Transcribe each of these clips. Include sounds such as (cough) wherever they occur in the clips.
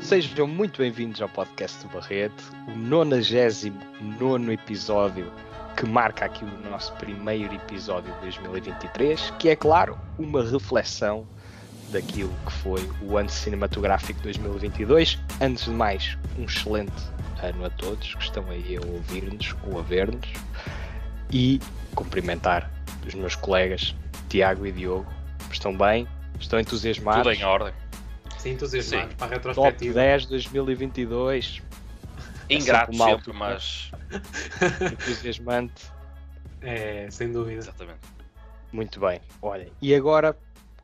Sejam muito bem-vindos ao podcast do Barrete, o 99 episódio que marca aqui o nosso primeiro episódio de 2023, que é, claro, uma reflexão daquilo que foi o ano cinematográfico 2022. Antes de mais, um excelente ano a todos que estão aí a ouvir-nos ou a ver-nos e cumprimentar os meus colegas Tiago e Diogo. Estão bem? Estão entusiasmados? Tudo em ordem. Sim, entusiasmado para a Top retrospectiva. 10 2022. Ingrato sempre sempre, mal, mas. Entusiasmante. É, sem dúvida. Exatamente. Muito bem. Olhem, e agora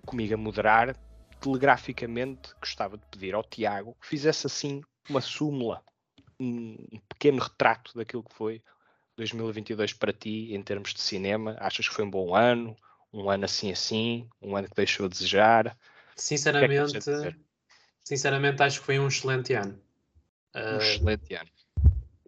comigo a moderar, telegraficamente gostava de pedir ao Tiago que fizesse assim uma súmula, um um pequeno retrato daquilo que foi 2022 para ti em termos de cinema. Achas que foi um bom ano? Um ano assim assim? Um ano que deixou a desejar? O que é que Sinceramente, acho que foi um excelente ano. Um Ah, excelente ano.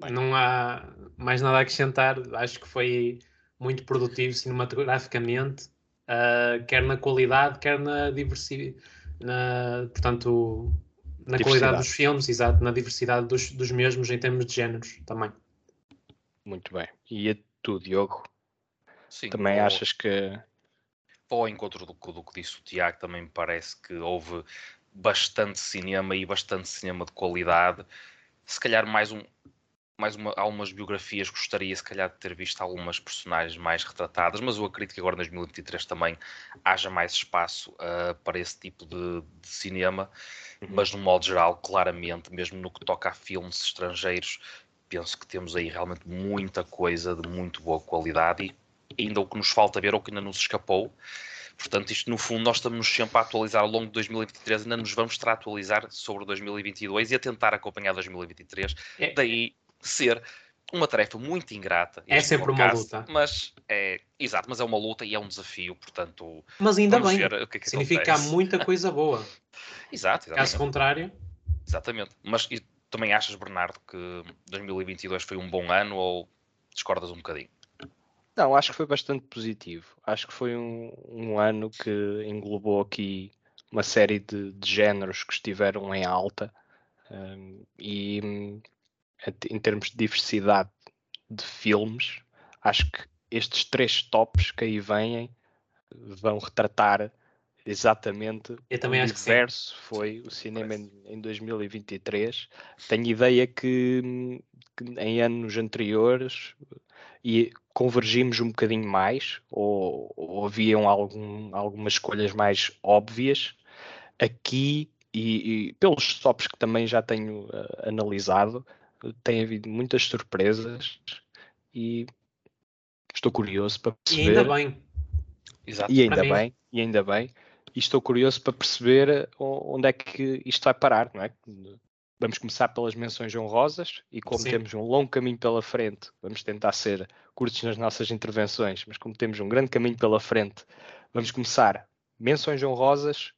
Bem. não há mais nada a acrescentar. Acho que foi muito produtivo cinematograficamente, ah, quer na qualidade, quer na diversidade, na, portanto, na qualidade dos filmes, exato, na diversidade dos, dos mesmos em termos de géneros também. Muito bem. E a tu, Diogo? Sim, Também vou- achas que ao encontro do, do que disse o Tiago, também me parece que houve bastante cinema e bastante cinema de qualidade. Se calhar mais um. Mais uma, algumas biografias gostaria, se calhar, de ter visto algumas personagens mais retratadas, mas eu acredito que agora em 2023 também haja mais espaço ah, para esse tipo de, de cinema. Uhum. Mas, no modo geral, claramente, mesmo no que toca a filmes estrangeiros, penso que temos aí realmente muita coisa de muito boa qualidade e ainda o que nos falta ver ou que ainda nos escapou. Portanto, isto no fundo nós estamos sempre a atualizar ao longo de 2023, ainda nos vamos estar a atualizar sobre 2022 e a tentar acompanhar 2023. É- Daí ser uma tarefa muito ingrata. É sempre uma podcast, luta. Mas é, exato, mas é uma luta e é um desafio, portanto, Mas ainda vamos bem, ver o que é que significa que há muita coisa boa. (laughs) Exato, Caso contrário, Exatamente. Mas e também achas, Bernardo, que 2022 foi um bom ano ou discordas um bocadinho? Não, acho que foi bastante positivo. Acho que foi um, um ano que englobou aqui uma série de, de géneros que estiveram em alta hum, e hum, em termos de diversidade de filmes, acho que estes três tops que aí vêm vão retratar exatamente Eu também o acho que sim. universo foi o cinema em, em 2023. Tenho ideia que, hum, que em anos anteriores e convergimos um bocadinho mais, ou, ou haviam algum, algumas escolhas mais óbvias. Aqui, e, e pelos tops que também já tenho eh, analisado, eh, tem havido muitas surpresas e estou curioso para e perceber. ainda bem. Exato. E ainda bem, e ainda bem. E estou curioso para perceber o- onde é que isto vai parar, não é? Vamos começar pelas menções honrosas e como Sim. temos um longo caminho pela frente, vamos tentar ser curtos nas nossas intervenções, mas como temos um grande caminho pela frente, vamos começar menções honrosas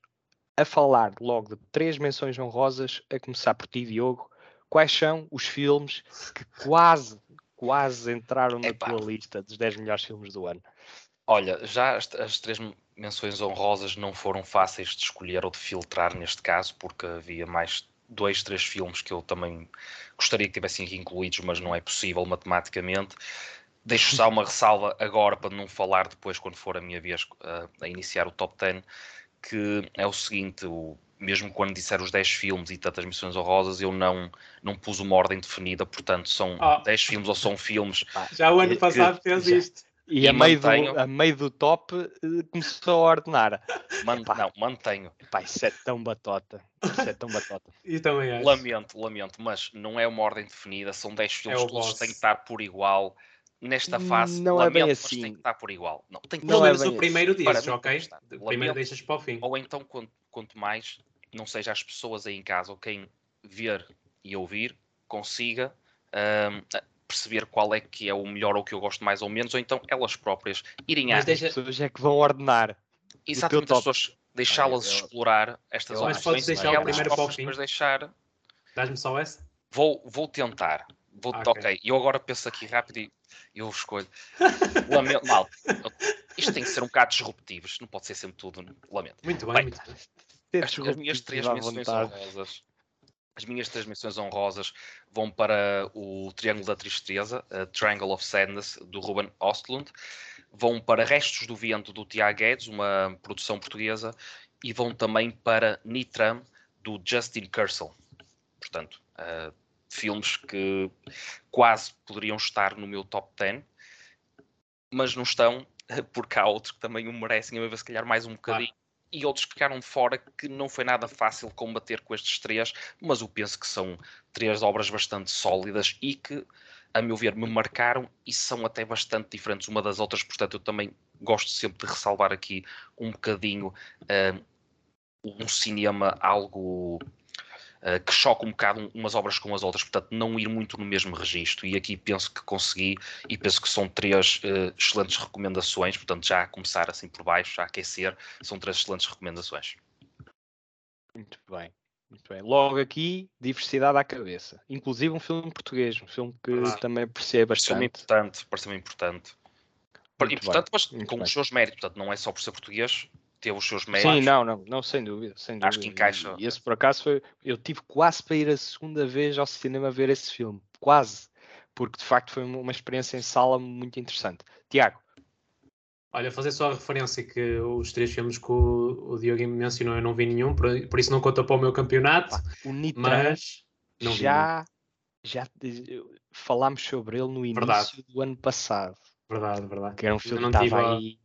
a falar logo de três menções honrosas, a começar por ti, Diogo. Quais são os filmes que quase, quase entraram na Epá. tua lista dos 10 melhores filmes do ano? Olha, já as, as três menções honrosas não foram fáceis de escolher ou de filtrar neste caso, porque havia mais dois, três filmes que eu também gostaria que tivessem aqui incluídos, mas não é possível matematicamente. Deixo só uma ressalva agora para não falar depois, quando for a minha vez uh, a iniciar o top 10, que é o seguinte: o- mesmo quando disser os 10 filmes e tantas missões honrosas, eu não, não pus uma ordem definida, portanto, são Ah. 10 filmes ou são filmes. Já o ano passado fez isto. E, E a, meio mantenho- do, a meio do top eh, começou a ordenar. Man- Epá. não, mantenho. Pá, isso é tão batota. Isso é tão batota. (laughs) E também acho. Lamento, lamento, mas não é uma ordem definida, são 10 filmes, É todos boss. têm que estar por igual. Nesta fase, Não é lamento, mas assim. tem que estar por igual. Não, tem que Pelo é menos o primeiro dizes, mim, ok? tem que estar. O primeiro Lamento. deixas para o fim. Ou então, quanto, quanto mais, não seja as pessoas aí em casa ou quem ver e ouvir, consiga ahm, perceber qual é que é o melhor ou que eu gosto mais ou menos, ou então elas próprias irem à. Mas deixa- As pessoas é que vão ordenar. Exatamente, as pessoas deixá-las eu- explorar estas eu- Mas opções podes deixar o elas primeiro para o fim? deixar Dás-me só essa? Vou, vou tentar. Vou, Ah, ok, ok. eu agora penso aqui rápido e eu escolho. Lamento, mal. Isto tem que ser um bocado disruptivo. Não pode ser sempre tudo. Lamento. Muito bem, Bem, muito bem. as, as minhas três menções honrosas. As minhas três menções honrosas vão para o Triângulo da Tristeza, Triangle of Sadness, do Ruben Ostlund. Vão para Restos do Vento, do Tiago Guedes, uma produção portuguesa. E vão também para Nitram, do Justin Kersel. Portanto, uh, filmes que quase poderiam estar no meu top 10, mas não estão, (laughs) porque há outros que também o merecem, a ver se calhar mais um bocadinho. E outros que ficaram fora que não foi nada fácil combater com estes três, mas eu penso que são três obras bastante sólidas e que, a meu ver, me marcaram e são até bastante diferentes uma das outras, portanto, eu também gosto sempre de ressalvar aqui um bocadinho uh, um cinema algo Uh, que choca um bocado umas obras com as outras, portanto, não ir muito no mesmo registro. E aqui penso que consegui, e penso que são três uh, excelentes recomendações, portanto, já a começar assim por baixo, já a aquecer, são três excelentes recomendações. Muito bem. Muito bem. Logo aqui, diversidade à cabeça. Inclusive um filme português, um filme que ah, também apreciei bastante. Filme importante, parece-me importante. Muito importante, bem. mas Muito com bem. os seus méritos, portanto, não é só por ser português, teve os seus méritos. Sim, não, não, não, sem dúvida, sem dúvida. Acho que encaixa. E esse por acaso foi. Eu tive quase para ir a segunda vez ao cinema ver esse filme. Quase. Porque de facto foi uma experiência em sala muito interessante. Tiago. Olha, fazer só a referência que os três filmes que o, o Diogo mencionou eu não vi nenhum, por, por isso não conta para o meu campeonato. o Nitran mas já, já falámos sobre ele no início verdade. do ano passado. Verdade, verdade. Que era um filme que estava aí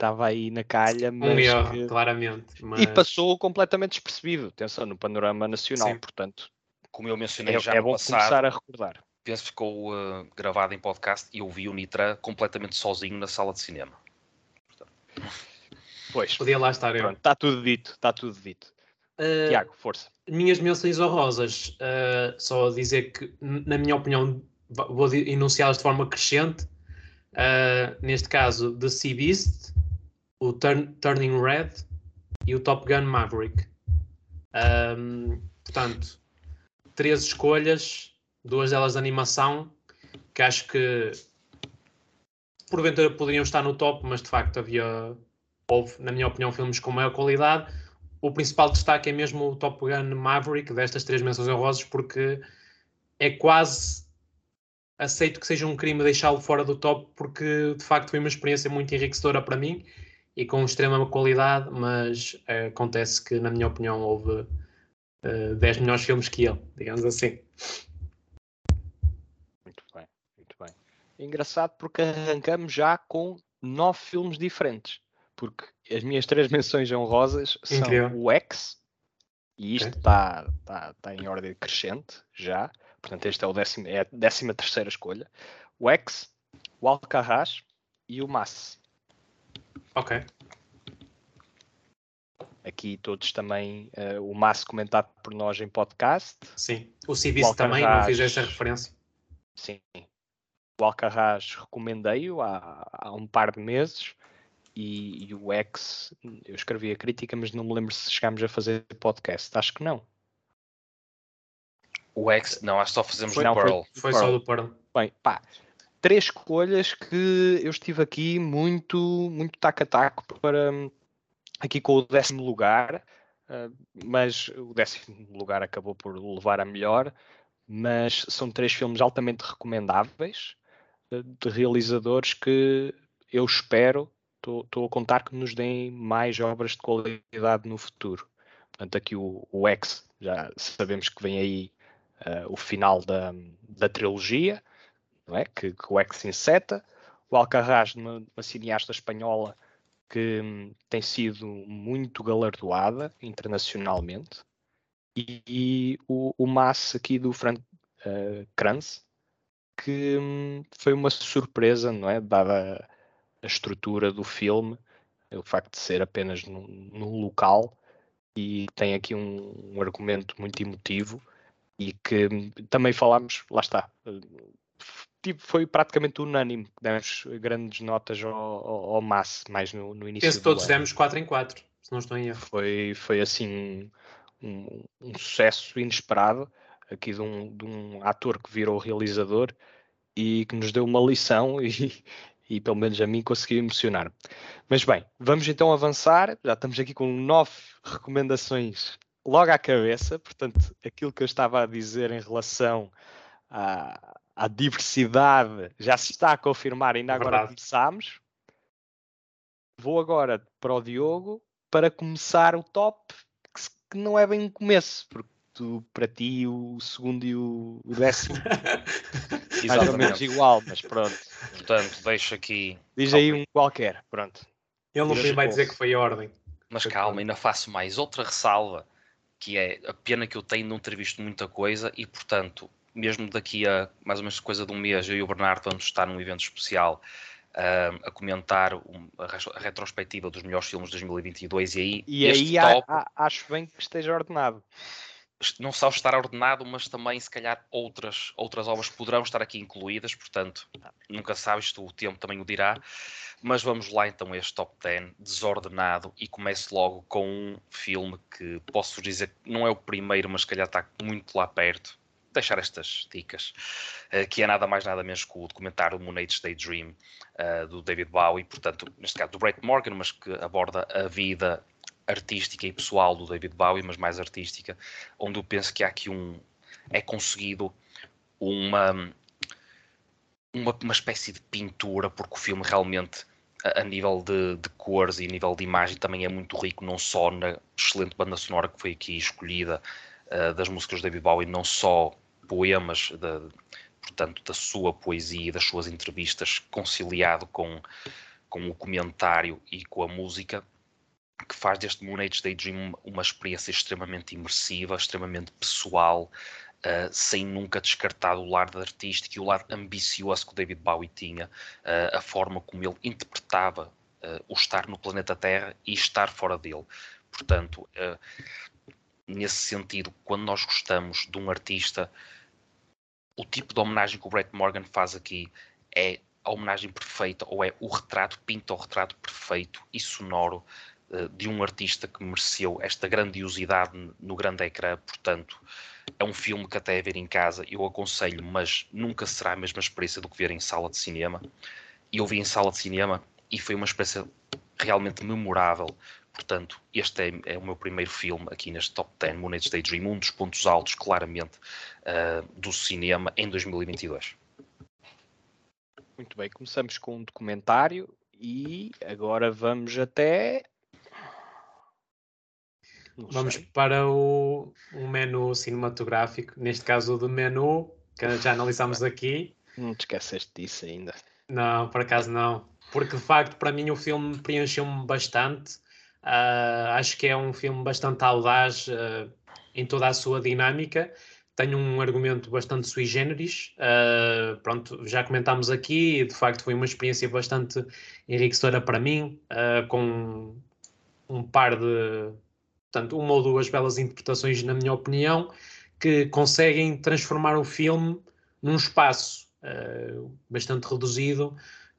estava aí na calha, mas. Um erro, que... claramente. Mas... E passou completamente despercebido, atenção, no panorama nacional, Sim. portanto. Como eu mencionei é, já é bom passado, começar a recordar. Penso que ficou uh, gravado em podcast e eu vi o Nitra completamente sozinho na sala de cinema. Portanto... Pois. Podia lá estar eu. Está tudo dito, está tudo dito. Uh, Tiago, força. Minhas menções honrosas, uh, só dizer que, na minha opinião, vou enunciá-las de forma crescente. Uh, neste caso, The Sea Beast, o Turn, Turning Red e o Top Gun Maverick. Um, portanto, três escolhas, duas delas de animação, que acho que porventura poderiam estar no top, mas de facto havia, houve, na minha opinião, filmes com maior qualidade. O principal destaque é mesmo o Top Gun Maverick, destas três menções honrosas, porque é quase aceito que seja um crime deixá-lo fora do top, porque de facto foi uma experiência muito enriquecedora para mim e com extrema qualidade, mas uh, acontece que, na minha opinião, houve uh, eh, 10 melhores filmes que ele, digamos assim. Muito bem, muito bem. Engraçado porque arrancamos já com nove filmes diferentes, porque as minhas três (laughs) menções honrosas são Incrível. o X, e isto está okay. tá, tá em ordem crescente já, portanto este é, o décimo, é a décima terceira escolha, o X, o Alcarrás e o Mass. Ok. Aqui todos também, uh, o Massa comentado por nós em podcast. Sim, o Civis também, não fiz esta referência. Sim, o Alcarraz recomendei-o há, há, um par de meses e, e, o X, eu escrevi a crítica, mas não me lembro se chegámos a fazer podcast. Acho que não. O X, não, acho que só fazemos foi, do Pearl. Foi, foi Pearl. só do Pearl. Bem, pá, três escolhas que eu estive aqui muito, muito taco a taco para aqui com o décimo lugar, uh, mas o décimo lugar acabou por levar a melhor, mas são três filmes altamente recomendáveis uh, de realizadores que eu espero, estou a contar que nos deem mais obras de qualidade no futuro. Portanto, aqui o, o X, já sabemos que vem aí uh, o final da, da trilogia, não é? que, que o X inseta, o Alcarrás, uma, uma cineasta espanhola que hum, tem sido muito galardoada internacionalmente, e, e o, o Mass aqui do Frank uh, Kranz, que hum, foi uma surpresa, não é? Dada a estrutura do filme, o facto de ser apenas num, local e tem aqui um, um, argumento muito emotivo e que hum, também falámos, lá está, tipo, foi praticamente unânime. Demos grandes notas ao, ao, ao Mass, mais no, no início. Penso que todos ano. demos 4 em 4, se não estou em erro. Foi, foi assim um, um sucesso inesperado aqui de um, de um ator que virou realizador e que nos deu uma lição (laughs) e, e pelo menos a mim conseguiu emocionar. Mas bem, vamos então avançar. Já estamos aqui com nove recomendações logo à cabeça. Portanto, aquilo que eu estava a dizer em relação à, à diversidade já se está a confirmar, ainda agora Verdade. começámos. Vou agora para o Diogo para começar o top, que não é bem um começo, porque tu, para ti o segundo e o, o décimo (laughs) mais ou menos igual, mas pronto. Portanto, deixo aqui. Diz aí um qualquer, pronto. Ele não vai dizer que foi a ordem. Mas calma, ainda faço mais outra ressalva, que é a pena que eu tenho de não ter visto muita coisa e, portanto, mesmo daqui a mais ou menos coisa de um mês, eu e o Bernardo vamos estar num evento especial uh, a comentar um, a, retrospectiva dos melhores filmes de 2022 e aí, e aí top, acho bem que esteja ordenado não só estar ordenado, mas também se calhar outras, outras obras poderão estar aqui incluídas, portanto, nunca sabes, isto o tempo também o dirá. Mas vamos lá então a este top 10 desordenado e começo logo com um filme que posso dizer que não é o primeiro, mas se calhar está muito lá perto. Deixar estas dicas, uh, que é nada mais nada menos que o documentário Moon Daydream uh, do David Bowie, portanto, neste caso do Brett Morgan, mas que aborda a vida artística e pessoal do David Bowie, mas mais artística, onde eu penso que há aqui um. é conseguido uma. uma, uma espécie de pintura, porque o filme realmente. A, a nível de, de, cores e nível de imagem também é muito rico, não só na excelente banda sonora que foi aqui escolhida uh, das músicas do David Bowie, não só poemas, de, portanto, da sua poesia e das suas entrevistas, conciliado com, com o comentário e com a música, que faz deste Moon Age Daydream uma experiência extremamente imersiva, extremamente pessoal, uh, sem nunca descartar o lado artístico e o lado ambicioso que o David Bowie tinha, uh, a forma como ele interpretava uh, o estar no planeta Terra e estar fora dele. Portanto, nesse sentido, quando nós gostamos de um artista, o tipo de homenagem que o Brett Morgan faz aqui é a homenagem perfeita, ou é o retrato, pinta o retrato perfeito e sonoro eh, de um artista que mereceu esta grandiosidade no grande ecrã, portanto, é um filme que até a ver em casa eu aconselho, mas nunca será a mesma experiência do que ver em sala de cinema. E eu vi em sala de cinema e foi uma experiência realmente memorável. Portanto, este é, é o meu primeiro filme aqui neste Top 10, Moon Age Daydream, um dos pontos altos, claramente, uh, do cinema em 2022. Muito bem, começamos com um documentário e agora vamos até Vamos para o, o menu cinematográfico, neste caso do menu, que já analisámos aqui. Não te esqueceste disso ainda. Não, por acaso não. Porque de facto, para mim, o filme preencheu-me bastante. Uh, acho que é um filme bastante audaz uh, em toda a sua dinâmica. Tem um argumento bastante sui generis. Uh, pronto, já comentámos aqui, de facto, foi uma experiência bastante enriquecedora para mim, com um par de Portanto, uma ou duas belas interpretações, na minha opinião, que conseguem transformar o filme num espaço bastante reduzido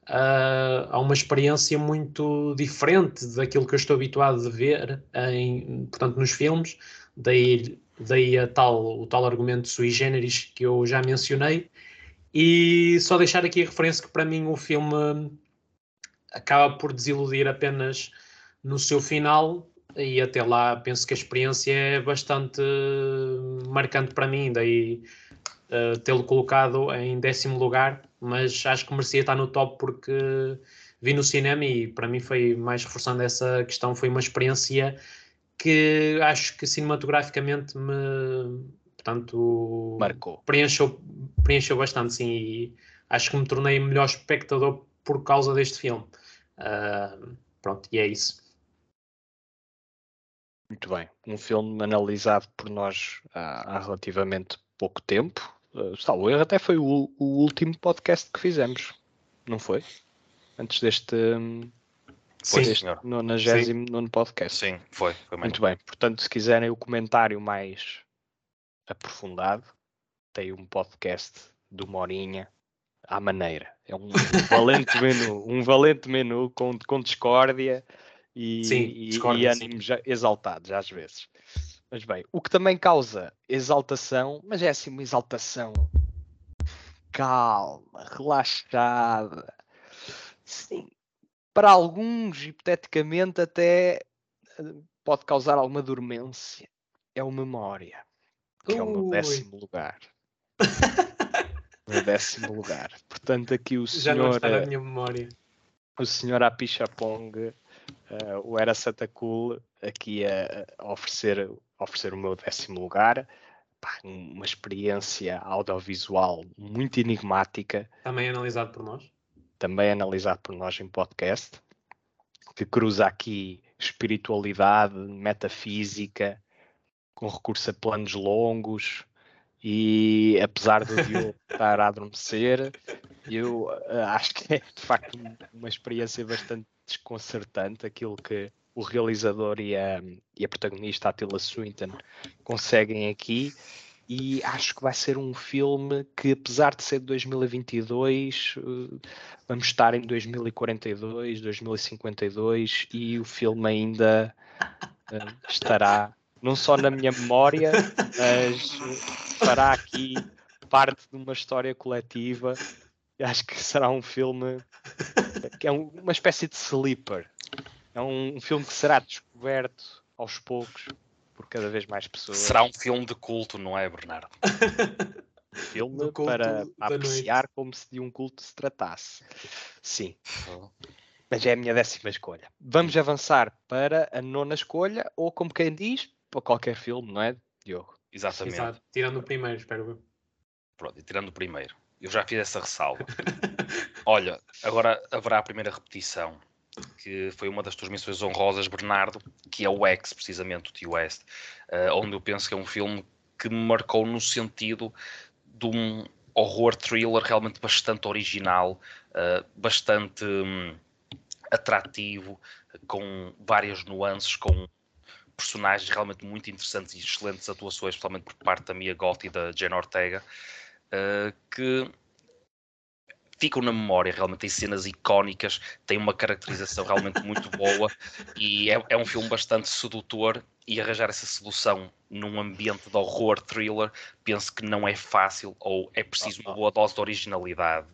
uh, a uma experiência muito diferente daquilo que eu estou habituado a ver em, portanto, nos filmes. Daí, daí a tal, o tal argumento sui generis que eu já mencionei. E só deixar aqui a referência que para mim o filme acaba por desiludir apenas no seu final, e até lá penso que a experiência é bastante marcante para mim, daí uh, tê-lo colocado em décimo lugar, mas acho que merecia estar no top porque vi no cinema e para mim foi mais reforçando essa questão, foi uma experiência que acho que cinematograficamente me portanto marcou preencheu, preencheu bastante sim e acho que me tornei melhor espectador por causa deste filme uh, pronto, e é isso muito bem. Um filme analisado por nós há, há relativamente pouco tempo. Uh, salvo erro, até foi o, o, último podcast que fizemos, não foi? Antes deste. Um, foi, deste 99 podcast. Sim, foi. foi Muito bem. Portanto, se quiserem o comentário mais aprofundado, tem um podcast do Morinha à maneira. É um valente (laughs) menu, um valente menu com, com discórdia e, sim, e, e ânimos exaltados às vezes. Mas bem, o que também causa exaltação, mas é assim uma exaltação calma, relaxada, Sim. Para alguns, hipoteticamente, até eh, pode causar alguma dormência. É o Memória, que é o meu Ui. décimo lugar. o (laughs) meu décimo lugar. Portanto, aqui o Já não senhor, está na eh, minha memória. o senhor Apichapong, eh, o Era Satakul, aqui a, a oferecer, oferecer o meu décimo lugar. Pá, uma experiência audiovisual muito enigmática, Também analisado por nós. também analisado por nós em podcast, que cruza aqui espiritualidade, metafísica, com recurso a planos longos, e apesar do Diogo (laughs) estar a adormecer, eu eh, acho que é de facto um- uma experiência bastante desconcertante aquilo que o realizador e a, e a protagonista, a Tila Swinton, conseguem aqui. E acho que vai ser um filme que, apesar de ser de 2022, eh, vamos estar em 2042, 2052 e o filme ainda eh, estará não só na minha memória, mas eh, fará aqui parte de uma história coletiva. Acho que será um filme que é um- uma espécie de sleeper. É um, um filme que será descoberto aos poucos por cada vez mais pessoas. Será um filme de culto, não é, Bernardo? (laughs) filme para da apreciar como se de um culto se tratasse. Sim, mas é a minha décima escolha. Vamos avançar para a nona escolha, ou como quem diz, para qualquer filme, não é, Diogo? Exatamente. Exato. Tirando o primeiro, espero eu. Pronto, e tirando o primeiro. Eu já fiz essa ressalva. (laughs) Olha, agora haverá a primeira repetição, que foi uma das tuas missões honrosas, Bernardo, que é o X, precisamente, o T-West, eh, onde eu penso que é um filme que me marcou no sentido de um horror thriller realmente bastante original, eh, bastante hum, atrativo, com várias nuances, com personagens realmente muito interessantes e excelentes atuações, especialmente por parte da Mia Goth e da Jane Ortega, eh, que ficam na memória, realmente tem cenas icónicas, tem uma caracterização realmente muito boa (laughs) e é, é um filme bastante sedutor e arranjar essa sedução num ambiente de horror thriller penso que não é fácil ou é preciso uma boa dose de originalidade.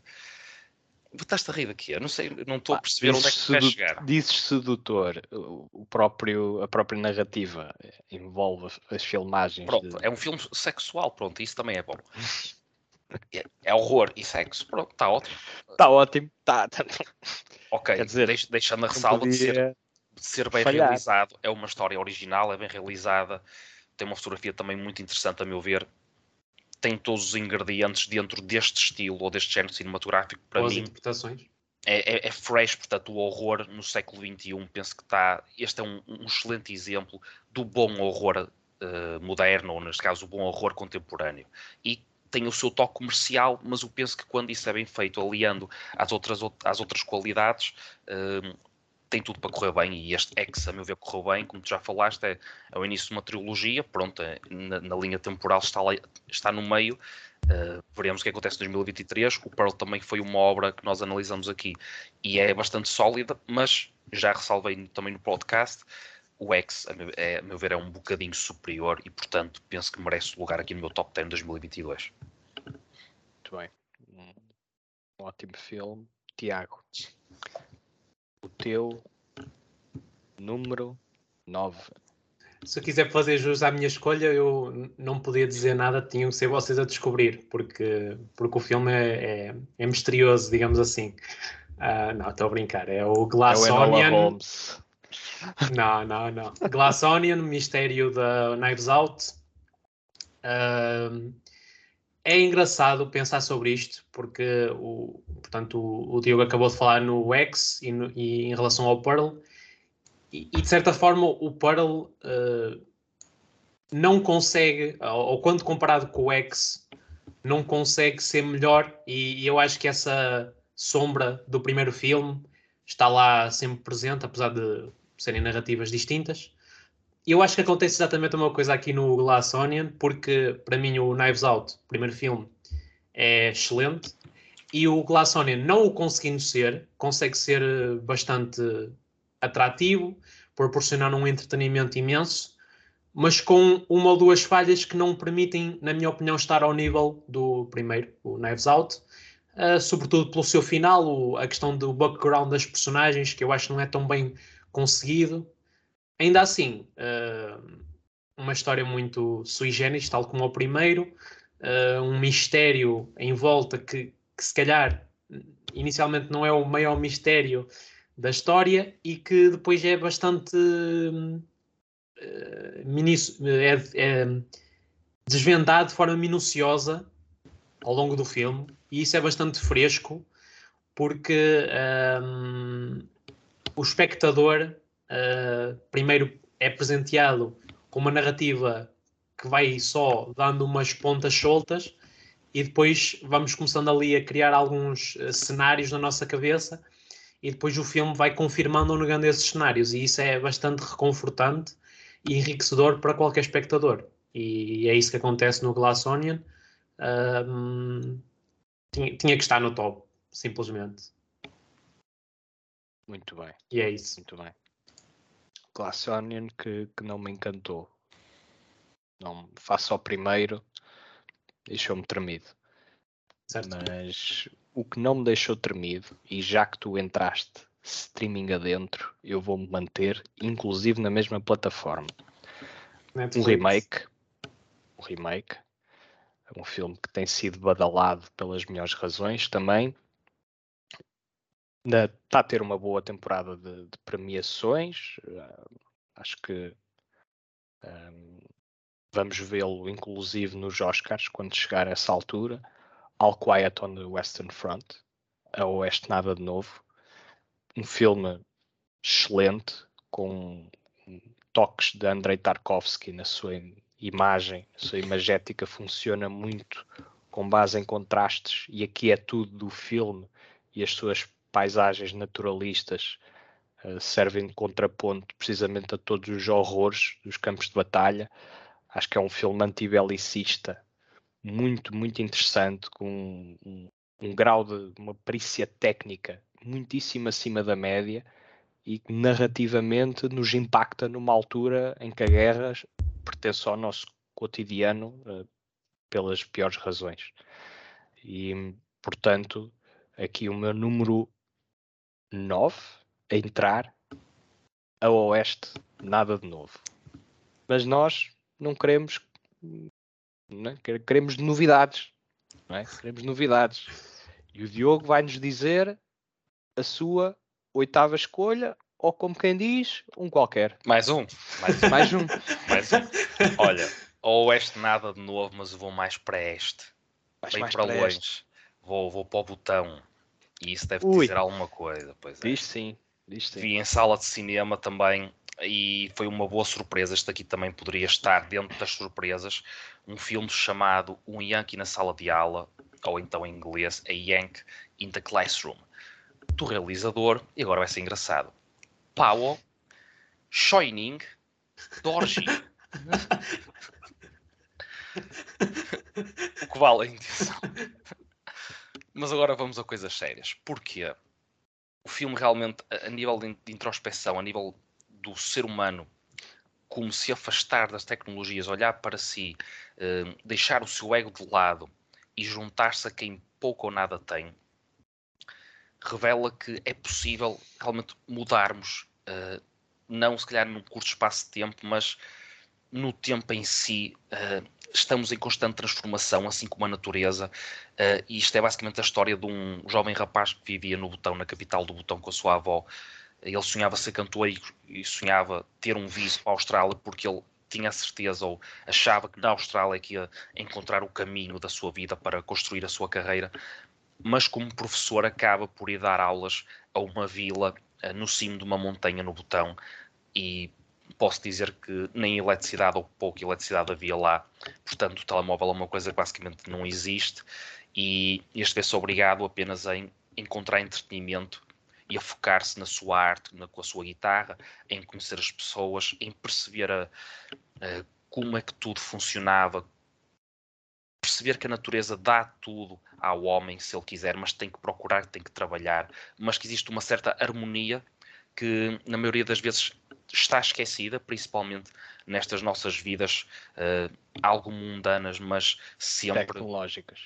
Estás-te a rir daqui? Eu não sei, não estou a perceber onde é que sedu- chegar. Dizes sedutor, o próprio, a própria narrativa envolve as- as filmagens. Pronto, de- é um filme sexual, pronto, isso também é bom. (laughs) É, é horror e sexo, pronto, está ótimo. Está ótimo, tá, tá- Ok, Quer dizer, deix- deixando a ressalva de ser de ser bem falhar. realizado, é uma história original, é bem realizada, tem uma fotografia também muito interessante a meu ver, tem todos os ingredientes dentro deste estilo ou deste género cinematográfico para Boas mim interpretações. é, é- é fresh, portanto o horror no século XXI penso que está, este é um, um excelente exemplo do bom horror eh, moderno, ou neste caso o bom horror contemporâneo e tem o seu toque comercial, mas eu penso que quando isso é bem feito, aliando às outras, às outras qualidades, eh, tem tudo para correr bem. E este X, a meu ver, correu bem, como tu já falaste, é, é o início de uma trilogia, pronto, é, na, na linha temporal está, lá- está no meio, uh, veremos o que acontece em 2023, o Pearl também foi uma obra que nós analisamos aqui e é bastante sólida, mas já ressalvei também no podcast, o X, a meu, é, a meu ver, é um bocadinho superior e, portanto, penso que merece lugar aqui no meu top 10 de 2022. Muito bem. Um ótimo filme. Tiago, o teu número 9. Se eu quiser fazer jus à minha escolha, eu não podia dizer nada, tinham que ser vocês a descobrir, porque, porque o filme é, é, é misterioso, digamos assim. Ah, não, estou a brincar. É o É o Glass Onion. Não, não, não. Glass Onion, Mistério da Knives Out. Ahm, é engraçado pensar sobre isto, porque o, portanto, o, o Diogo acabou de falar no X e, no- e em relação ao Pearl, e, e, de certa forma o Pearl ah, não consegue, ou, ou quando comparado com o X, não consegue ser melhor, e, e eu acho que essa sombra do primeiro filme está lá sempre presente, apesar de serem narrativas distintas. Eu acho que acontece exatamente a mesma coisa aqui no Glass Onion, porque para mim o Knives Out, o primeiro filme, é excelente, e o Glass Onion, não o conseguindo ser, consegue ser eh, bastante atrativo, proporcionar um entretenimento imenso, mas com uma ou duas falhas que não permitem, na minha opinião, estar ao nível do primeiro, o Knives Out. uh, sobretudo pelo seu final, o, a questão do background das personagens, que eu acho que não é tão bem conseguido. Ainda assim, uh, uma história muito sui generis, tal como o primeiro, uh, um mistério em volta que, que se calhar inicialmente não é o maior mistério da história e que depois é bastante uh, é, é, desvendado de forma minuciosa ao longo do filme e isso é bastante fresco porque um, o espectador uh, primeiro é presenteado com uma narrativa que vai só dando umas pontas soltas e depois vamos começando ali a criar alguns uh, cenários na nossa cabeça e depois o filme vai confirmando ou negando esses cenários e isso é bastante reconfortante e enriquecedor para qualquer espectador. E é isso que acontece no Glass Onion. Um, tinha, tinha que estar no top simplesmente muito bem e é isso muito bem Glass Onion que, que não me encantou não faço ao primeiro deixou-me tremido. Certo. Mas o que não me deixou tremido, e já que tu entraste streaming adentro, eu vou-me manter, inclusive na mesma plataforma. Netflix. Um remake. Um remake. Um filme que tem sido badalado pelas melhores razões também. Está a ter uma boa temporada de, de premiações. Uh, acho que um, Vamos vê-lo inclusive nos Oscars quando chegar a essa altura. All Quiet on the Western Front, a Oeste Nada de Novo. Um filme excelente, com toques de Andrei Tarkovsky na sua imagem, na sua imagética, funciona muito com base em contrastes, e aqui é tudo do filme e as suas paisagens naturalistas uh, servem de contraponto precisamente a todos os horrores dos campos de batalha. Acho que é um filme antibelicista muito, muito interessante, com um, um, grau de uma perícia técnica muitíssimo acima da média e que narrativamente nos impacta numa altura em que a guerra pertence ao nosso cotidiano uh, pelas piores razões. E, portanto, aqui o meu número 9 a entrar a oeste, nada de novo. Mas nós não queremos, não é? queremos novidades, não é? queremos novidades. E o Diogo vai-nos dizer a sua oitava escolha, ou como quem diz, um qualquer. Mais um. Mais, mais um. mais um. Olha, ou oeste nada de novo, mas eu vou mais para este. Vais Bem para, para longe. Vou, vou para o botão. E isso deve Ui. dizer alguma coisa. Pois é. Diz sim. Diz sim. Vi em sala de cinema também e foi uma boa surpresa. Este aqui também poderia estar dentro das surpresas. Um filme chamado Um Yankee na Sala de Aula, ou então em inglês, A Yank in the Classroom, do realizador, e agora vai ser engraçado, Powell Shining Dorji. (laughs) o que vale a intenção. (laughs) Mas agora vamos a coisas sérias. Porquê? O filme realmente, a nível de introspecção, a nível do ser humano como se afastar das tecnologias, olhar para si, uh, deixar o seu ego de lado e juntar-se a quem pouco ou nada tem, revela que é possível realmente mudarmos, uh, não se calhar num curto espaço de tempo, mas no tempo em si. Uh, estamos em constante transformação, assim como a natureza, e isto é basicamente a história de um jovem rapaz que vivia no Botão, na capital do Botão, com a sua avó, ele sonhava ser cantor e, e sonhava ter um visto para a Austrália porque ele tinha a certeza ou achava que na Austrália é que ia encontrar o caminho da sua vida para construir a sua carreira, mas como professor acaba por ir dar aulas a uma vila uh, no cimo de uma montanha no Botão e posso dizer que nem eletricidade ou pouca eletricidade havia lá, portanto o telemóvel é uma coisa que basicamente não existe e este vê-se obrigado apenas a encontrar entretenimento e a focar-se na sua arte, na, com a sua guitarra, em conhecer as pessoas, em perceber a, a, como é que tudo funcionava, perceber que a natureza dá tudo ao homem se ele quiser, mas tem que procurar, tem que trabalhar, mas que existe uma certa harmonia que na maioria das vezes está esquecida, principalmente nestas nossas vidas uh, algo mundanas, mas sempre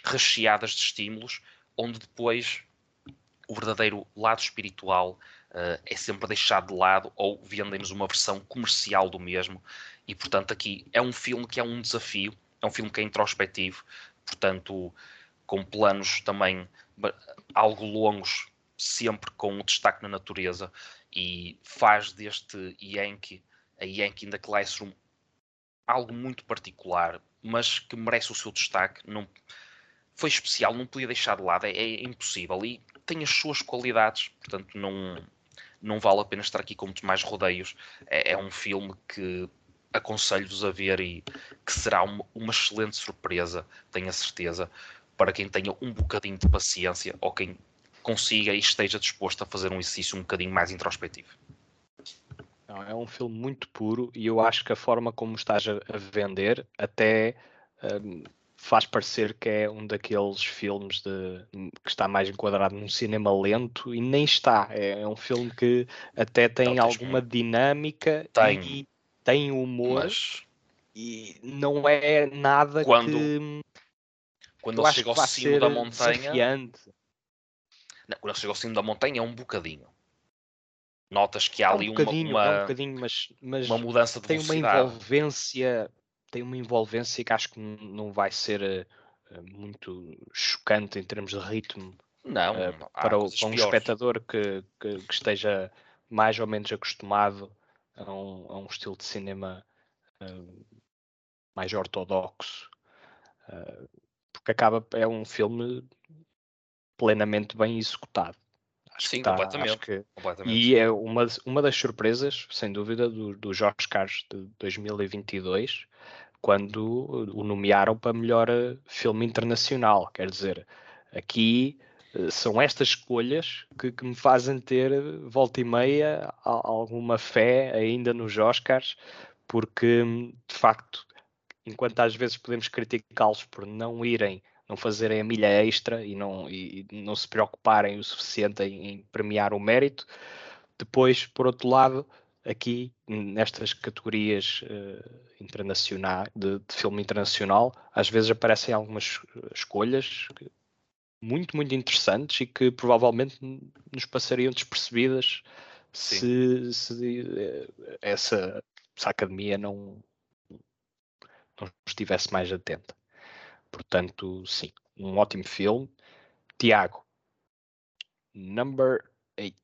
recheadas de estímulos, onde depois o verdadeiro lado espiritual uh, é sempre deixado de lado ou vendem-nos uma versão comercial do mesmo. E, portanto, aqui é um filme que é um desafio, é um filme que é introspectivo, portanto, com planos também algo longos, sempre com o destaque na natureza, e faz deste Yankee, a Yankee in the Classroom, algo muito particular, mas que merece o seu destaque. Não, foi especial, não podia deixar de lado, é, é impossível. E tem as suas qualidades, portanto, não, não vale a pena estar aqui com muitos mais rodeios. É, é um filme que aconselho-vos a ver e que será uma, uma excelente surpresa, tenho a certeza, para quem tenha um bocadinho de paciência ou quem consiga e esteja disposto a fazer um exercício um bocadinho mais introspectivo. Não, é um filme muito puro e eu acho que a forma como estás a, vender até um, faz parecer que é um daqueles filmes de, que está mais enquadrado num cinema lento e nem está. É, é um filme que até tem não, alguma dinâmica tem. e tem humor mas... e não é nada quando, que quando ele chega ao cimo da montanha desafiante. Não, quando ele chega ao cimo da montanha é um bocadinho. Notas que há é um ali uma, uma, é um bocadinho, mas, mas uma mudança de tem uma envolvência tem uma envolvência que acho que não vai ser uh, muito chocante em termos de ritmo não, uh, para, o, para um espectador que, que, que, esteja mais ou menos acostumado a um, a um estilo de cinema uh, mais ortodoxo porque acaba é um filme plenamente bem executado Acho Sim, tá, completamente, que... completamente. E é uma, uma das surpresas, sem dúvida, do, do Oscars de 2022, quando o nomearam para melhor eh, filme internacional. Quer dizer, aqui eh, são estas escolhas que, que, me fazem ter volta e meia alguma fé ainda nos Oscars, porque de facto, enquanto às vezes podemos criticá-los por não irem não fazerem a milha extra e não, e não se preocuparem o suficiente em, em premiar o mérito. Depois, por outro lado, aqui nestas categorias uh, internacionais de, de, filme internacional, às vezes aparecem algumas escolhas muito, muito interessantes e que provavelmente nos passariam despercebidas se, se, eh, essa, essa academia não, não estivesse mais atenta. Portanto, sim, um ótimo filme. Tiago, number 8.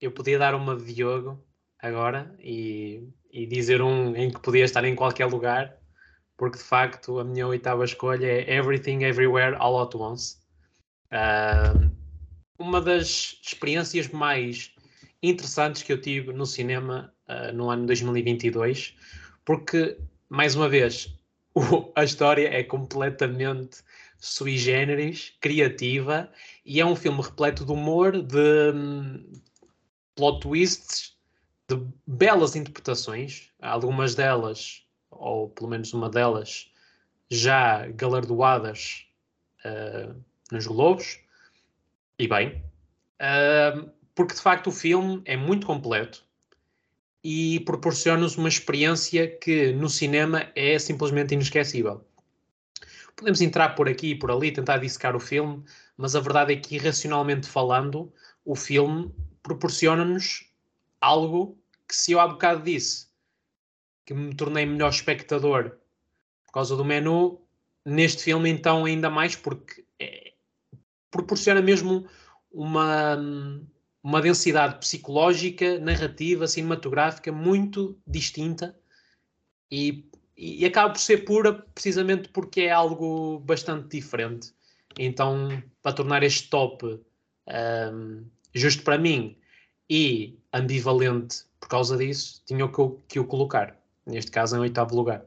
Eu podia dar uma de Diogo agora e, e dizer um em que podia estar em qualquer lugar, porque de facto a minha oitava escolha é Everything Everywhere All at Once. Uh, uma das experiências mais interessantes que eu tive no cinema uh, no ano 2022, porque, mais uma vez, o, a história é completamente sui generis, criativa, e é um filme repleto de humor, de um, plot twists, de belas interpretações, algumas delas, ou pelo menos uma delas, já galardoadas uh, nos Globos, e bem, uh, porque de facto o filme é muito completo, e proporciona-nos uma experiência que no cinema é simplesmente inesquecível. Podemos entrar por aqui e por ali, tentar dissecar o filme, mas a verdade é que, irracionalmente falando, o filme proporciona-nos algo que, se eu há bocado disse que me tornei melhor espectador por causa do menu, neste filme, então, ainda mais, porque é, proporciona mesmo uma uma densidade psicológica, narrativa, cinematográfica muito distinta e, e acaba por ser pura precisamente porque é algo bastante diferente. Então, para tornar este top um, justo para mim e ambivalente por causa disso, tinha que, que o colocar. Neste caso, em oitavo lugar.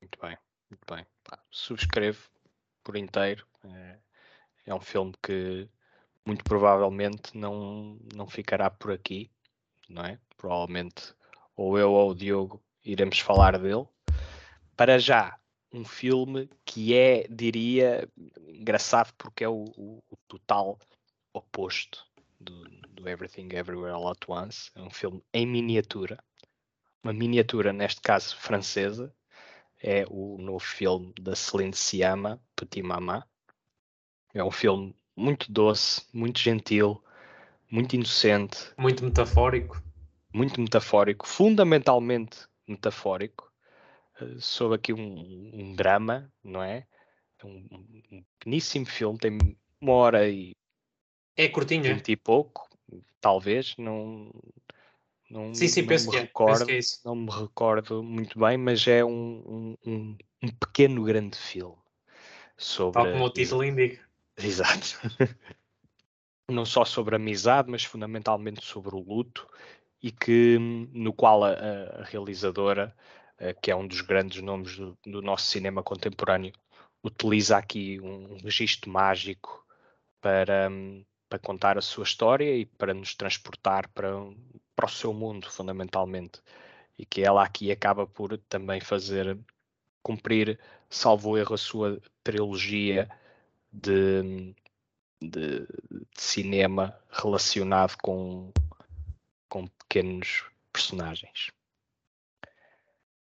Muito bem, muito bem. Subscrevo por inteiro. É, é um filme que muito provavelmente não, não ficará por aqui, não é? Provavelmente ou eu ou o Diogo iremos falar dele. Para já, um filme que é, diria, engraçado porque é o, o, o total oposto do, do, Everything Everywhere All At Once. É um filme em miniatura, uma miniatura, neste caso francesa. É o novo filme da Celine Sciamma, Petit Maman, É um filme muito doce, muito gentil, muito inocente, Muito metafórico. muito metafórico, fundamentalmente metafórico, eh, sobre aqui um, um drama, não é? É Um, um- pequeníssimo filme, tem uma hora e É curtinho, é? vinte e pouco, talvez, não, não, Sim, sim, não penso me que é. Recordo, que é isso. não me recordo muito bem, mas é um, um, um- um pequeno grande filme sobre Tal como o título indica. (laughs) Exato. Não só sobre a amizade, mas fundamentalmente sobre o luto, e que no qual a, a- a realizadora, eh, que é um dos grandes nomes do, do nosso cinema contemporâneo, utiliza aqui um, registro mágico para, para contar a sua história e para nos transportar para, para o seu mundo, fundamentalmente. E que ela aqui acaba por também fazer cumprir, salvo erro, a sua trilogia de, de, de cinema relacionado com, com pequenos personagens.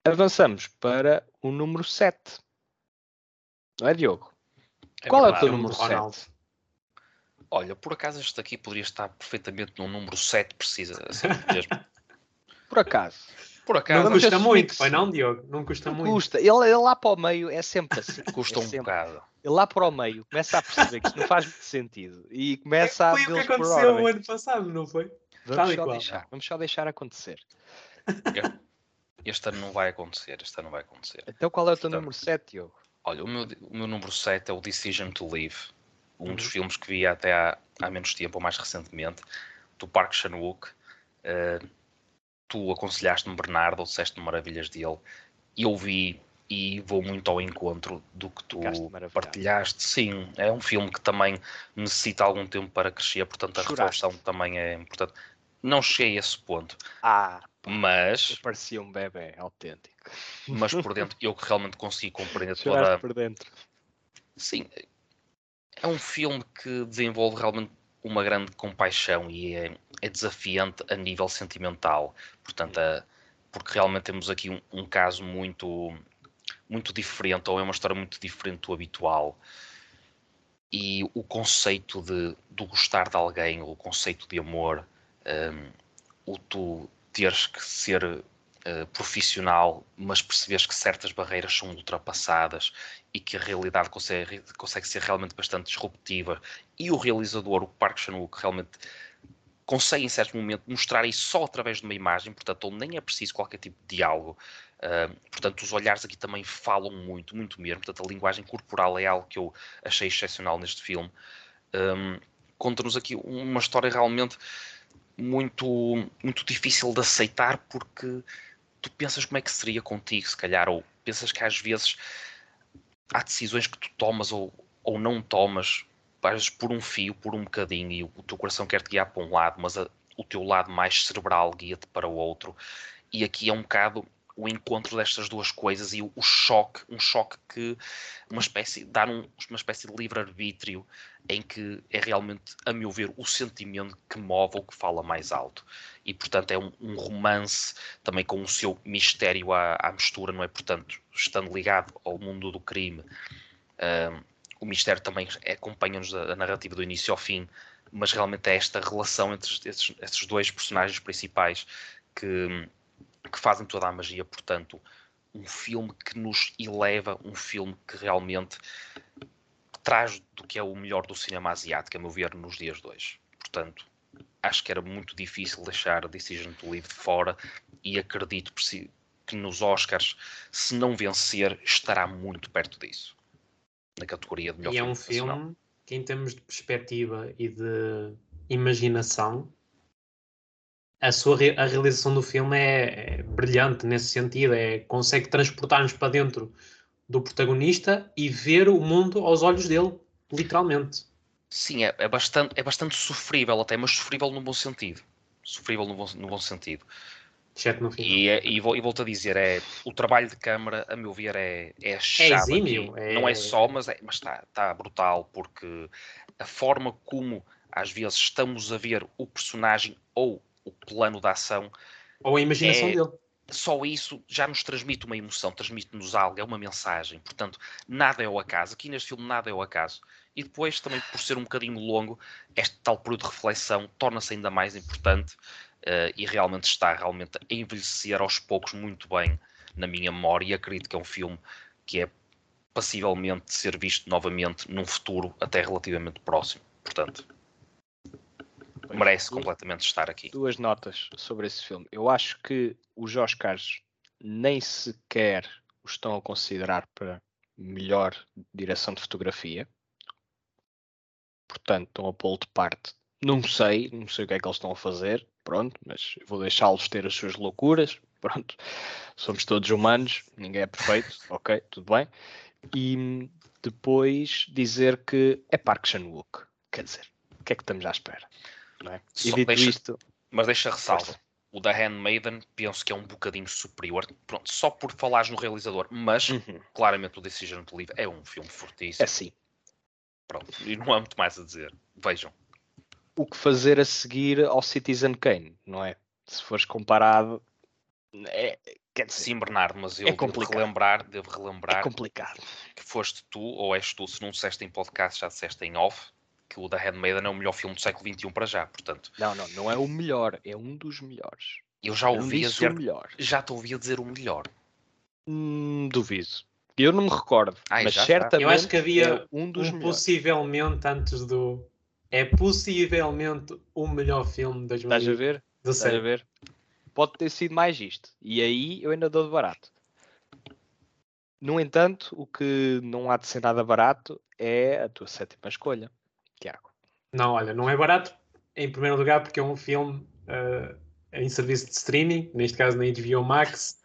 Avançamos para o número 7. Não é, Diogo? É Qual é o verdade. teu Filme número do Ronaldo. 7? Olha, por acaso este aqui poderia estar perfeitamente no número 7, precisa assim mesmo. (laughs) Por acaso. Por Não acaso, Vamos custa muito, foi sim. não, Diogo? Não custa muito. Custa. Ele, ele lá para o meio é sempre assim. (laughs) custa é um sempre. bocado. Ele lá para o meio começa a perceber que isto não faz muito sentido e começa a Foi o que aconteceu o ano passado, não foi? Vamos só, deixar, vamos só deixar acontecer. (laughs) Este ano não vai acontecer, este ano não vai acontecer. Então qual é o teu Portanto, número 7, Diogo? Olha, o meu, o meu número 7 é o Decision to Live, um dos Uhum. filmes que vi até há, há menos tempo, ou mais recentemente, do Park Chan-wook. Eh, tu aconselhaste-me Bernardo, disseste-me maravilhas dele, e eu vi e vou muito ao encontro do que tu partilhaste. Sim, é um filme que também necessita algum tempo para crescer, portanto a Choraste. reflexão também é importante. Não cheguei a esse ponto, Ah, mas, parecia um bebê autêntico. mas por dentro eu que realmente consegui compreender toda Choraste por dentro. Sim, é um filme que desenvolve realmente uma grande compaixão e é, é desafiante a nível sentimental. Portanto, é- porque realmente temos aqui um, um caso muito, muito diferente, ou é uma história muito diferente do habitual. E o conceito de, do gostar de alguém, o conceito de amor, hum, o tu teres que ser eh, profissional, mas perceberes que certas barreiras são ultrapassadas e que a realidade consegue, consegue ser realmente bastante disruptiva. E o realizador, o Park Chan-wook, realmente consegue em certo momento mostrar isso só através de uma imagem, portanto ele nem é preciso qualquer tipo de diálogo. Uh, portanto, os olhares aqui também falam muito, muito mesmo. Portanto, a linguagem corporal é algo que eu achei excepcional neste filme. Um, Conta-nos aqui uma história realmente muito, muito difícil de aceitar porque tu pensas como é que seria contigo, se calhar, ou pensas que às vezes há decisões que tu tomas ou, ou não tomas, às por um fio, por um bocadinho, e o, o teu coração quer te guiar para um lado, mas a- o teu lado mais cerebral guia-te para o outro. E aqui é um bocado o encontro destas duas coisas e o, o choque, um choque que uma espécie, dar um- uma espécie de livre-arbítrio em que é realmente, a meu ver, o sentimento que move ou que fala mais alto. E, portanto, é um, um romance também com o seu mistério à, à mistura, não é? Portanto, estando ligado ao mundo do crime, ahm, o mistério também acompanha-nos a, a narrativa do início ao fim, mas realmente é esta relação entre estes dois personagens principais que, que fazem toda a magia. Portanto, um filme que nos eleva, um filme que realmente traz do que é o melhor do cinema asiático, a meu ver, nos dias de hoje. Portanto, acho que era muito difícil deixar Decision to Live de fora e acredito que nos Oscars, se não vencer, estará muito perto disso. Na categoria de melhor E é um nacional. filme que, em termos de perspectiva e de imaginação, a, sua, a realização do filme é, é brilhante nesse sentido. É, consegue transportar-nos para dentro do protagonista e ver o mundo aos olhos dele, literalmente. Sim, é, é bastante, é bastante sofrível até, mas sofrível no bom sentido. Sofrível no bom, no bom sentido. Exceto no fim. E, é- e, e volto a dizer, é, o trabalho de câmara, a meu ver, é, é a chave exímio, aqui. é- Não é só, mas está mas tá, tá brutal, porque a forma como às vezes estamos a ver o personagem ou o plano de ação, Ou a imaginação é- dele. Só isso já nos transmite uma emoção, transmite-nos algo, é uma mensagem. Portanto, nada é o acaso. Aqui neste filme, nada é o acaso. e depois também por ser um bocadinho longo, este tal período de reflexão torna-se ainda mais importante uh, e realmente está realmente a envelhecer aos poucos muito bem na minha memória e acredito que é um filme que é passivelmente ser visto novamente num futuro até relativamente próximo. Portanto, merece duas, completamente estar aqui. Duas notas sobre esse filme. Eu acho que os Oscars nem sequer o estão a considerar para melhor direção de fotografia. Portanto, estão a pô-lo de parte. Não sei, não sei o que é que eles estão a fazer, pronto, mas vou deixá-los ter as suas loucuras, (laughs) pronto. Somos todos humanos, ninguém é perfeito, (laughs) ok, tudo bem. E depois dizer que é Park Chan-wook. Quer dizer, o que é que estamos à espera? Não é? Dito deixa, isto... Mas deixa ressalva. O da Handmaiden penso que é um bocadinho superior, pronto, só por falares no realizador, mas uhum. claramente o Decision to Live é um filme fortíssimo. É sim. Pronto, e não há muito mais a dizer. Vejam. O que fazer a seguir ao Citizen Kane, não é? Se fores comparado, é, quer dizer, Sim, Bernardo, mas eu é devo relembrar, devo relembrar é complicado. que foste tu, ou és tu, se não disseste em podcast, já disseste em off, que o da Handmaiden é o melhor filme do século XXI para já, portanto. Não, não, não é o melhor, é um dos melhores. Eu já ouvi dizer o melhor. Já te ouvi dizer o melhor. Hum, duvido. Eu não me recordo, Ai, mas certamente Eu acho que havia é um dos um possivelmente antes do é possivelmente o melhor filme de 2000. Estás a ver? Estás a ver? Pode ter sido mais isto. E aí eu ainda dou de barato. No entanto, o que não há de ser nada barato é a tua sétima escolha. Tiago? Não, olha, não é barato, em primeiro lugar, porque é um filme uh, em serviço de streaming, neste caso na HBO Max.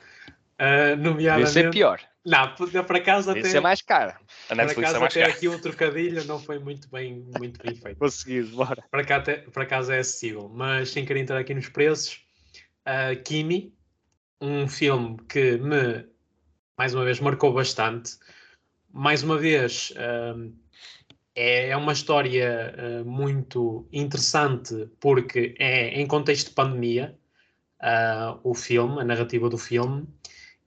Uh, nomeadamente... Devia ser pior. Não, por acaso até. Isso é mais caro. A Netflix por acaso é mais até aqui o trocadilho não foi muito bem, muito bem feito. Conseguido, bora. Para, cá, por acaso é acessível, mas sem querer entrar aqui nos preços, uh, Kimi, um filme que me, mais uma vez, marcou bastante. Mais uma vez, uh, é, é uma história uh, muito interessante porque é em contexto de pandemia uh, o filme, a narrativa do filme,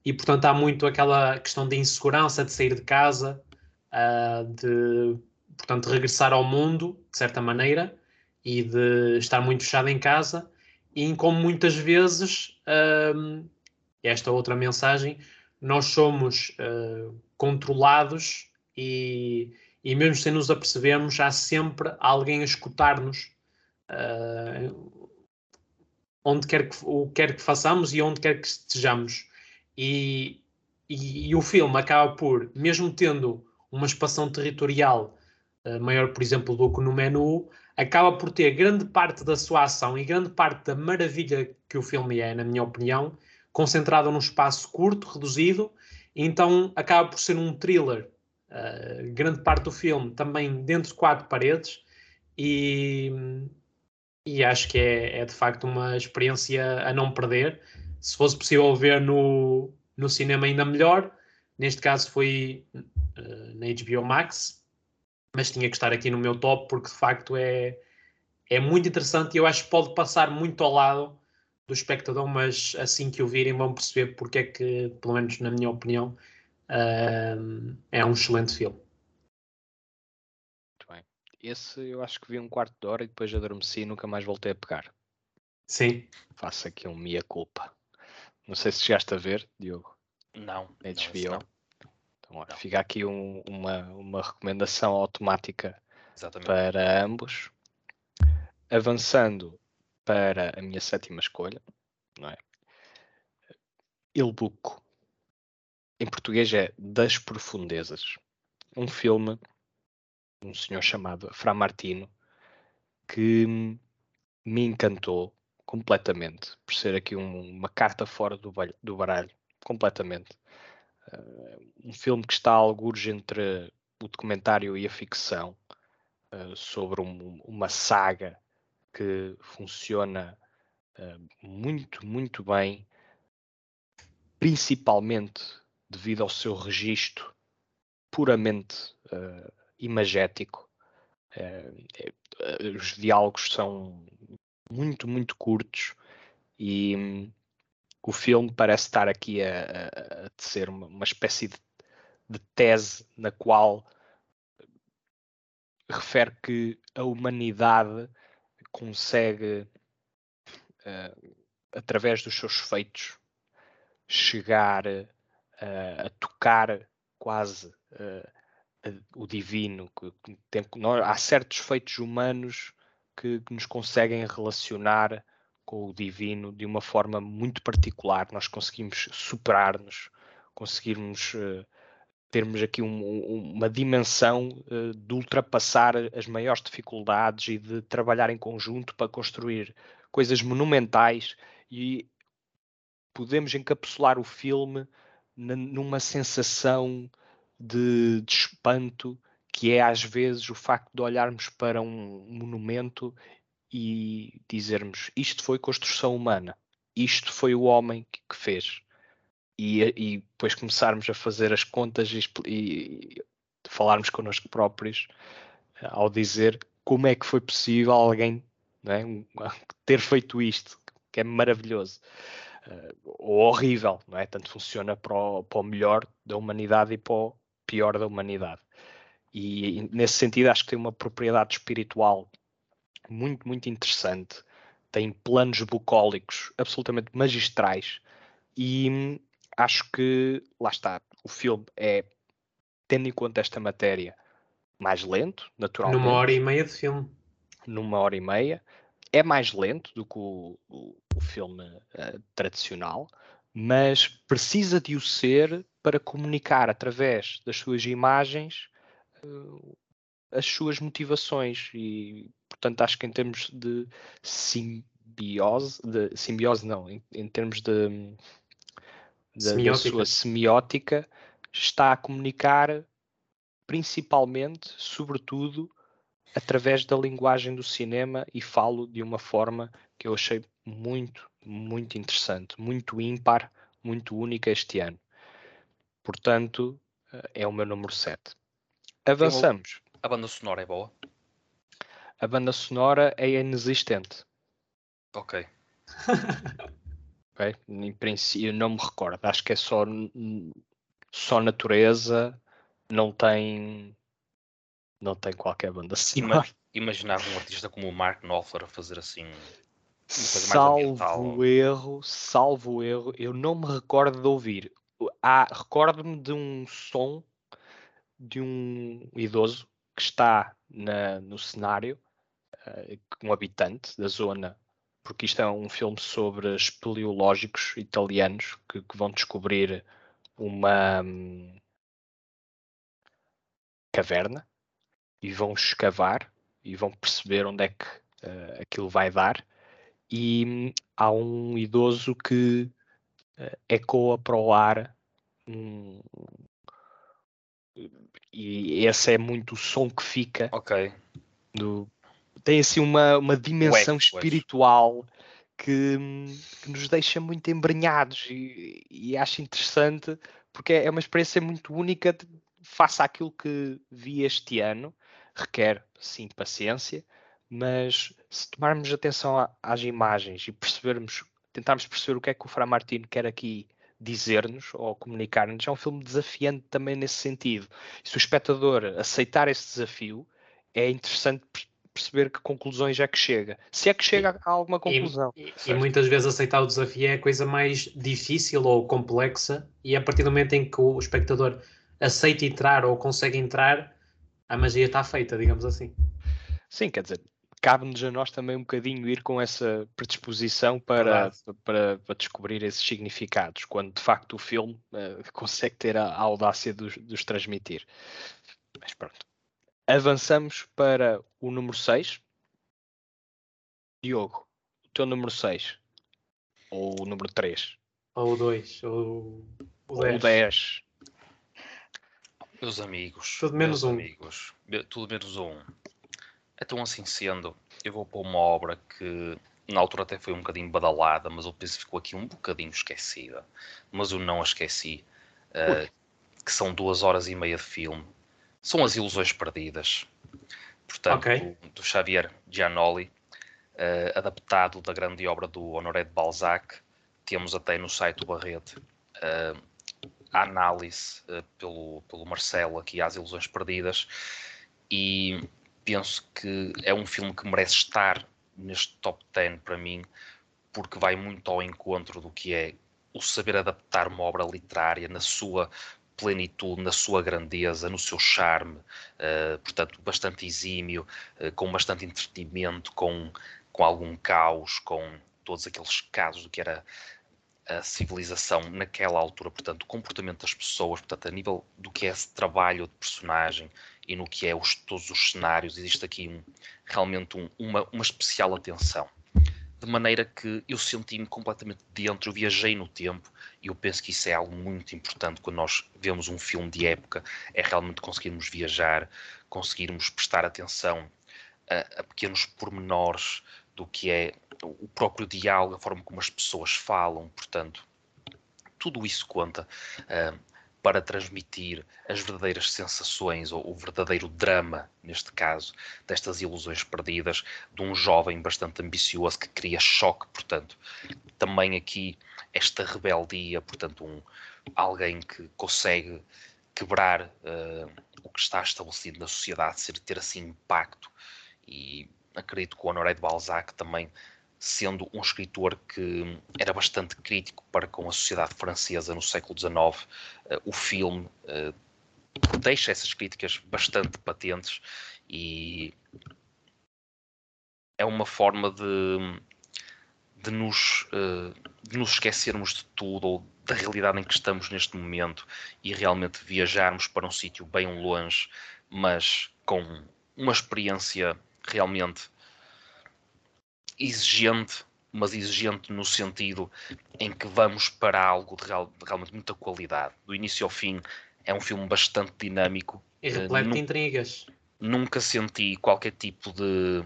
e portanto há muito aquela questão de insegurança de sair de casa, uh, de portanto regressar ao mundo de certa maneira e de estar muito fechado em casa e como muitas vezes esta outra mensagem nós somos controlados e e mesmo sem nos apercebermos, há sempre alguém a escutar-nos uh, onde quer que, o quer que façamos e onde quer que estejamos. E, e, e, o filme acaba por, mesmo tendo uma expansão territorial uh, maior, por exemplo, do que no menu, acaba por ter grande parte da sua ação e grande parte da maravilha que o filme é, na minha opinião, concentrada num espaço curto, reduzido, então acaba por ser um thriller uh, grande parte do filme também dentro de quatro paredes e, e acho que é, é, de facto uma experiência a não perder. Se fosse possível ver no, no cinema ainda melhor, neste caso foi uh, na HBO Max, mas tinha que estar aqui no meu top porque de facto é, é muito interessante e eu acho que pode passar muito ao lado do espectador, mas assim que o virem vão perceber porque é que, pelo menos na minha opinião, Uh, é um excelente filme. Muito bem. Esse eu acho que vi um quarto de hora e depois adormeci e nunca mais voltei a pegar. Sim. Faço aqui um minha culpa. Não sei se chegaste a ver, Diogo. Não. É desviou. Então, olha, fica aqui um, uma, uma recomendação automática Exatamente. para ambos. Avançando para a minha sétima escolha, não é? Il Buco em português é Das Profundezas. Um filme, um senhor chamado Fra Martino, que me encantou completamente, por ser aqui um, uma carta fora do, do baralho, completamente. Uh, um filme que está a algures entre o documentário e a ficção, uh, sobre um, uma saga que funciona uh, muito, muito bem, principalmente devido ao seu registro puramente uh, imagético. Uh, os diálogos são muito, muito curtos e um, o filme parece estar aqui a, a, a ser uma, uma espécie de, de, tese na qual refere que a humanidade consegue, uh, através dos seus feitos, chegar a tocar quase uh, o divino. Que, tem, nós, há certos feitos humanos que, que, nos conseguem relacionar com o divino de uma forma muito particular. Nós conseguimos superar-nos, conseguirmos termos aqui um, um, uma dimensão uh, de ultrapassar as maiores dificuldades e de trabalhar em conjunto para construir coisas monumentais e podemos encapsular o filme numa sensação de, de, espanto que é às vezes o facto de olharmos para um monumento e dizermos isto foi construção humana, isto foi o homem que, que fez e, e depois começarmos a fazer as contas e, e falarmos connosco próprios eh, ao dizer como é que foi possível alguém é? (laughs) ter feito isto, que é maravilhoso. Ou horrível, não é? Tanto funciona para o, para o melhor da humanidade e para o pior da humanidade. E, e nesse sentido acho que tem uma propriedade espiritual muito, muito interessante. Tem planos bucólicos absolutamente magistrais e acho que, lá está, o filme é, tendo em conta esta matéria, mais lento, naturalmente. Numa hora e meia de filme. Numa hora e meia. É mais lento do que o, o, o filme uh, tradicional, mas precisa de o ser para comunicar através das suas imagens uh, as suas motivações. E portanto acho que em termos de simbiose de simbiose não em, em termos de da, da, sua semiótica está a comunicar principalmente, sobretudo, através da linguagem do cinema e falo de uma forma que eu achei muito, muito interessante, muito ímpar, muito única este ano. Portanto, é o meu número 7. Avançamos. A banda sonora é boa? A banda sonora é inexistente. Ok. (laughs) Okay? Em princípio, não me recordo. Acho que é só, só natureza, não tem, não tem qualquer banda sonora. Imaginar um artista como o Mark Knopfler a fazer assim. Salvo erro, salvo erro, eu não me recordo de ouvir. Ah, recordo-me de um som de um idoso que está na, no cenário, uh, um habitante da zona porque isto é um filme sobre espeleológicos italianos que, que vão descobrir uma hum, caverna e vão escavar e vão perceber onde é que uh, aquilo vai dar. E hum, há um idoso que uh, ecoa para o ar um, e esse é muito o som que fica okay. do, tem assim uma, uma dimensão Ué, espiritual que, que, nos deixa muito embrenhados e, e, acho interessante porque é uma experiência muito única de, face àquilo que vi este ano. Requer, sim, paciência, mas se tomarmos atenção às imagens e percebermos, tentarmos perceber o que é que o Fra Martino quer aqui dizer-nos ou comunicar-nos, é um filme desafiante também nesse sentido. E se o espectador aceitar esse desafio, é interessante perceber que conclusões é que chega. Se é que chega a alguma conclusão. E, e, muitas vezes aceitar o desafio é a coisa mais difícil ou complexa, e a partir do momento em que o espectador aceita entrar ou consegue entrar, a magia está feita, digamos assim. Sim, quer dizer, cabe-nos a nós também um bocadinho ir com essa predisposição para, para, para, descobrir esses significados, quando de facto o filme uh, (laughs) consegue ter a, a audácia de os transmitir. Mas pronto. Avançamos para o número 6. Diogo, o teu número 6. Ou o número 3. Ou o 2. Ou o 10. Ou o 10. Meus amigos. Tudo menos um. Amigos, tudo menos um. Então, assim sendo, eu vou pôr uma obra que na altura até foi um bocadinho badalada, mas eu penso que ficou aqui um bocadinho esquecida. Mas eu não a esqueci. Uh, que são duas horas e meia de filme são as ilusões perdidas. Portanto, okay. do, do, Xavier Giannoli, uh, adaptado da grande obra do Honoré de Balzac. Temos até no site do Barrete uh, a análise uh, pelo, pelo Marcelo aqui às ilusões perdidas. E penso que é um filme que merece estar neste top 10 para mim, porque vai muito ao encontro do que é o saber adaptar uma obra literária na sua plenitude, na sua grandeza, no seu charme, uh, portanto, bastante exímio, uh, com bastante entretenimento, com, com algum caos, com todos aqueles casos do que era a civilização naquela altura, portanto, o comportamento das pessoas, portanto, a nível do que é esse trabalho de personagem e no que é os, todos os cenários, existe aqui um, realmente um, uma, uma especial atenção. De maneira que eu senti-me completamente dentro, eu viajei no tempo e eu penso que isso é algo muito importante quando nós vemos um filme de época, é realmente conseguirmos viajar, conseguirmos prestar atenção a, a pequenos pormenores do que é o próprio diálogo, a forma como as pessoas falam, portanto, tudo isso conta. Uh, para transmitir as verdadeiras sensações ou o verdadeiro drama, neste caso, destas ilusões perdidas de um jovem bastante ambicioso que cria choque, portanto, também aqui esta rebeldia, portanto, um, alguém que consegue quebrar uh, o que está estabelecido na sociedade, ser, ter assim impacto e acredito que o Honoré de Balzac também sendo um escritor que era bastante crítico para com a sociedade francesa no século XIX, eh, o filme eh, deixa essas críticas bastante patentes e é uma forma de, de, nos, eh, de nos esquecermos de tudo ou da realidade em que estamos neste momento e realmente viajarmos para um sítio bem longe, mas com uma experiência realmente exigente, mas exigente no sentido em que vamos para algo de, real, de realmente muita qualidade. Do início ao fim, é um filme bastante dinâmico. E repleto uh, de intrigas. Nunca senti qualquer tipo de.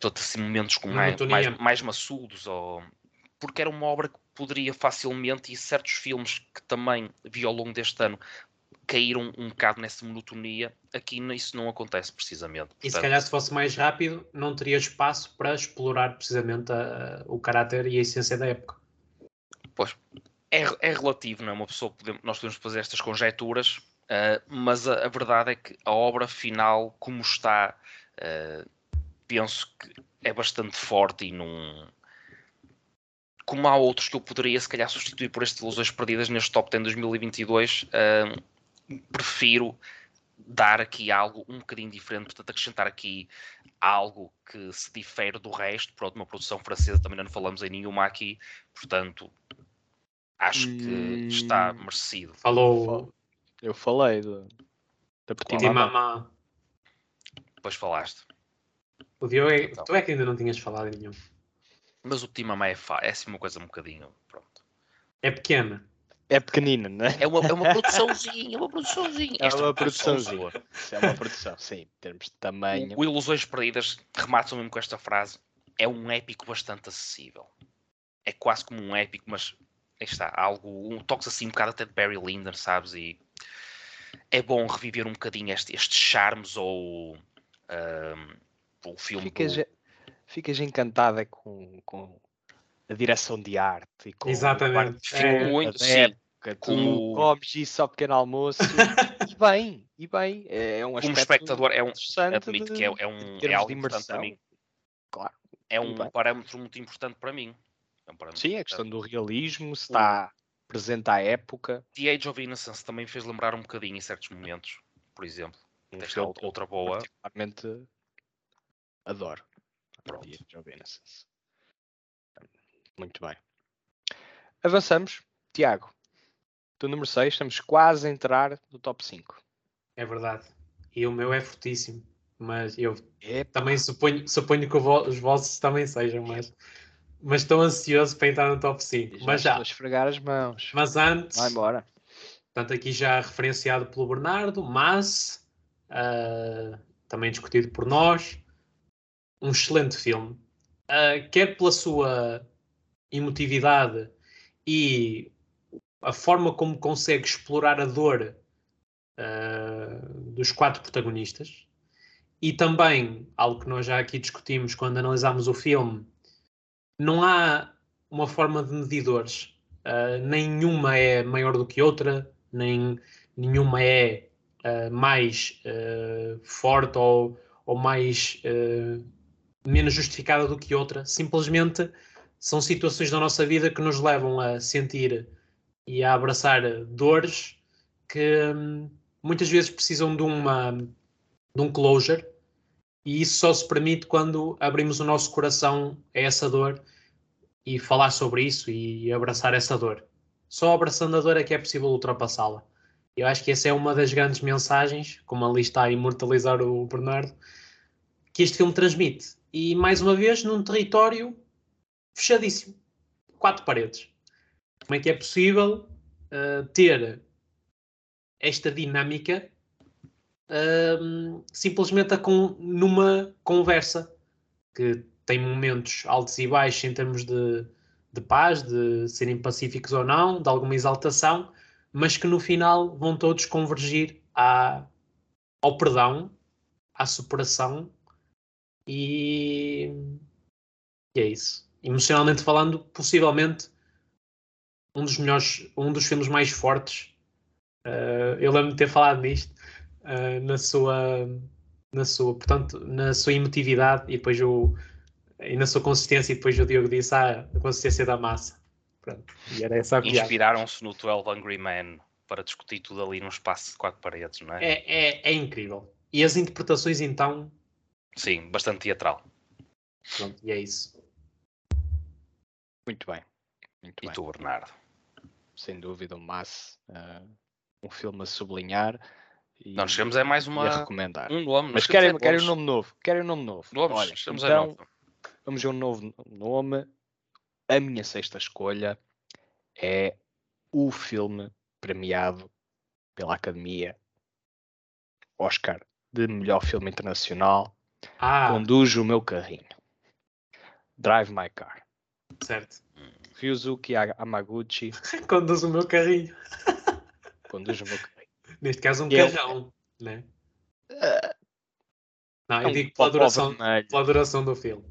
Todos assim, momentos com mais, mais, mais maçudos, ou... porque era uma obra que poderia facilmente, e certos filmes que também vi ao longo deste ano, caíram um bocado nessa monotonia. Aqui isso não acontece precisamente. Portanto, e se calhar se fosse mais rápido, não teria espaço para explorar precisamente a, o caráter e a essência da época. Pois, é, é relativo, não é? Uma pessoa, nós podemos fazer estas conjecturas, uh, mas a, a, verdade é que a obra final, como está, uh, penso que é bastante forte e num como há outros que eu poderia se calhar substituir por estas ilusões perdidas neste top 10 2022, uh, prefiro dar aqui algo um bocadinho diferente, portanto, acrescentar aqui algo que se difere do resto. Pronto, uma produção francesa também não falamos em nenhuma aqui, portanto, acho que hum... está merecido. Falou. Eu falei do, da Petit Mamá. Depois falaste. O Diogo é, então. tu é que ainda não tinhas falado nenhum. Mas o Petit Mamá é, é assim uma coisa um bocadinho. Pronto. É pequena. É pequenina, não é? É uma, é uma produçãozinha, é uma produçãozinha. É uma produçãozinha. É uma produção, sim, em termos de tamanho. O, Ilusões Perdidas remata mesmo com esta frase. É um épico bastante acessível. É quase como um épico, mas aí está, algo, um toque assim um bocado até de Barry Lyndon, sabes? E é bom reviver um bocadinho este, estes charmes ou um, o filme. Ficas, do... ficas encantada com, com a direção de arte e com Exatamente. É, muito, sim. como comes isso ao pequeno almoço (laughs) e bem, e bem, é, é um Como espectador é um admito que é, é um é algo importante para mim. Claro. É um parâmetro muito importante para mim. É um sim, a questão do realismo, se está presente à época. The Age of Innocence também fez lembrar um bocadinho em certos momentos, por exemplo. Um Desta outra boa. Particularmente adoro. Pronto. The Age of Innocence. Muito bem. Avançamos. Tiago, do número 6, estamos quase a entrar no top 5. É verdade. E o meu é fortíssimo. Mas eu Epa. também suponho, suponho que os vossos também sejam, mas, mas estou ansioso para entrar no top 5. Já mas já. esfregar as mãos. Mas antes. Vai embora. Portanto, aqui já referenciado pelo Bernardo, mas uh, também discutido por nós. Um excelente filme. Uh, quer pela sua emotividade e a forma como consegue explorar a dor uh, dos quatro protagonistas e também algo que nós já aqui discutimos quando analisámos o filme não há uma forma de medidores uh, nenhuma é maior do que outra nem nenhuma é uh, mais forte ou, ou mais uh, menos justificada do que outra. Simplesmente são situações da nossa vida que nos levam a sentir e a abraçar dores que um, muitas vezes precisam de, uma, de um closure e isso só se permite quando abrimos o nosso coração a essa dor e falar sobre isso e abraçar essa dor. Só abraçando a dor é que é possível ultrapassá-la. Eu acho que essa é uma das grandes mensagens, como ali está a imortalizar o Bernardo, que este filme transmite. E mais uma vez, num território fechadíssimo quatro paredes. Como é que é possível uh, ter esta dinâmica uh, simplesmente com, numa conversa que tem momentos altos e baixos em termos de, de paz, de serem pacíficos ou não, de alguma exaltação, mas que no final vão todos convergir à, ao perdão, à superação e, e é isso. Emocionalmente falando, possivelmente um dos melhores, um dos filmes mais fortes. Uh, eu lembro de ter falado nisto uh, na sua, na sua, portanto, na sua emotividade e depois o e na sua consistência e depois o Diogo disse ah, a consistência da massa. Pronto, e era essa Inspiraram-se no 12 Angry Men para discutir tudo ali num espaço de quatro paredes, não é? É, é, é incrível. E as interpretações então? Sim, bastante teatral. Pronto, e é isso. Muito bem. Muito e bem. tu, Bernardo? Sem dúvida, o Mass, uh, um filme a sublinhar. E, Nós chegamos a mais uma. A recomendar. Um nome. Mas querem, querem um nome novo. Querem um nome novo. Nomes, Olha, então. Vamos a um novo nome. A minha sexta escolha é o filme premiado pela Academia Oscar de melhor filme internacional. Ah. Conduz o meu carrinho. Drive My Car. Certo. Ryuzuki Amaguchi. (laughs) Conduz o meu carrinho. (laughs) Conduz o meu carrinho. Neste caso, um carrão, né? Uh, Não, eu é um digo pela duração, pela duração do filme.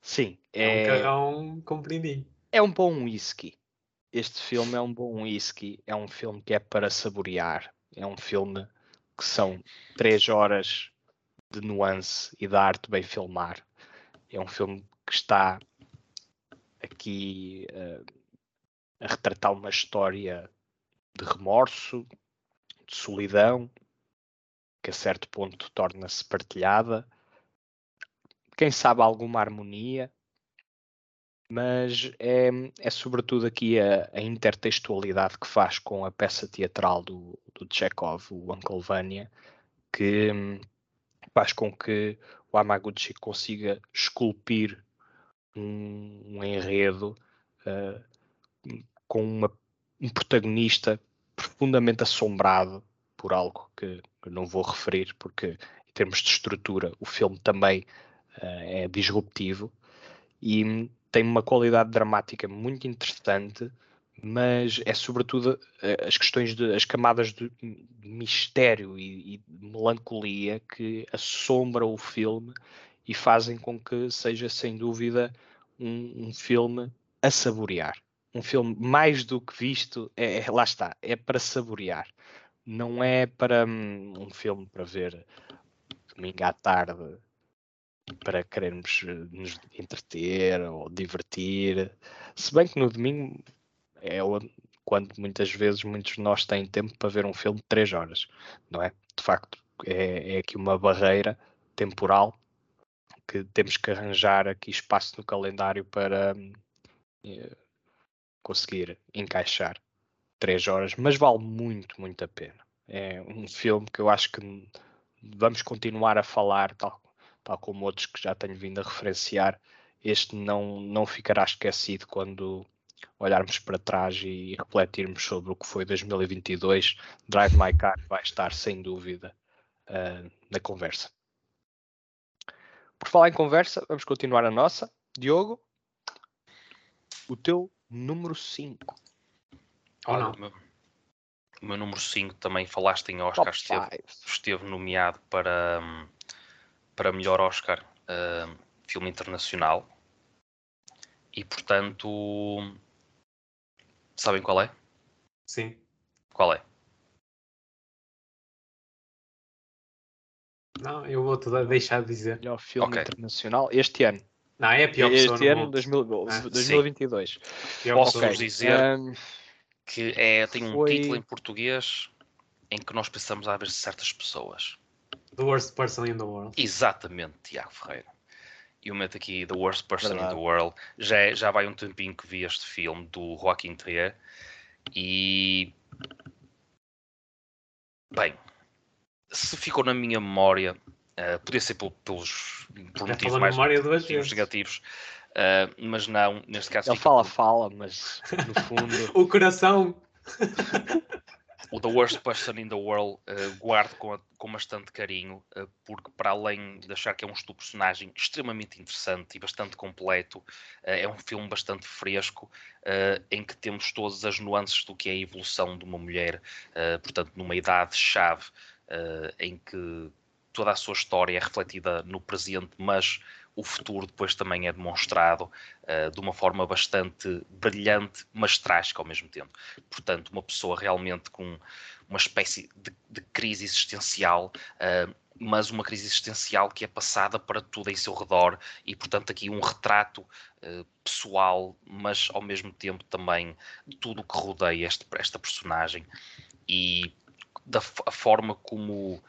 Sim. É, é um carrão comprimidinho. É um bom whisky. Este filme é um bom whisky. É um filme que é para saborear. É um filme que são três horas de nuance e de arte bem filmar. É um filme que está aqui uh, a retratar uma história de remorso, de solidão, que a certo ponto torna-se partilhada. Quem sabe alguma harmonia, mas é, é sobretudo aqui a, a, intertextualidade que faz com a peça teatral do, do Chekhov, o Uncle Vanya, que faz com que o Amaguchi consiga esculpir um, um enredo uh, com uma, um protagonista profundamente assombrado por algo que, não vou referir, porque em termos de estrutura o filme também uh, é disruptivo e tem uma qualidade dramática muito interessante, mas é sobretudo uh, as questões de as camadas de, mistério e, e melancolia que assombram o filme e fazem com que seja sem dúvida um, um filme a saborear. Um filme mais do que visto, é, é, lá está, é para saborear. Não é para um, um filme para ver domingo à tarde para querermos eh, nos entreter ou divertir. Se bem que no domingo é quando muitas vezes muitos de nós têm tempo para ver um filme de 3 horas, não é? De facto, é, é aqui uma barreira temporal que temos que arranjar aqui espaço no calendário para eh, conseguir encaixar três horas, mas vale muito, muito a pena. É um filme que eu acho que vamos continuar a falar, tal, tal como outros que já tenho vindo a referenciar. Este não, não ficará esquecido quando olharmos para trás e refletirmos sobre o que foi 2022. Drive My Car vai estar, sem dúvida, uh, na conversa. Por falar em conversa, vamos continuar a nossa. Diogo, o teu número 5. Olha, o meu, o meu número 5 também falaste em Oscar, esteve, esteve, nomeado para, para melhor Oscar uh, filme internacional. E portanto, sabem qual é? Sim. Qual é? Não, eu vou-te deixar de dizer. Melhor filme Ok. internacional este ano. Não, é a pior pessoa este no ano, mundo. 2000 Ah, 2022. Pior vos dizer Ahm, que é, tem um Foi- título em português em que nós pensamos a ver certas pessoas. The worst person in the world. Exatamente, Tiago Ferreira. Eu meto aqui The Worst Person in Verdade. the World. Já, é- já vai um tempinho que vi este filme do Joaquim Trier. E. Bem, se ficou na minha memória, eh, podia ser pel- pelos, por Já motivos mais motivos negativos, eh, mas não, neste caso. ele fala, por- fala, mas no fundo. (laughs) O coração. o The Worst Person in the World eh, guardo com, a- com bastante carinho, eh, porque para além de achar que é um estudo personagem extremamente interessante e bastante completo, eh, é um filme bastante fresco, em que temos todas as nuances do que é a evolução de uma mulher, portanto, numa idade-chave, eh, em que toda a sua história é refletida no presente, mas o futuro depois também é demonstrado eh, de uma forma bastante brilhante, mas trágica ao mesmo tempo. Portanto, uma pessoa realmente com uma espécie de, de crise existencial, eh, mas uma crise existencial que é passada para tudo em seu redor e, portanto, aqui um retrato pessoal, mas ao mesmo tempo também tudo o que rodeia este, esta personagem e da forma como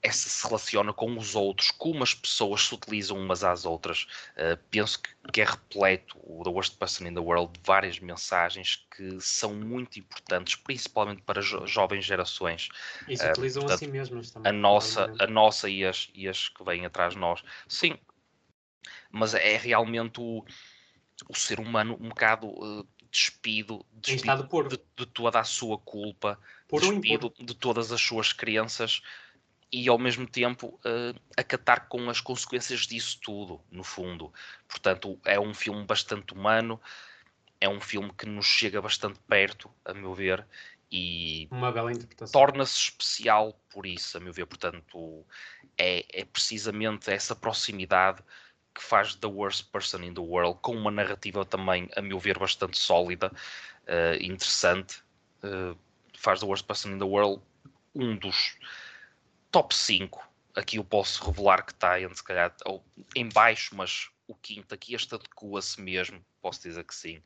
essa se relaciona com os outros, como as pessoas se utilizam umas às outras. Uh, penso que, que é repleto o The Worst Person in the World de várias mensagens que são muito importantes, principalmente para jo- jovens gerações. E se Eh, utilizam portanto, assim mesmas também. A nossa, a nossa e, as, e as que vêm atrás de nós. Sim, mas é realmente o, o ser humano um bocado uh, despido, despido de, de toda a sua culpa, Despido impuro. de todas as suas crenças e ao mesmo tempo eh, acatar com as consequências disso tudo, no fundo. Portanto, é um filme bastante humano, é um filme que nos chega bastante perto, a meu ver, e Uma bela interpretação. torna-se especial por isso, a meu ver. Portanto, é, é precisamente essa proximidade que faz The Worst Person in the World, com uma narrativa também, a meu ver, bastante sólida, eh, interessante. eh, faz The Worst Person in the World um dos top 5. Aqui eu posso revelar que está entre, se calhar, ou em baixo, mas o quinto aqui, este adequa-se mesmo, posso dizer que sim.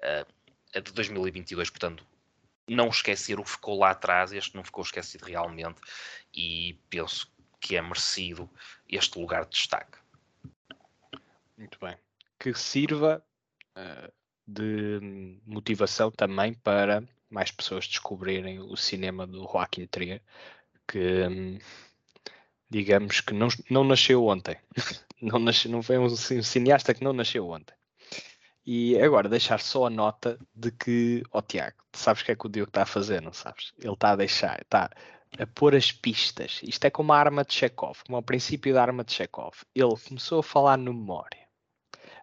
Eh, é de 2022, portanto, não esquecer o que ficou lá atrás, este não ficou esquecido realmente, e penso que é merecido este lugar de destaque. Muito bem. Que sirva eh, de motivação também para mais pessoas descobrirem o cinema do Joaquim Trier, que hum, digamos que não, não nasceu ontem. (laughs) Não, nasceu, não foi um, ci- cineasta que não nasceu ontem. E agora deixar só a nota de que, ó Tiago, tu sabes o que é que o Diogo está a fazer, não sabes? Ele está a deixar, está a pôr as pistas. Isto é como a arma de Chekhov, como ao princípio da arma de Chekhov. Ele começou a falar no memória.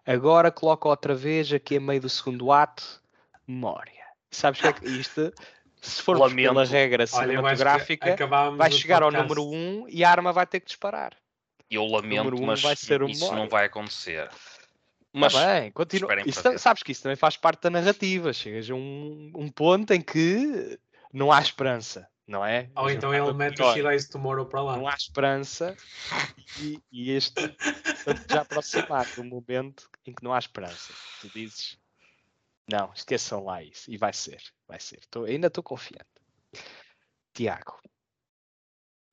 Agora coloca outra vez aqui a meio do segundo ato, memória. Sabes que é que isto, se for pela Lamento. regra acho que cinematográfica, vai chegar ao número 1 um e a arma vai ter que disparar. Eu lamento, número um mas vai ser o isso não vai acontecer. Mas, Mas tá bem, continua. Isso sabes que isso também faz parte da narrativa. Chegas a um, um ponto em que não há esperança, não é? Ou então jornada ele mete o Shirai's Tomorrow para lá. Não há esperança e, e este já (laughs) aproximar do momento em que não há esperança. Tu dizes, não, esqueçam lá isso. E vai ser, vai ser. Tô- ainda estou confiante. Tiago,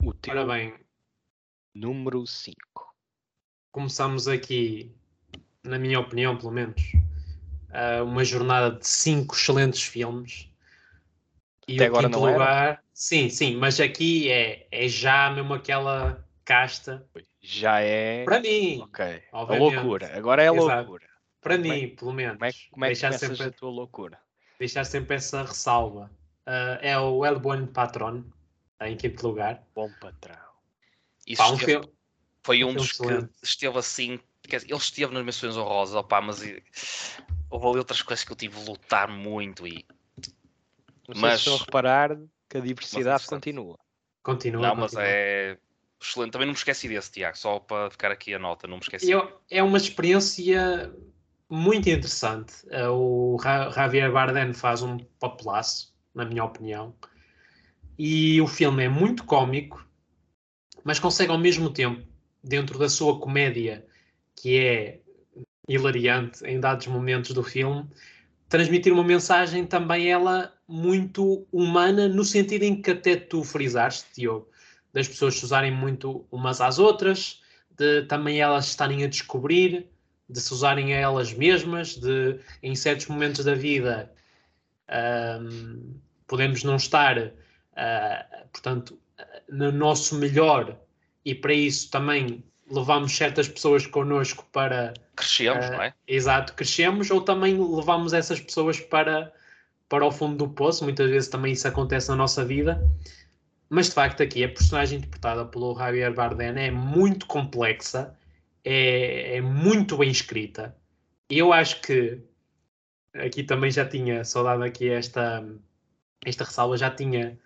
o teu Ora bem, número 5. começamos aqui, na minha opinião, pelo menos, uma jornada de cinco excelentes filmes. E Até o agora quinto não era? lugar, sim, sim, mas aqui é, é já mesmo aquela casta. Já é. Para mim, Ok. A loucura. Agora é a Exato. loucura. Para Como é- mim, pelo menos. Como é, que- como é que deixar, começas sempre, a tua loucura? deixar sempre essa ressalva. Ah, é o El Buen Patron, em quinto lugar. Bom patrão. isso Pá, um esteve- filme, foi um um filme dos que esteve assim. quer dizer, ele esteve nas menções honrosas, opá, mas e- houve ali outras coisas que eu tive de lutar muito e Não sei Mas- se estão a reparar que a diversidade continua. continua. não, mas continua. é excelente. Também não me esqueci desse, Tiago, só para ficar aqui a nota, não me esqueci. Eu- é uma experiência muito interessante. Uh, O Javier Bardem faz um papelaço, na minha opinião. E o filme é muito cómico, mas consegue ao mesmo tempo, dentro da sua comédia, que é hilariante em dados momentos do filme, transmitir uma mensagem também ela muito humana, no sentido em que até tu frisaste, Diogo, das pessoas se usarem muito umas às outras, de também elas estarem a descobrir, de se usarem a elas mesmas, de em certos momentos da vida um, podemos não estar, uh, portanto, no nosso melhor e para isso também levamos certas pessoas connosco para crescemos, uh, não é? Exato, crescemos ou também levamos essas pessoas para para o fundo do poço, muitas vezes também isso acontece na nossa vida. Mas de facto aqui a personagem interpretada pelo Javier Bardem é muito complexa, é, é muito bem escrita. Eu acho que aqui também já tinha saudade aqui esta esta ressalva já tinha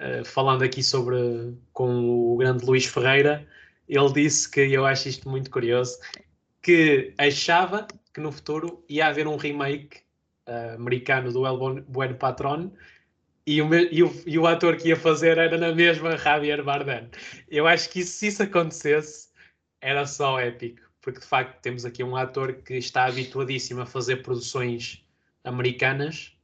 uh, falando aqui sobre com o grande Luís Ferreira ele disse que eu acho isto muito curioso que achava que no futuro ia haver um remake uh, americano do El Buen Patron e o, e, o, e o ator que ia fazer era na mesma Javier Bardem. Eu acho que isso, se isso acontecesse era só épico, porque de facto temos aqui um ator que está habituadíssimo a fazer produções americanas,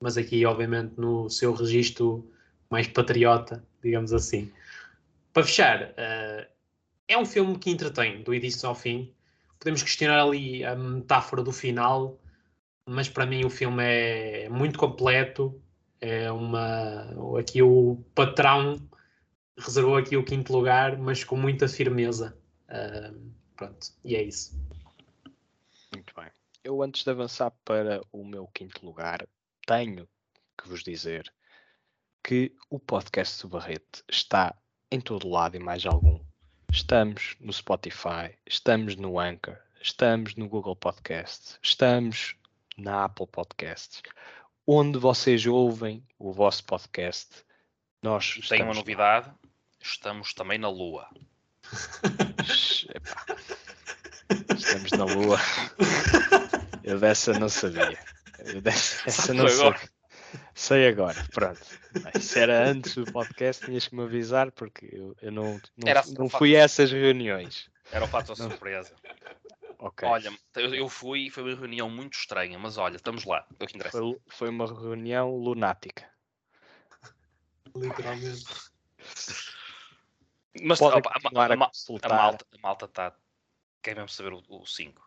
mas aqui obviamente no seu registro mais patriota, digamos assim. Para fechar, uh, é um filme que entretém do início ao fim. Podemos questionar ali a metáfora do final, mas para mim o filme é muito completo. É uma. Aqui o patrão reservou aqui o quinto lugar, mas com muita firmeza. Uh, pronto, e é isso. Muito bem. Eu, antes de avançar para o meu quinto lugar, tenho que vos dizer que o podcast do Barrete está em todo lado e mais algum. Estamos no Spotify, estamos no Anchor, estamos no Google Podcast, estamos na Apple Podcasts, onde vocês ouvem o vosso podcast. Nós Tem uma novidade, lá. estamos também na Lua. Estamos na Lua. Eu dessa não sabia. Eu dessa, essa não sabia. Sei agora, pronto. Se era antes do podcast, tinhas que me avisar porque eu, eu não, não, Era, não fui a essas reuniões. Era o fato da surpresa. Okay. Olha, eu fui e foi uma reunião muito estranha, mas olha, estamos lá. É o que interessa. Foi, foi uma reunião lunática. Literalmente. (laughs) Mas opa, a, a, a, a, malta, a malta está. Quer mesmo saber o 5?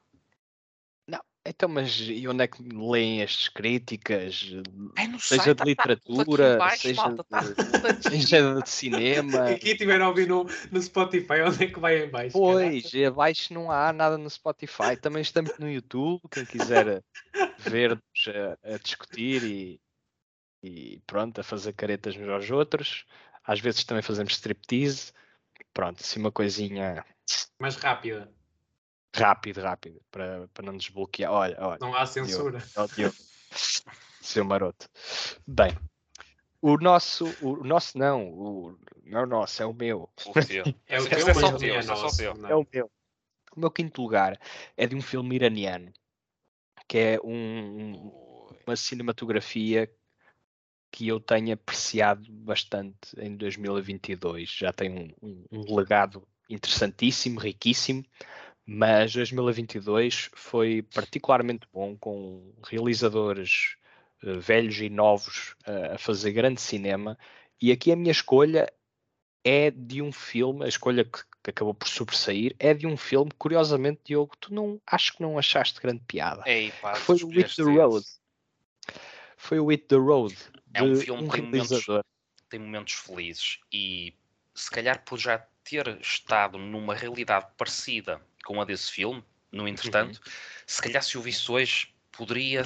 Então, mas e onde é que leem as críticas? É seja site, de literatura, tá, tá seja, malta, tá, de, seja de cinema. (laughs) Aqui tiveram a ouvir no, no Spotify, onde é que vai em baixo? Pois, caraca? abaixo não há nada no Spotify. Também estamos no YouTube, quem quiser ver-nos a, a, discutir e, e pronto, a fazer caretas uns aos outros. Às vezes também fazemos striptease. Pronto, assim uma coisinha... Mais rápida. Rápido, rápido, para, para não desbloquear. Olha, olha. Não há censura. Eu, seu maroto. Bem, o nosso, o nosso não, o, não é o nosso, é o meu. O é o teu, é, só teu, é, nosso, é o meu. O meu quinto lugar é de um filme iraniano, que é um, uma cinematografia que eu tenho apreciado bastante em 2022. Já tem um, um, um legado interessantíssimo, riquíssimo mas 2022 foi particularmente bom com realizadores uh, velhos e novos uh, a fazer grande cinema e aqui a minha escolha é de um filme, a escolha que, que, acabou por sobressair é de um filme, curiosamente, Diogo, tu não acho que não achaste grande piada. Ei, pá, foi o With the Road. Foi o With the Road. É um filme que tem, momentos, tem momentos felizes e se calhar por já ter estado numa realidade parecida com a desse filme, no entretanto, uhum. se calhar se o visse hoje, poderia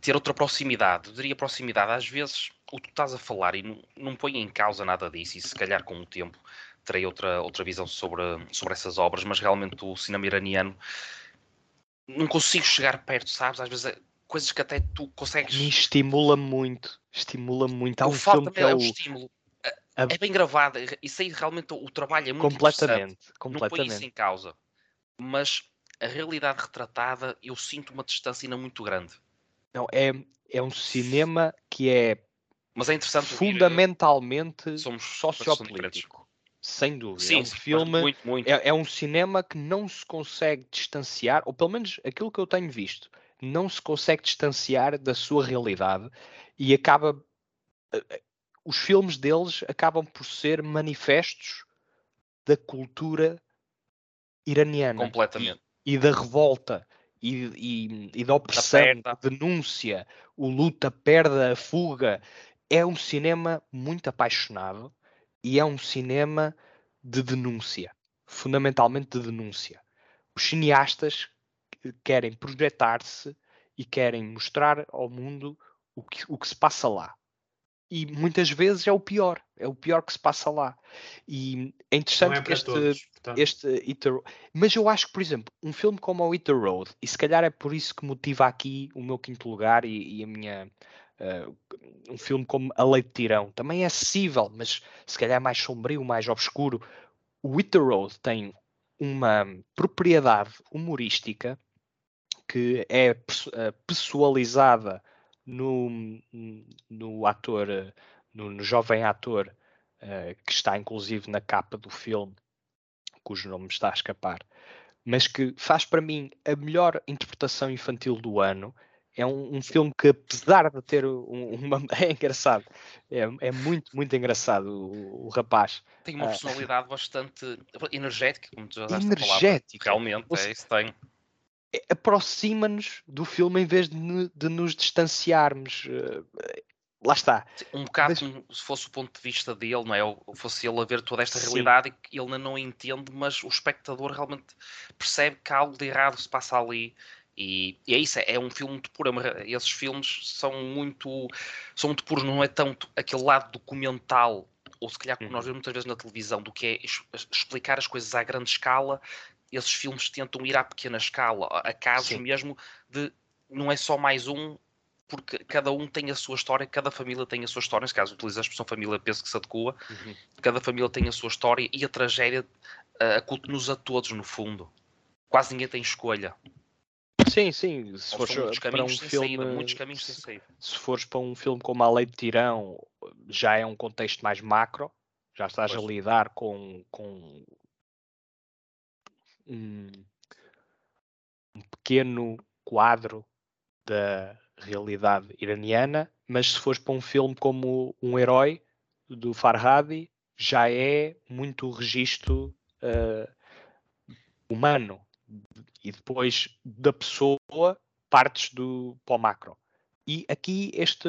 ter outra proximidade. Eu diria proximidade. Às vezes, o que tu estás a falar e não, não põe em causa nada disso, e se calhar com o tempo terei outra, outra visão sobre, sobre essas obras, mas realmente o cinema iraniano não consigo chegar perto, sabes? Às vezes coisas que até tu consegues. Me estimula muito, estimula muito. Há um filme que é, é o... estímulo é bem gravada. Isso aí realmente o trabalho é muito completamente, completamente. Não põe isso em causa. Mas a realidade retratada, eu sinto uma distância ainda muito grande. Não, é, é um cinema que é, Mas é interessante fundamentalmente somos sociopolítico. sem dúvida. Sim, é um filme, muito, muito. é, é um cinema que não se consegue distanciar, ou pelo menos aquilo que eu tenho visto, não se consegue distanciar da sua realidade e acaba. eh, eh, Os filmes deles acabam por ser manifestos da cultura iraniana completamente. e, e da revolta e, e- e da opressão, da denúncia, o luta, a perda, a fuga. É um cinema muito apaixonado e é um cinema de denúncia, fundamentalmente de denúncia. Os cineastas querem projetar-se e querem mostrar ao mundo o que, o que se passa lá. E muitas vezes é o pior, é o pior que se passa lá. E é interessante é que este, todos. este. Mas eu acho que, por exemplo, um filme como o the Road, e se calhar é por isso que motiva aqui o meu quinto lugar e, e a minha. eh, um filme como A Lei de Tirão também é acessível, mas se calhar é mais sombrio, mais obscuro. O the Road tem uma propriedade humorística que é eh, pessoalizada no, no ator, no, no jovem ator eh, que está inclusive na capa do filme, cujo nome me está a escapar, mas que faz para mim a melhor interpretação infantil do ano. É um, um filme que, apesar de ter um- (laughs) uma. É engraçado, é, é muito, muito engraçado o, o rapaz. Tem uma Ah. personalidade bastante energética, como tu já usaste a palavra. Energético. Realmente, é isso tem. É- aproxima-nos do filme em vez de, de nos distanciarmos. eh, lá está. Um bocado Mas- como se fosse o ponto de vista dele, não é? Ou fosse ele a ver toda esta Sim. realidade e que ele ainda não entende, mas o espectador realmente percebe que algo de errado se passa ali. E, e é isso, é um filme muito puro. é uma- Esses filmes são muito, são muito puros, não é tanto aquele lado documental, ou se calhar como nós Uhum. vemos muitas vezes na televisão, do que é explicar as coisas à grande escala. Esses filmes tentam ir à pequena escala, a casos Sim. mesmo de não é só mais um, porque cada um tem a sua história, cada família tem a sua história. Nesse caso, utiliza a expressão família, penso que se adequa. Cada família tem a sua história e a tragédia uh, aculte-nos a todos, no fundo. Quase ninguém tem escolha. Sim, sim. Se fores para um filme, saída, muitos caminhos sem se, saída. se fores para um filme como A Lei de Tirão, já é um contexto mais macro. Já estás Pois. a lidar com, com um, um pequeno quadro da realidade iraniana, mas se fores para um filme como Um Herói, do Farhadi, já é muito o registro eh, humano. E depois da pessoa partes do para o macro. E aqui este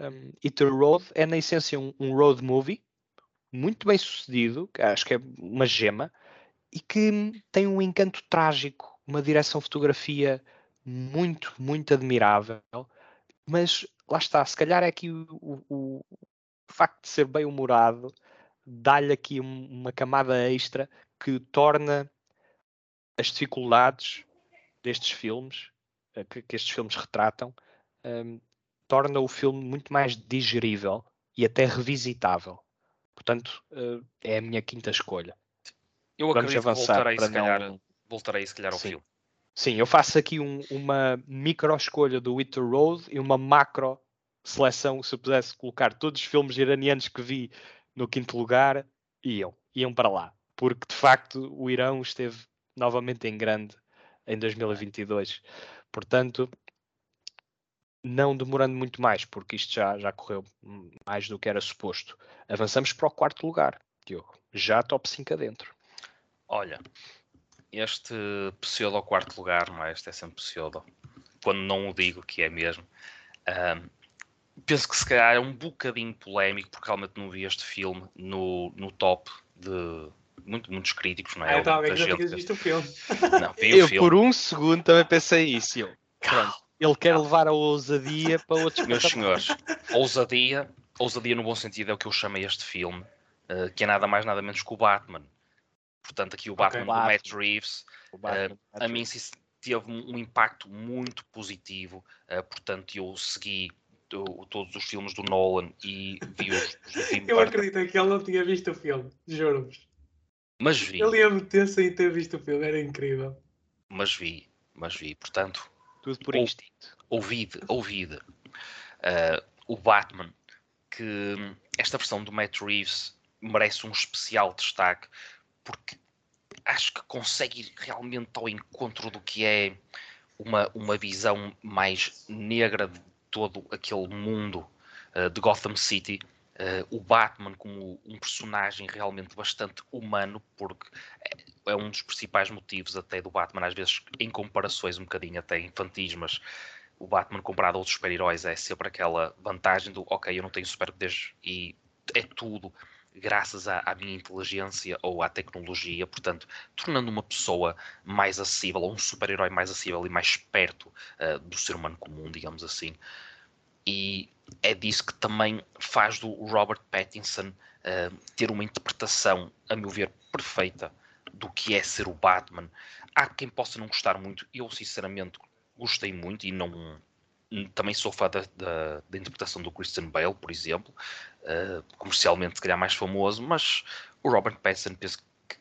um, Road é na essência um, um road movie muito bem sucedido, acho que é uma gema, e que tem um encanto trágico, uma direção fotografia muito, muito admirável, mas lá está, se calhar é aqui o, o- o facto de ser bem humorado dá-lhe aqui um- uma camada extra que torna as dificuldades destes filmes, eh, que, que estes filmes retratam, hum, torna o filme muito mais digerível e até revisitável. Portanto, eh, é a minha quinta escolha. Eu Vamos acredito que avançar voltarei, para se calhar, não- voltarei, se calhar, ao Sim. filme. Sim, eu faço aqui um- uma micro escolha do the Road e uma macro seleção. Se eu pudesse colocar todos os filmes iranianos que vi no quinto lugar, iam, iam para lá. Porque de facto o Irão esteve novamente em grande em 2022. Portanto, não demorando muito mais, porque isto já, já correu mais do que era suposto. Avançamos para o quarto lugar, Diogo. Já top 5 adentro. Olha, este pseudo ao quarto lugar, não é? Este é sempre pseudo. Quando não o digo que é mesmo. Penso que se calhar é um bocadinho polémico, porque realmente não vi este filme no, no top de muito, muitos críticos, não é? Ah, então Muita alguém já gente que- visto o filme. (laughs) Não, vi o Eu filme. por um segundo também pensei isso. Eu, pronto, ele quer levar a ousadia para outros Meus senhores, ousadia, ousadia no bom sentido é o que eu chamei este filme, eh, que é nada mais nada menos que o Batman. Portanto, aqui o. Batman do Batman. Matt Reeves, Batman, a mim sim teve um, impacto muito positivo, eh, portanto eu segui o- todos os filmes do Nolan e vi os, (laughs) os do Tim Eu acredito que ele não tinha visto o filme, juro-vos. mas vi, Ele ia meter sem ter visto o filme, era incrível. mas vi, mas vi, portanto tudo por ou- instinto. ouvide, ouvide eh, o Batman, que hum, esta versão do Matt Reeves merece um especial destaque porque acho que consegue ir realmente ao encontro do que é uma, uma visão mais negra de todo aquele mundo uh, de Gotham City. Uh, o Batman como um personagem realmente bastante humano, porque é, um dos principais motivos até do Batman, às vezes em comparações um bocadinho até infantis, mas o Batman comparado a outros super-heróis é sempre aquela vantagem do ok, eu não tenho superpoderes e é tudo graças à, à, minha inteligência ou à tecnologia, portanto, tornando uma pessoa mais acessível, ou um super-herói mais acessível e mais perto uh, do ser humano comum, digamos assim. E é disso que também faz do Robert Pattinson uh, ter uma interpretação, a meu ver, perfeita do que é ser o Batman. Há quem possa não gostar muito, eu sinceramente gostei muito e não também sou fã da, da, da, interpretação do Christian Bale, por exemplo, uh, comercialmente se calhar mais famoso, mas o Robert Pattinson penso que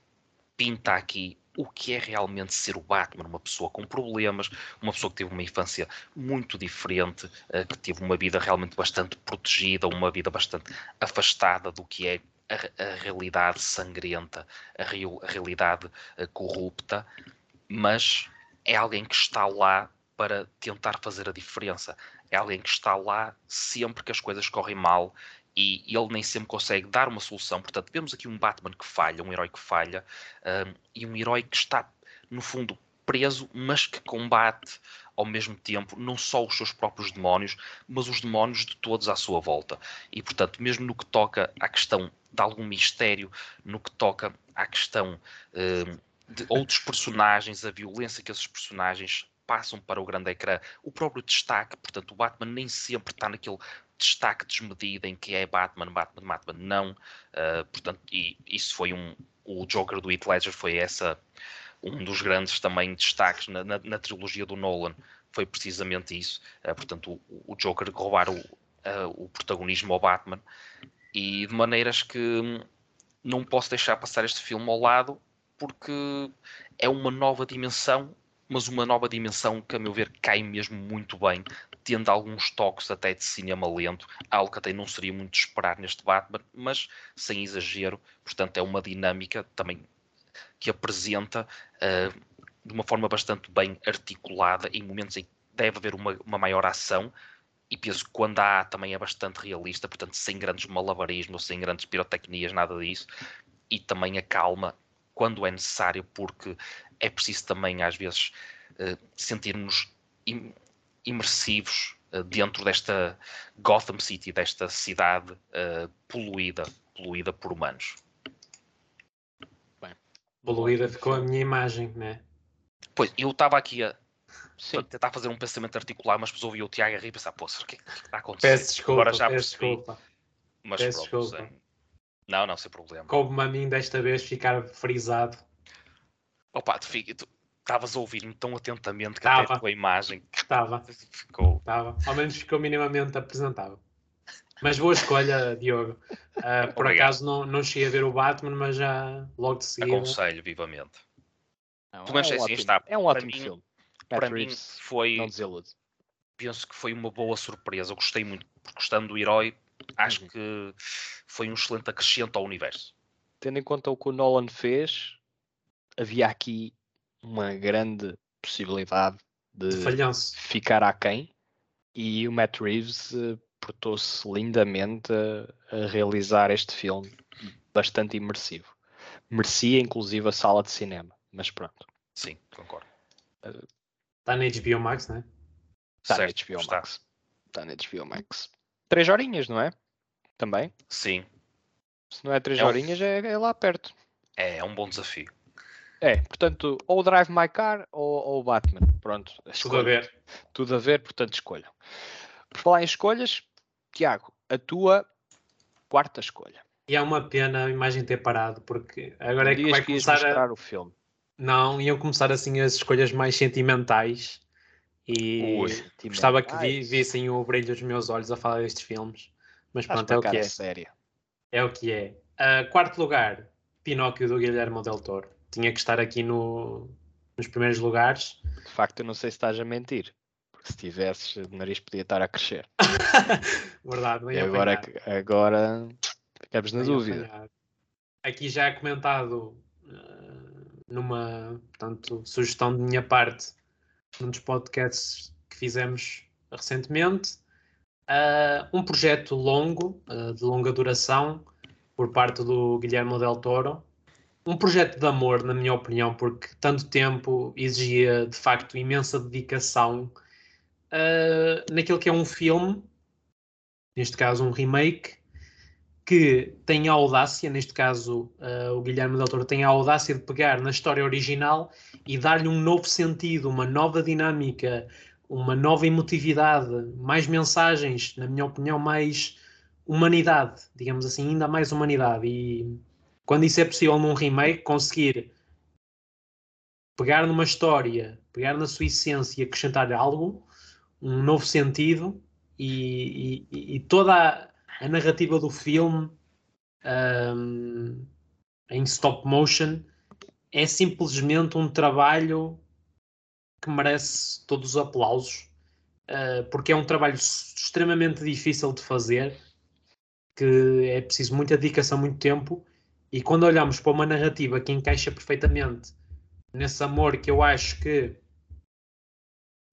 pinta aqui o que é realmente ser o Batman, uma pessoa com problemas, uma pessoa que teve uma infância muito diferente, uh, que teve uma vida realmente bastante protegida, uma vida bastante afastada do que é a, a realidade sangrenta, a, real, a realidade uh, corrupta, mas é alguém que está lá para tentar fazer a diferença. É alguém que está lá sempre que as coisas correm mal e ele nem sempre consegue dar uma solução. Portanto, vemos aqui um Batman que falha, um herói que falha, um, e um herói que está, no fundo, preso, mas que combate ao mesmo tempo não só os seus próprios demónios, mas os demónios de todos à sua volta. E, portanto, mesmo no que toca à questão de algum mistério, no que toca à questão um, de outros personagens, a violência que esses personagens passam para o grande ecrã. O próprio destaque, portanto, o Batman nem sempre está naquele destaque desmedido em que é Batman, Batman, Batman, não. Uh, portanto, e isso foi um. O Joker do Heath Ledger foi essa um dos grandes também destaques na, na, na trilogia do Nolan. Foi precisamente isso. Uh, portanto, o, o, Joker roubar o, uh, o protagonismo ao Batman e de maneiras que não posso deixar passar este filme ao lado porque é uma nova dimensão mas uma nova dimensão que, a meu ver, cai mesmo muito bem, tendo alguns toques até de cinema lento, algo que até não seria muito esperar neste Batman, mas sem exagero, portanto é uma dinâmica também que apresenta uh, de uma forma bastante bem articulada em momentos em que deve haver uma, uma maior ação, e penso que quando há também é bastante realista, portanto sem grandes malabarismos, sem grandes pirotecnias, nada disso, e também a calma quando é necessário, porque é preciso também, às vezes, uh, sentirmos im imersivos uh, dentro desta Gotham City, desta cidade uh, poluída, poluída por humanos. Bem, poluída ficou a minha imagem, né? Pois, eu estava aqui a Sim. tentar fazer um pensamento articular, mas depois ouvi o Tiago a rir e pensar, pô, o que, é que está a acontecer? Peço desculpa, Agora já peço percebi. desculpa. Mas peço pronto, desculpa. Não, não, sem problema. Coube-me a mim desta vez ficar frisado Opa, tu estavas a ouvir-me tão atentamente que Tava. até a tua imagem Estava. ficou. Estava. Ao menos ficou minimamente apresentável. Mas boa escolha, (laughs) Diogo. Uh, por acaso não, não cheguei a ver o Batman, mas já logo de seguida. Aconselho vivamente. Não, é, um assim, ótimo, está, é um ótimo mim, filme. Para mim foi. Não desilude. Penso que foi uma boa surpresa. Eu gostei muito, porque gostando do herói, acho uhum. que foi um excelente acrescento ao universo. Tendo em conta o que o Nolan fez, havia aqui uma grande possibilidade de, de ficar aquém e o Matt Reeves uh, portou-se lindamente a, a, realizar este filme bastante imersivo. Merecia inclusive a sala de cinema, mas pronto. Sim, concordo. Uh, está na HBO Max, não é? Está na HBO está. Max. Está na HBO Max. Três horinhas, não é? Também? Sim. Se não é três é horinhas, um... é, é lá perto. É, é um bom desafio. É, portanto, ou Drive My Car ou, o Batman. Pronto. Tudo a ver. Tudo a ver, portanto, escolham. Por falar em escolhas, Tiago, a tua quarta escolha. E é uma pena a imagem ter parado, porque agora é que vai que começar mostrar a... o filme. Não, iam começar assim as escolhas mais sentimentais e Ui, gostava que vi, vissem o brilho dos meus olhos a falar destes filmes. Mas pronto, é o que é. Séria. É o que é. Uh, quarto lugar, Pinóquio do Guilherme Del Toro tinha que estar aqui no, nos primeiros lugares. De facto, eu não sei se estás a mentir. Porque se tivesses, o nariz podia estar a crescer. (laughs) Verdade, e agora, agora ficamos na dúvida. aqui já é comentado uh, numa portanto, sugestão de minha parte num dos podcasts que fizemos recentemente. Uh, um projeto longo, uh, de longa duração, por parte do Guilherme Del Toro. Um projeto de amor, na minha opinião, porque tanto tempo exigia de facto imensa dedicação uh, naquilo que é um filme, neste caso um remake, que tem a audácia, neste caso uh, o Guilherme Del Toro tem a audácia de pegar na história original e dar-lhe um novo sentido, uma nova dinâmica, uma nova emotividade, mais mensagens, na minha opinião, mais humanidade, digamos assim, ainda mais humanidade. E quando isso é possível num remake, conseguir pegar numa história, pegar na sua essência e acrescentar algo, um novo sentido e, e, e toda a, a, narrativa do filme um, em stop motion é simplesmente um trabalho que merece todos os aplausos, uh, porque é um trabalho extremamente difícil de fazer, que é preciso muita dedicação, muito tempo, e quando olhamos para uma narrativa que encaixa perfeitamente nesse amor que eu acho que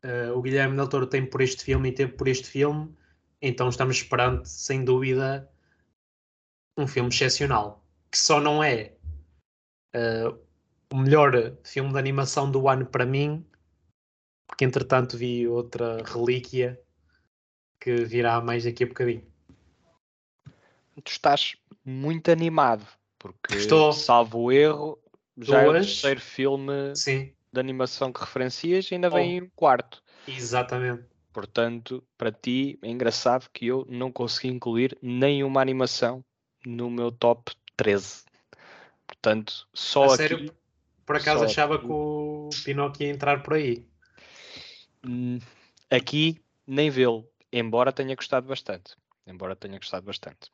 uh, o Guilherme Del Toro tem por este filme e teve por este filme, então estamos esperando, sem dúvida, um filme excepcional, que só não é uh, o melhor filme de animação do ano para mim, porque entretanto vi outra relíquia que virá mais daqui a bocadinho. Tu estás muito animado, porque Estou. salvo o erro, já Duas. é o terceiro filme Sim. de animação que referencias e ainda vem oh. um quarto. Exatamente. Portanto, para ti é engraçado que eu não consegui incluir nenhuma animação no meu top 13. Portanto, só a aqui. Sério? Por acaso achava aqui. que o Pinóquio ia entrar por aí. Hum, aqui nem vê-lo, embora tenha gostado bastante. Embora tenha gostado bastante.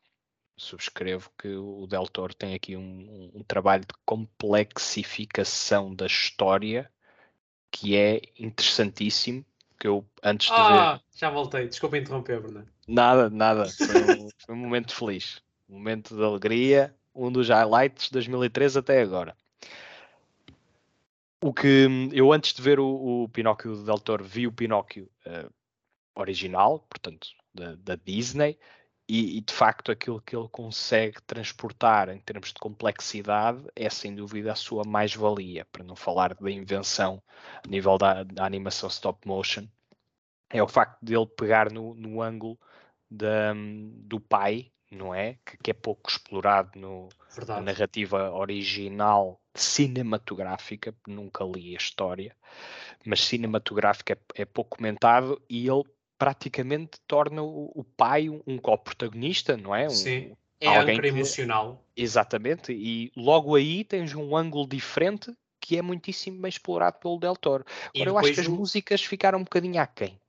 Subscrevo que o Del Toro tem aqui um, um trabalho de complexificação da história que é interessantíssimo. Que eu antes de ah, ver. Já voltei, desculpa interromper, Bruno. Nada, nada. Foi um, (laughs) foi um momento feliz. Um momento de alegria. Um dos highlights de 2013 até agora. O que eu antes de ver o, o Pinóquio do Del Toro vi o Pinóquio uh, original, portanto, da, da Disney, e, e, de facto aquilo que ele consegue transportar em termos de complexidade é sem dúvida a sua mais-valia, para não falar da invenção a nível da, da, animação stop motion, é o facto de ele pegar no, no ângulo da, do pai, não é? Que, que é pouco explorado no, na narrativa original cinematográfica, nunca li a história, mas cinematográfica é, é pouco comentado e ele praticamente torna o, o pai um, um co-protagonista, não é? Um, Sim, é alguém que, emocional. Exatamente, e logo aí tens um ângulo diferente que é muitíssimo bem explorado pelo Del Toro. Agora, eu acho que as o... músicas ficaram um bocadinho aquém.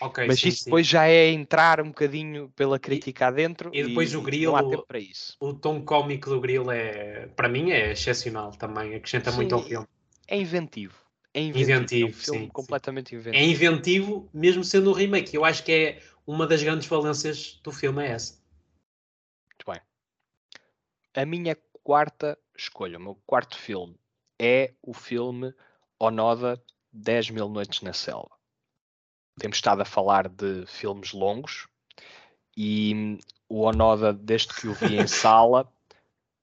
Okay, Mas sim, isso sim. depois já é entrar um bocadinho pela crítica adentro e depois e, o grilo, não há tempo para isso. O tom cómico do grilo é, para mim, é excepcional também, acrescenta sim, muito ao filme. É inventivo. É inventivo, inventivo é um filme sim, completamente sim. inventivo. É inventivo, mesmo sendo um remake. Eu acho que é uma das grandes valências do filme é essa. Muito bem. A minha quarta escolha, o meu quarto filme é o filme Onoda 10 Mil Noites na Selva temos estado a falar de filmes longos e o Onoda, desde que o vi em (laughs) sala,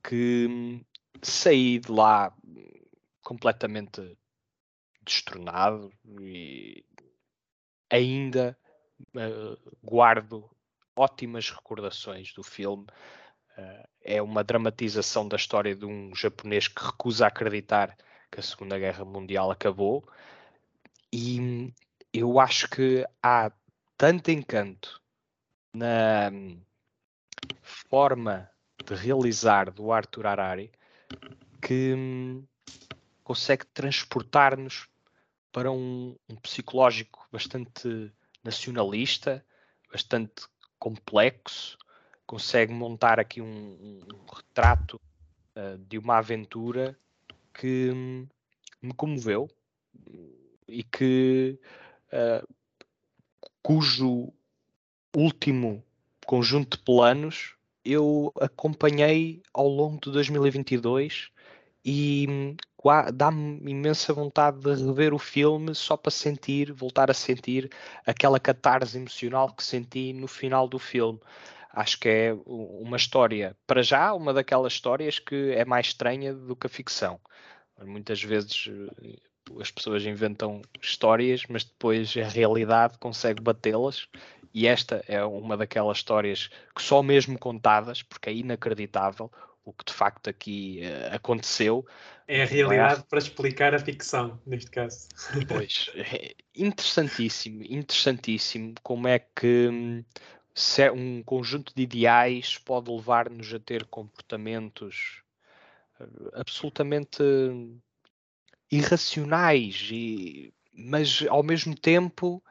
que saí de lá completamente destronado e ainda uh, guardo ótimas recordações do filme. Uh, é uma dramatização da história de um japonês que recusa acreditar que a Segunda Guerra Mundial acabou e eu acho que há tanto encanto na forma de realizar do Arthur Harari que hum, consegue transportar-nos para um, um, psicológico bastante nacionalista, bastante complexo, consegue montar aqui um, um, retrato uh, de uma aventura que hum, me comoveu e que uh, cujo último conjunto de planos eu acompanhei ao longo de 2022 e dá-me imensa vontade de rever o filme só para sentir, voltar a sentir aquela catarse emocional que senti no final do filme. Acho que é uma história, para já, uma daquelas histórias que é mais estranha do que a ficção. Muitas vezes eh, as pessoas inventam histórias, mas depois a realidade consegue batê-las. E esta é uma daquelas histórias que só mesmo contadas, porque é inacreditável o que de facto aqui uh, aconteceu. É a realidade é? para explicar a ficção, neste caso. Pois, é interessantíssimo, interessantíssimo como é que hum, um conjunto de ideais pode levar-nos a ter comportamentos eh, absolutamente irracionais, e, mas ao mesmo tempo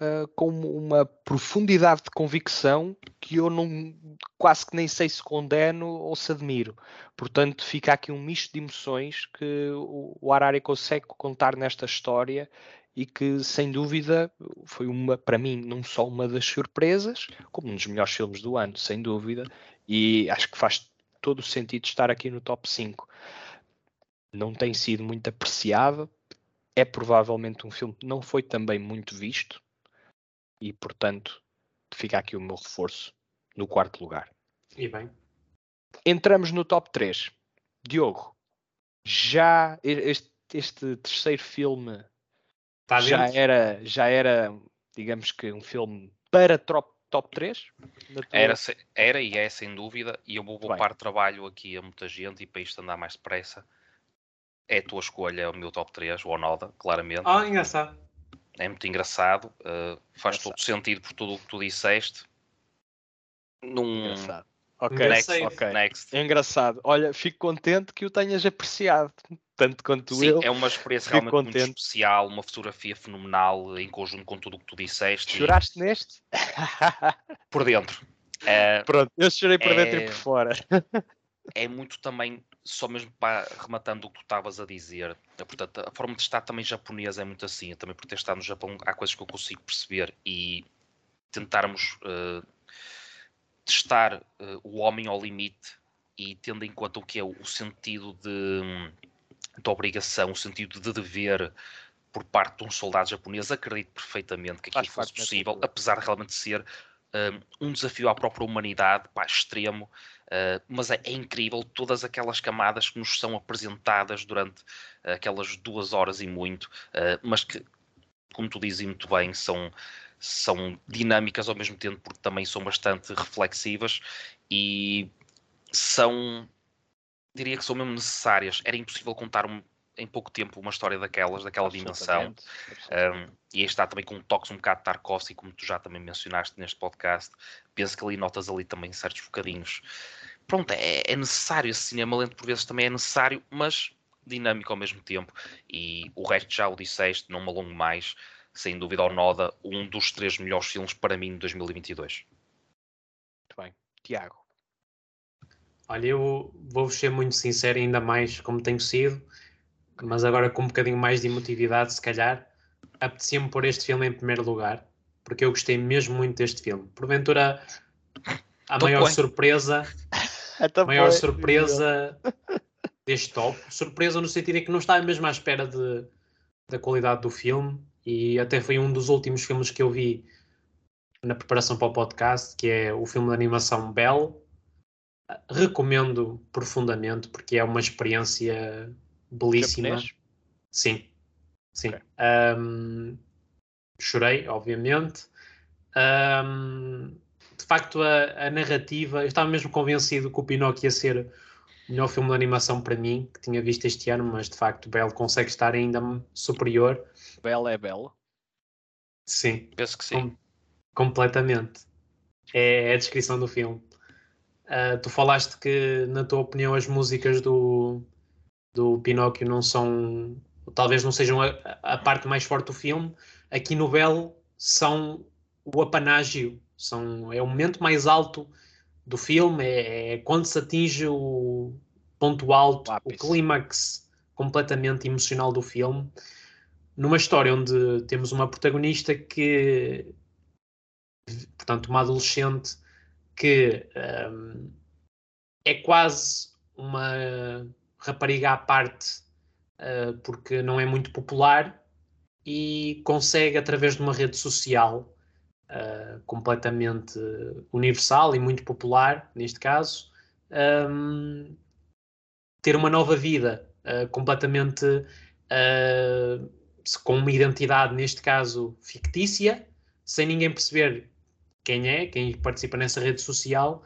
uh, com uma profundidade de convicção que eu não quase que nem sei se condeno ou se admiro. Portanto, fica aqui um misto de emoções que o, o Harari consegue contar nesta história e que sem dúvida foi uma para mim não só uma das surpresas, como um dos melhores filmes do ano, sem dúvida, e acho que faz todo o sentido estar aqui no top 5. Não tem sido muito apreciado, é provavelmente um filme que não foi também muito visto, e portanto fica aqui o meu reforço no quarto lugar. E bem. Entramos no top 3. Diogo, já este, este terceiro filme tá já era, já era, digamos que um filme para top, top 3? Era, era e é sem dúvida, e eu vou poupar trabalho aqui a muita gente e para isto andar mais depressa. É a tua escolha, o meu top 3, o Onoda, claramente. Ah, engraçado é muito engraçado, uh, faz engraçado. todo sentido por tudo o que tu disseste. Num... Engraçado. Ok, next, okay. next. É engraçado. Olha, fico contente que o tenhas apreciado, tanto quanto Sim, eu. É uma experiência realmente contente. muito especial, uma fotografia fenomenal em conjunto com tudo o que tu disseste. Choraste e... neste? por dentro. Uh, (laughs) Pronto, eu chorei por é... dentro e por fora. é muito também só mesmo para rematando o que tu estavas a dizer, eh, portanto, a forma de estar também japonesa é muito assim, também por ter estado no Japão há coisas que eu consigo perceber e tentarmos uh, testar uh, o homem ao limite e tendo em conta o que é o, sentido de, de obrigação, o sentido de dever por parte de um soldado japonês, acredito perfeitamente que aquilo fosse possível, apesar de realmente ser um, um desafio à própria humanidade, pá, extremo, Uh, mas é, é, incrível todas aquelas camadas que nos são apresentadas durante uh, aquelas duas horas e muito, uh, mas que, como tu dizes muito bem, são, são dinâmicas ao mesmo tempo porque também são bastante reflexivas e são, diria que são mesmo necessárias. Era impossível contar um, em pouco tempo uma história daquelas, daquela dimensão. Um, e aí está também com um toque um bocado de Tarkovsky, como tu já também mencionaste neste podcast. Penso que ali notas ali também certos bocadinhos pronto, é, é, necessário esse cinema lento por vezes também é necessário, mas dinâmico ao mesmo tempo. E o resto já o disseste, não me alongo mais, sem dúvida ao Noda, um dos três melhores filmes para mim de 2022. Muito bem. Tiago. Olha, eu vou ser muito sincero, ainda mais como tenho sido, mas agora com um bocadinho mais de emotividade, se calhar, apetecia-me pôr este filme em primeiro lugar, porque eu gostei mesmo muito deste filme. Porventura, a maior surpresa (laughs) a (laughs) maior surpresa deste top. Surpresa no sentido em que não estava mesmo à espera de, da qualidade do filme e até foi um dos últimos filmes que eu vi na preparação para o podcast, que é o filme de animação Bell. Recomendo profundamente porque é uma experiência belíssima. Japonês? Sim, sim. Okay. Um, chorei, obviamente. Um, facto a, a, narrativa, eu estava mesmo convencido que o Pinóquio ia ser o melhor filme de animação para mim, que tinha visto este ano, mas de facto Bell consegue estar ainda superior. Bell é Bell? Sim. Penso que sim. Com, completamente. É, é, a descrição do filme. Uh, tu falaste que, na tua opinião, as músicas do, do Pinóquio não são, talvez não sejam a, a parte mais forte do filme. Aqui no Bell são o apanágio são, é o momento mais alto do filme, é, é quando se atinge o ponto alto, o, o clímax completamente emocional do filme, numa história onde temos uma protagonista que, portanto, uma adolescente que um, é quase uma rapariga à parte, uh, porque não é muito popular e consegue, através de uma rede social uh, completamente universal e muito popular, neste caso, um, ter uma nova vida uh, completamente uh, com uma identidade, neste caso, fictícia, sem ninguém perceber quem é, quem participa nessa rede social,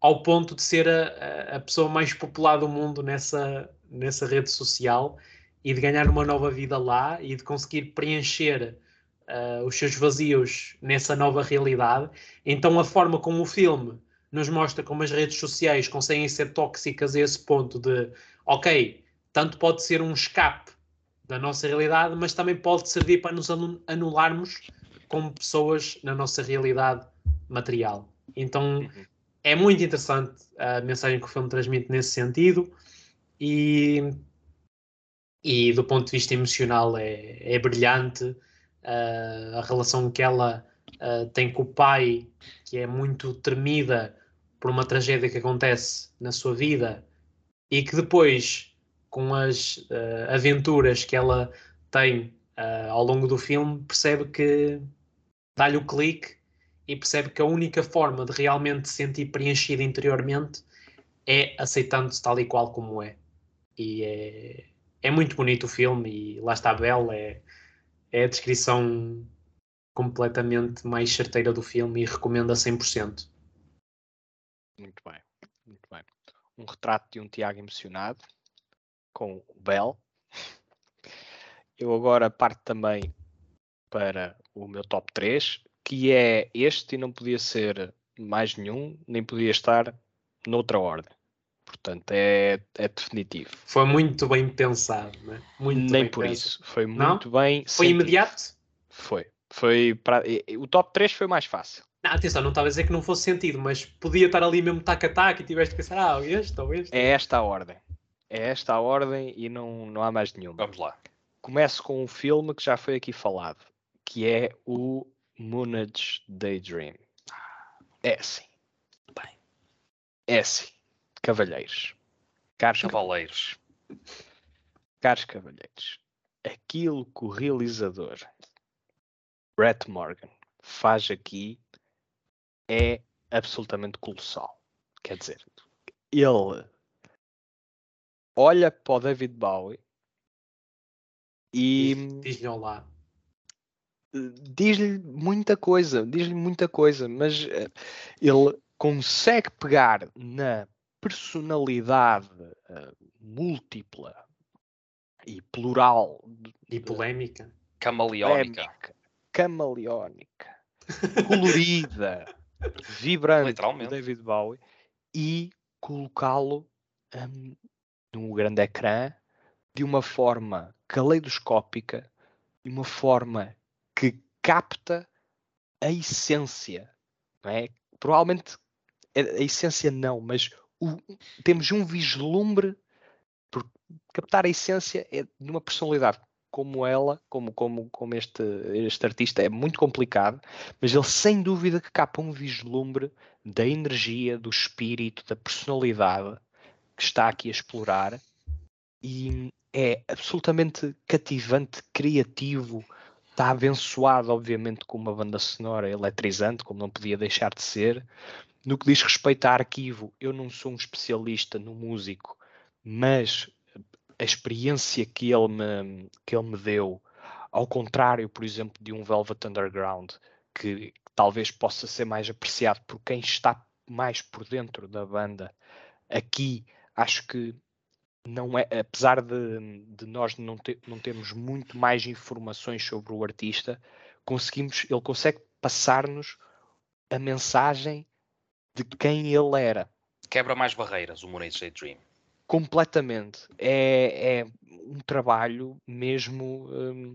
ao ponto de ser a, a pessoa mais popular do mundo nessa, nessa rede social e de ganhar uma nova vida lá e de conseguir preencher uh, os seus vazios nessa nova realidade. Então, a forma como o filme nos mostra como as redes sociais conseguem ser tóxicas a esse ponto de, ok, tanto pode ser um escape da nossa realidade, mas também pode servir para nos anularmos como pessoas na nossa realidade material. Então uhum. é muito interessante a mensagem que o filme transmite nesse sentido e, e do ponto de vista emocional é, é brilhante a relação que ela uh, tem com o pai, que é muito tremida por uma tragédia que acontece na sua vida e que depois, com as uh, aventuras que ela tem ao longo do filme, percebe que dá-lhe o clique e percebe que a única forma de realmente se sentir preenchido interiormente é aceitando-se tal e qual como é. E é, é muito bonito o filme e lá está a Belle, é, é a descrição completamente mais certeira do filme e recomendo a 100%. Muito bem, muito bem. Um retrato de um Tiago emocionado com o Bell. Eu agora parto também para o meu top 3, que é este e não podia ser mais nenhum, nem podia estar noutra ordem. Portanto, é, é definitivo. Foi muito bem pensado, né? muito Nem bem por pensado. isso. Foi muito não? bem. Foi sentido. imediato? Foi. Foi para... O top 3 foi mais fácil. Não, atenção, não estava a dizer que não fosse sentido, mas podia estar ali mesmo tac-a-tac e tiveste que pensar, ah, este ou este. É esta a ordem. É esta a ordem e não, não há mais nenhuma. Vamos lá. Começo com um filme que já foi aqui falado, que é o Moonage Daydream. É assim. Bem. É assim. Cavalheiros. Caros cavaleiros. Caros cavalheiros. Aquilo que o realizador Brett Morgan faz aqui é absolutamente colossal. Quer dizer, ele olha para o David Bowie e diz-lhe olá. Diz-lhe muita coisa, diz-lhe muita coisa, mas uh, ele consegue pegar na personalidade uh, múltipla e plural e polémica, camaleónica, camaleónica, (laughs) colorida, vibrante David Bowie. E colocá-lo um, num grande ecrã de uma forma caleidoscópica, de uma forma que capta a essência, não é? Provavelmente a essência não, mas o, temos um vislumbre captar a essência é de uma personalidade como ela, como, como, como este, este artista, é muito complicado, mas ele sem dúvida que capa um vislumbre da energia, do espírito, da personalidade que está aqui a explorar e é absolutamente cativante, criativo, está abençoado, obviamente, com uma banda sonora eletrizante, como não podia deixar de ser. No que diz respeito a arquivo, eu não sou um especialista no músico, mas a experiência que ele me, que ele me deu, ao contrário, por exemplo, de um Velvet Underground, que talvez possa ser mais apreciado por quem está mais por dentro da banda, aqui acho que não é, apesar de, de nós não, ter, não termos muito mais informações sobre o artista, conseguimos, ele consegue passar-nos a mensagem de quem ele era. Quebra mais barreiras o Moonage Dream. Completamente. É, é um trabalho mesmo. Hum,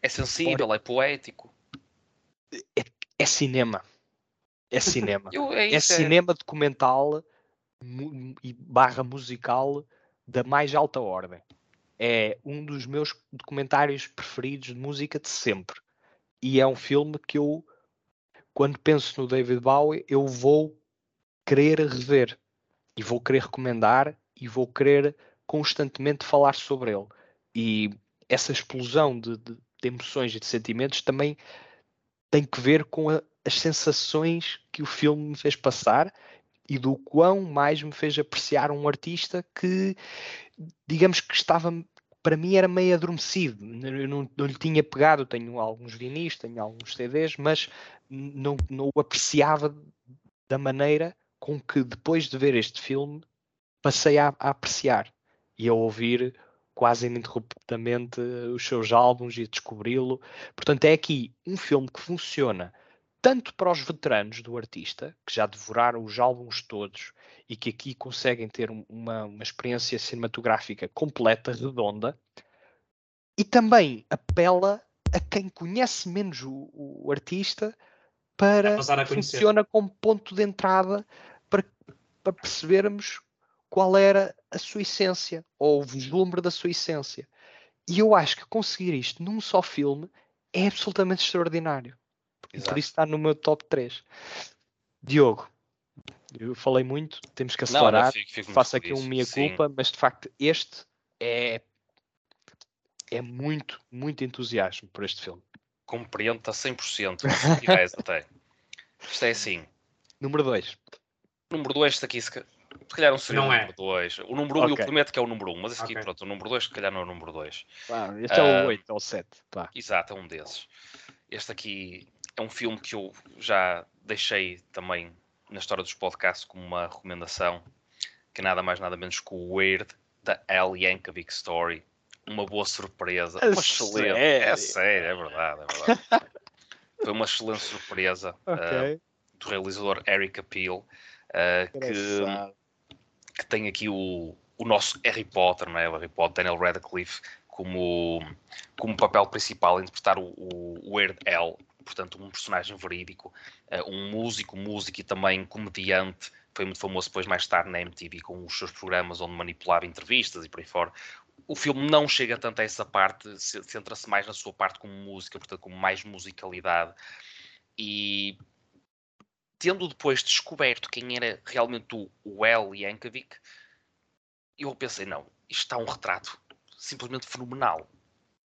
é sensível, é poético. É, é cinema. É cinema. (laughs) Eu, é, é, cinema documental e barra musical da mais alta ordem. É um dos meus documentários preferidos de música de sempre. E é um filme que eu quando penso no David Bowie, eu vou querer rever e vou querer recomendar e vou querer constantemente falar sobre ele. E essa explosão de, de, de emoções e de sentimentos também tem que ver com a, as sensações que o filme me fez passar e do quão mais me fez apreciar um artista que, digamos que estava, para mim era meio adormecido. Eu não, não lhe tinha pegado, tenho alguns vinis, tenho alguns CDs, mas não, não o apreciava da maneira com que depois de ver este filme passei a, a apreciar e a ouvir quase ininterruptamente os seus álbuns e a descobri-lo. Portanto, é aqui um filme que funciona tanto para os veteranos do artista, que já devoraram os álbuns todos e que aqui conseguem ter uma, uma experiência cinematográfica completa, redonda, e também apela a quem conhece menos o, o artista para funciona como ponto de entrada para, para percebermos qual era a sua essência ou o vislumbre da sua essência. E eu acho que conseguir isto num só filme é absolutamente extraordinário. Exato. Por isso está no meu top 3. Diogo, eu falei muito, temos que acelerar. Não, fico, fico Faço aqui um minha-culpa, mas de facto este é, é muito, muito entusiasmo por este filme. Compreendo-te a 100%, se tivesse até. Isto é assim. Número 2. Número 2, este aqui, se, se calhar não seria não o é. número 2. O número 1 um, okay. eu prometo que é o número 1, um, mas este okay. aqui, pronto, o número 2, se calhar não é o número 2. Ah, este uh, é o 8 ou 7. Exato, é um desses. Este aqui é um filme que eu já deixei também na história dos podcasts como uma recomendação, que é nada mais nada menos que o Weird da Al Yankovic Story. Uma boa surpresa. É uma excelente. É sério, é verdade, é verdade. (laughs) Foi uma excelente surpresa okay. uh, do realizador Eric Appeal, uh, que, que tem aqui o, o nosso Harry Potter, não é? o Harry Potter, Daniel Radcliffe, como, como papel principal, a interpretar o, o Weird Al, portanto, um personagem verídico, uh, um músico, músico e também comediante. Foi muito famoso depois, mais tarde, na MTV, com os seus programas onde manipulava entrevistas e por aí fora. O filme não chega tanto a essa parte, centra-se mais na sua parte como música, portanto, com mais musicalidade. E tendo depois descoberto quem era realmente o, El Yankovic, eu pensei, não, isto está um retrato simplesmente fenomenal.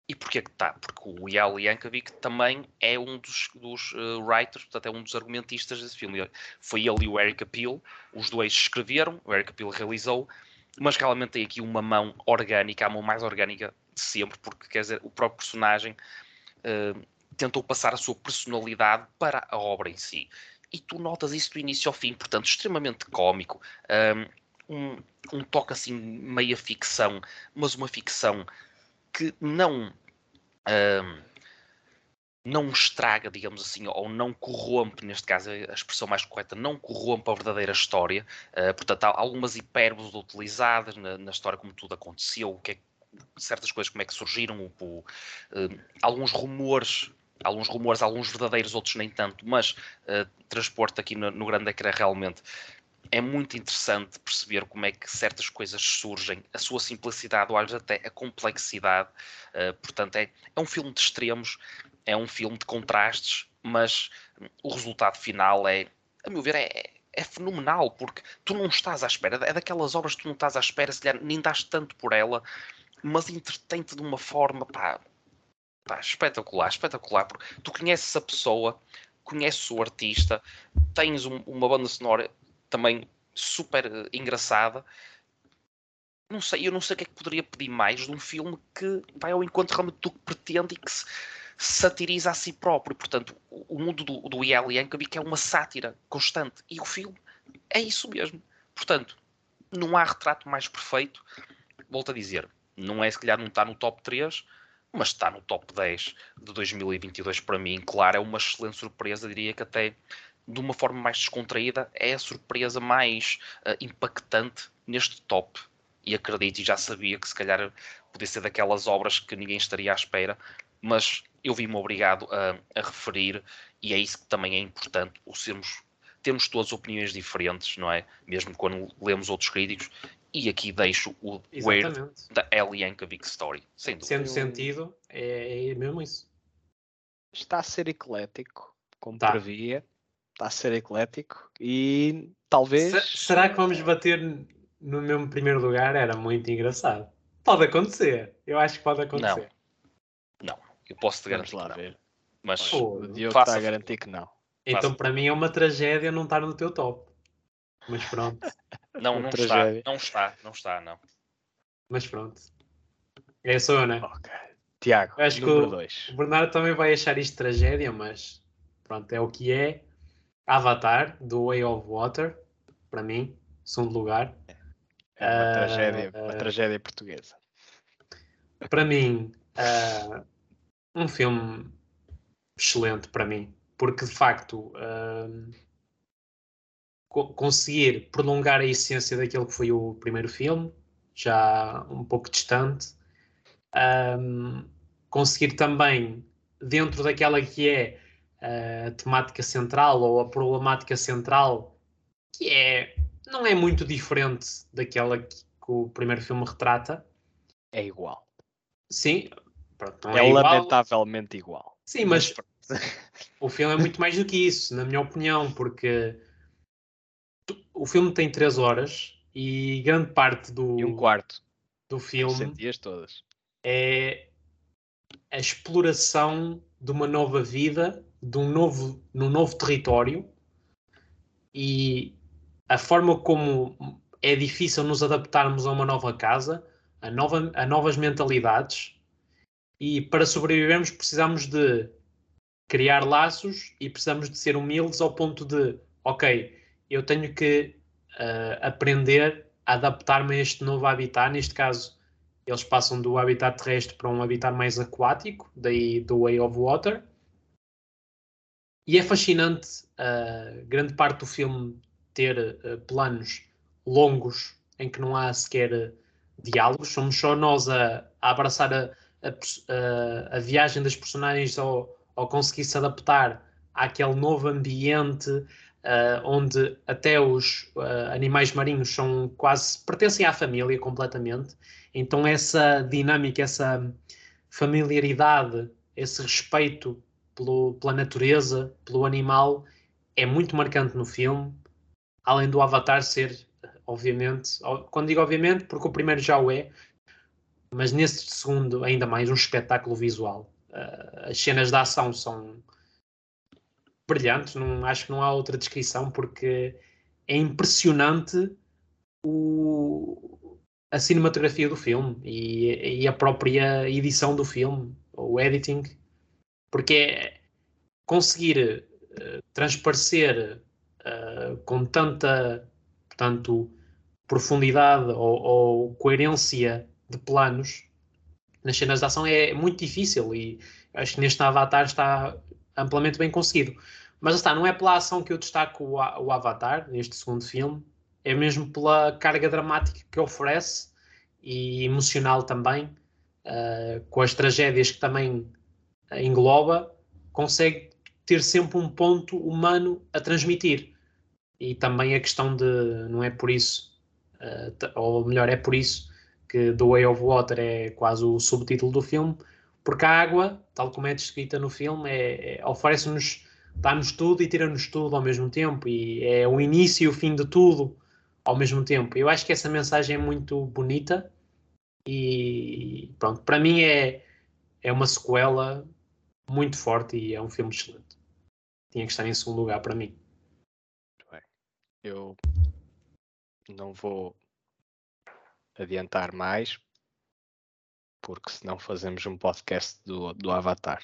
E porquê que está? Porque o Yal Yankovic também é um dos, dos uh, writers, portanto é um dos argumentistas desse filme. Foi ele e o Eric Appeal, os dois escreveram, o Eric Appeal realizou, mas realmente tem aqui uma mão orgânica, a mão mais orgânica de sempre, porque quer dizer, o próprio personagem uh, tentou passar a sua personalidade para a obra em si. E tu notas isso do início ao fim, portanto, extremamente cómico, um, um toque assim, meia ficção, mas uma ficção que não uh, não estraga, digamos assim, ou não corrompe, neste caso a expressão mais correta, não corrompe a verdadeira história. Uh, portanto, há algumas hipérboles utilizadas na, na, história, como tudo aconteceu, o que é, certas coisas, como é que surgiram, o, o, uh, alguns rumores alguns rumores, alguns verdadeiros, outros nem tanto, mas uh, transporte aqui no, no grande ecrã realmente é muito interessante perceber como é que certas coisas surgem, a sua simplicidade, ou às vezes até a complexidade. Uh, portanto, é, é um filme de extremos, é um filme de contrastes, mas o resultado final é, a meu ver, é, é fenomenal, porque tu não estás à espera, é daquelas obras que tu não estás à espera, se calhar nem dás tanto por ela, mas entretém-te de uma forma pá, pá, espetacular, espetacular, porque tu conheces a pessoa, conheces o artista, tens um, uma banda sonora também super eh, engraçada. Não sei, eu não sei o que é que poderia pedir mais de um filme que vai ao encontro realmente do que pretende e que se satiriza a si próprio. Portanto, o mundo do, do Yale Yankovic é uma sátira constante. E o filme é isso mesmo. Portanto, não há retrato mais perfeito. Volto a dizer, não é se calhar não está no top 3, mas está no top 10 de 2022 para mim. Claro, é uma excelente surpresa, diria que até de uma forma mais descontraída, é a surpresa mais uh, impactante neste top. E acredito, e já sabia que se calhar podia ser daquelas obras que ninguém estaria à espera, mas eu vi-me obrigado a, a, referir, e é isso que também é importante, o sermos, temos todas opiniões diferentes, não é? Mesmo quando lemos outros críticos, e aqui deixo o Exatamente. Weird da Ellie Yankovic Story, sem dúvida. Sendo sentido, é, é mesmo isso. Está a ser eclético, como tá. previa está a ser eclético e talvez. Se- será que vamos bater no mesmo primeiro lugar? Era muito engraçado. Pode acontecer. Eu acho que pode acontecer. Eu posso te Vamos garantir lá que não. ver. Mas Pô, O Diogo faça- está a garantir que não. Então, para mim, é uma tragédia não estar no teu top. Mas pronto. (laughs) não, não tragédia. está, não está, não está, não. Mas pronto. É só eu, né? Ok. Tiago, acho que o- 2. O Bernardo também vai achar isto tragédia, mas pronto, é o que é. Avatar, do Way of Water, para mim, segundo lugar. É uma Ah, tragédia, uma ah. tragédia portuguesa. Para mim, ah, um filme excelente para mim, porque de facto co- conseguir prolongar a essência daquele que foi o primeiro filme, já um pouco distante, ah, conseguir também, dentro daquela que é a temática central ou a problemática central, que é não é muito diferente daquela que, que o primeiro filme retrata. É igual. Sim, pronto, É, é, igual. lamentavelmente igual. Sim, mas o filme é muito mais do que isso, na minha opinião, porque o filme tem três horas e grande parte do, E um quarto. do filme Sentias todas. é a exploração de uma nova vida, de um novo, num novo território e a forma como é difícil nos adaptarmos a uma nova casa, a, nova, a novas mentalidades e para sobrevivermos precisamos de criar laços e precisamos de ser humildes ao ponto de, ok, eu tenho que ah, aprender a adaptar-me a este novo habitat, neste caso eles passam do habitat terrestre para um habitat mais aquático, daí do Way of Water. E é fascinante uh, grande parte do filme ter uh, planos longos em que não há sequer uh, diálogos, somos só nós a, a abraçar a, a, a, viagem das personagens ao, ao conseguir se adaptar àquele novo ambiente uh, onde até os uh, animais marinhos são quase pertencem à família completamente. Então essa dinâmica, essa familiaridade, esse respeito pelo, pela natureza, pelo animal, é muito marcante no filme. Além do Avatar ser, obviamente, quando digo obviamente, porque o primeiro já o é, mas nesse segundo ainda mais um espetáculo visual. Uh, as cenas de ação são brilhantes, não, acho que não há outra descrição, porque é impressionante o, a cinematografia do filme e, e, a própria edição do filme, o editing, porque é conseguir uh, transparecer uh, com tanta portanto, profundidade ou, ou, coerência de planos nas cenas de ação é muito difícil e acho que neste Avatar está amplamente bem conseguido. Mas está, não é pela ação que eu destaco o, o Avatar neste segundo filme, é mesmo pela carga dramática que oferece e emocional também, uh, com as tragédias que também engloba, consegue ter sempre um ponto humano a transmitir. E também a questão de, não é por isso, uh, ou melhor, é por isso que The Way of Water é quase o subtítulo do filme, porque a água, tal como é descrita no filme, é, é, oferece-nos, dá-nos tudo e tira-nos tudo ao mesmo tempo, e é o início e o fim de tudo ao mesmo tempo. Eu acho que essa mensagem é muito bonita e pronto, para mim é, é uma sequela muito forte e é um filme excelente. Tinha que estar em segundo lugar para mim. Eu não vou adiantar mais, porque senão fazemos um podcast do, do Avatar.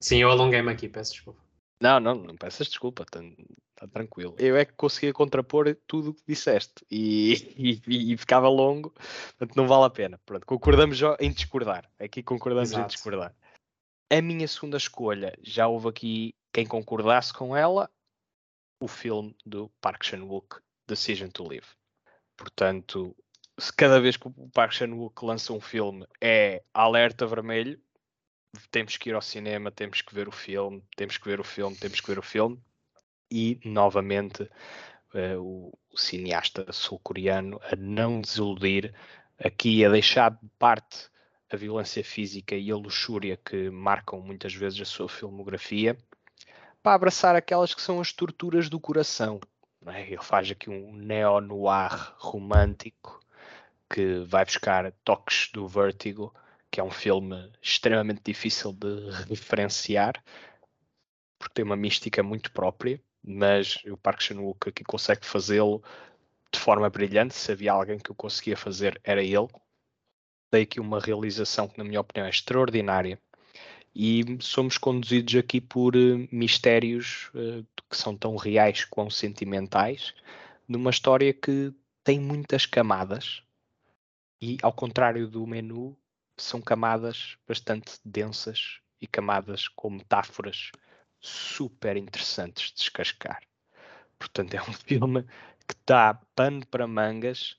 Sim, eu alonguei-me aqui, peço desculpa. Não, não, não peças desculpa, está tranquilo. Eu é que conseguia contrapor tudo o que disseste (laughs) e, e, e, ficava longo, portanto não vale a pena. Pronto, concordamos em discordar. Aqui concordamos Exato. em discordar. A minha segunda escolha, já houve aqui quem concordasse com ela, o filme do Park Chan-wook, Decision to Live. Portanto, se cada vez que o Park Chan-wook lança um filme é alerta vermelho, temos que ir ao cinema, temos que ver o filme, temos que ver o filme, temos que ver o filme. E, novamente, uh, o, o, cineasta sul-coreano a não desiludir, aqui a deixar de parte a violência física e a luxúria que marcam muitas vezes a sua filmografia, para abraçar aquelas que são as torturas do coração. É? Ele faz aqui um neo-noir romântico que vai buscar toques do Vertigo, que é um filme extremamente difícil de referenciar, porque tem uma mística muito própria, mas o Park Chan-wook aqui consegue fazê-lo de forma brilhante. Se havia alguém que o conseguia fazer, era ele. Tem aqui uma realização que, na minha opinião, é extraordinária. E somos conduzidos aqui por uh, mistérios uh, que são tão reais quão sentimentais, numa história que tem muitas camadas. E, ao contrário do menu, são camadas bastante densas e camadas com metáforas super interessantes de descascar. Portanto, é um (laughs) filme que dá pano para mangas,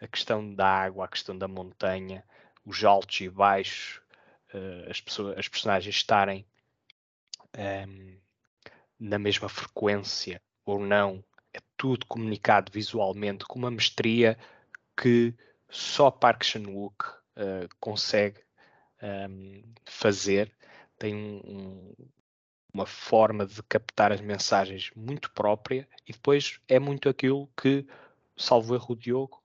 a questão da água, a questão da montanha, os altos e baixos, uh, as, pessoas, as personagens estarem um, ehm, na mesma frequência ou não, é tudo comunicado visualmente com uma mestria que só Park Chan-wook uh, consegue um, ehm, fazer. Tem um, uma forma de captar as mensagens muito própria e depois é muito aquilo que, salvo erro, o Diogo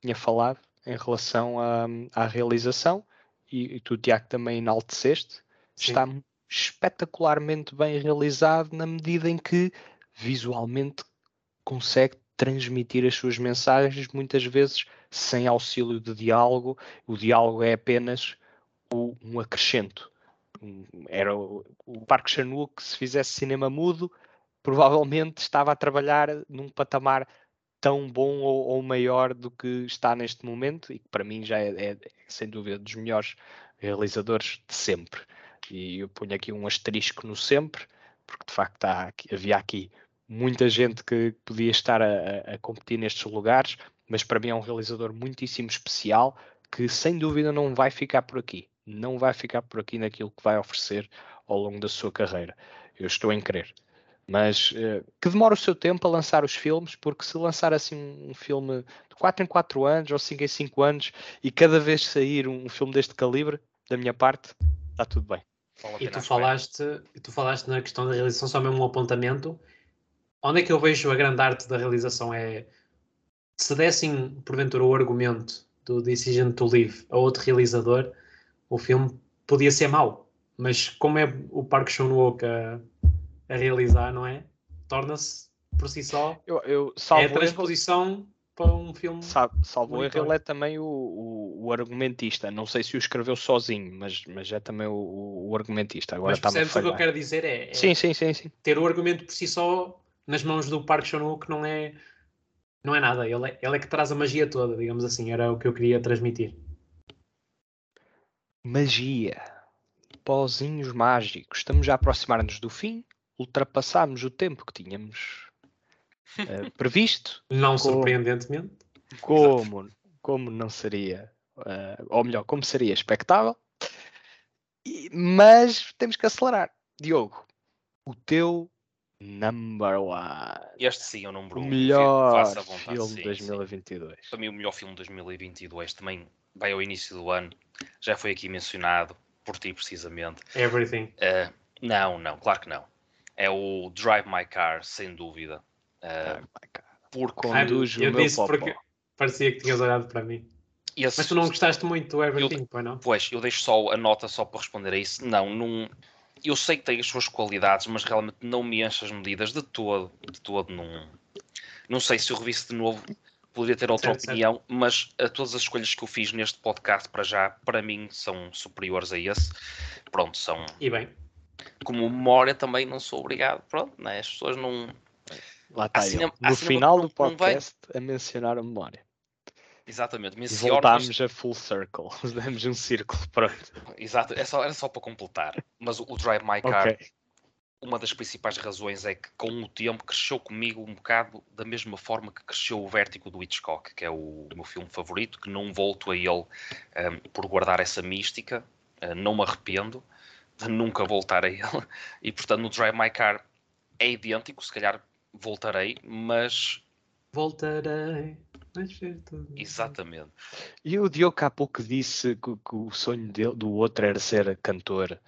tinha falado em relação à, à realização e, e tu, Tiago, também enalteceste. Sim. Está espetacularmente bem realizado na medida em que visualmente consegue transmitir as suas mensagens, muitas vezes sem auxílio de diálogo. O diálogo é apenas o, um acrescento era o, o Parque Chan-wook se fizesse cinema mudo provavelmente estava a trabalhar num patamar tão bom ou, ou, maior do que está neste momento e que para mim já é, é, é, sem dúvida dos melhores realizadores de sempre e eu ponho aqui um asterisco no sempre porque de facto há, havia aqui muita gente que podia estar a, a competir nestes lugares mas para mim é um realizador muitíssimo especial que sem dúvida não vai ficar por aqui não vai ficar por aqui naquilo que vai oferecer ao longo da sua carreira. Eu estou em crer. Mas uh, que demora o seu tempo a lançar os filmes, porque se lançar assim um, um, filme de 4 em 4 anos ou 5 em 5 anos e cada vez sair um, um filme deste calibre, da minha parte, está tudo bem. E tu falaste, tu falaste na questão da realização, só mesmo um apontamento. Onde é que eu vejo a grande arte da realização? É se dessem, porventura, o argumento do Decision to Live a outro realizador, o filme podia ser mau, mas como é o Park Chan-wook a, a, realizar, não é? Torna-se por si só eu, eu, é a transposição erro, para um filme. Sabe, salvo erro, ele é também o, o, o, argumentista. Não sei se o escreveu sozinho, mas, mas é também o, o argumentista. Agora mas percebes o que eu quero dizer? É, é, sim, sim, sim, sim. Ter o argumento por si só nas mãos do Park Chan-wook não é, não é nada. Ele é, ele é que traz a magia toda, digamos assim. Era o que eu queria transmitir. Magia. Pozinhos mágicos. Estamos já a aproximar-nos do fim. Ultrapassámos o tempo que tínhamos uh, (laughs) previsto. Não como, surpreendentemente. Como, como não seria, uh, ou melhor, como seria expectável. E, mas temos que acelerar. Diogo, o teu number one. Este sim é o número um. O melhor filme de 2022. Sim. Para mim, o melhor filme de 2022 também vai ao início do ano, já foi aqui mencionado por ti precisamente. Everything. Uh, não, não, claro que não. É o Drive My Car, sem dúvida. Uh, por conduz o eu meu disse popó. porque parecia que tinhas olhado para mim. Esse, Mas tu não gostaste muito do Everything, eu, pois não? Pois, eu deixo só a nota só para responder a isso. Não, não, eu sei que tem as suas qualidades, mas realmente não me enche as medidas de todo, de todo. Não, não sei se eu revisse de novo, poderia ter outra certo, opinião, certo. mas a todas as escolhas que eu fiz neste podcast para já, para mim, são superiores a esse. Pronto, são. E bem. Como memória também não sou obrigado. Pronto, né? as pessoas não. Lá está cinema, no final do podcast a mencionar a memória. Exatamente. Menciona, Voltámos mas... a full circle. (laughs) Demos um círculo, pronto. Exato, é só, era só para completar. Mas o, o Drive My Car okay uma das principais razões é que com o tempo cresceu comigo um bocado da mesma forma que cresceu o Vértigo do Hitchcock, que é o meu filme favorito, que não volto a ele um, por guardar essa mística, uh, não me arrependo de nunca voltar a (laughs) ele, e portanto no Drive My Car é idêntico, se calhar voltarei, mas... Voltarei... Exatamente. E o Diogo há pouco disse que, que o sonho dele, do outro era ser cantor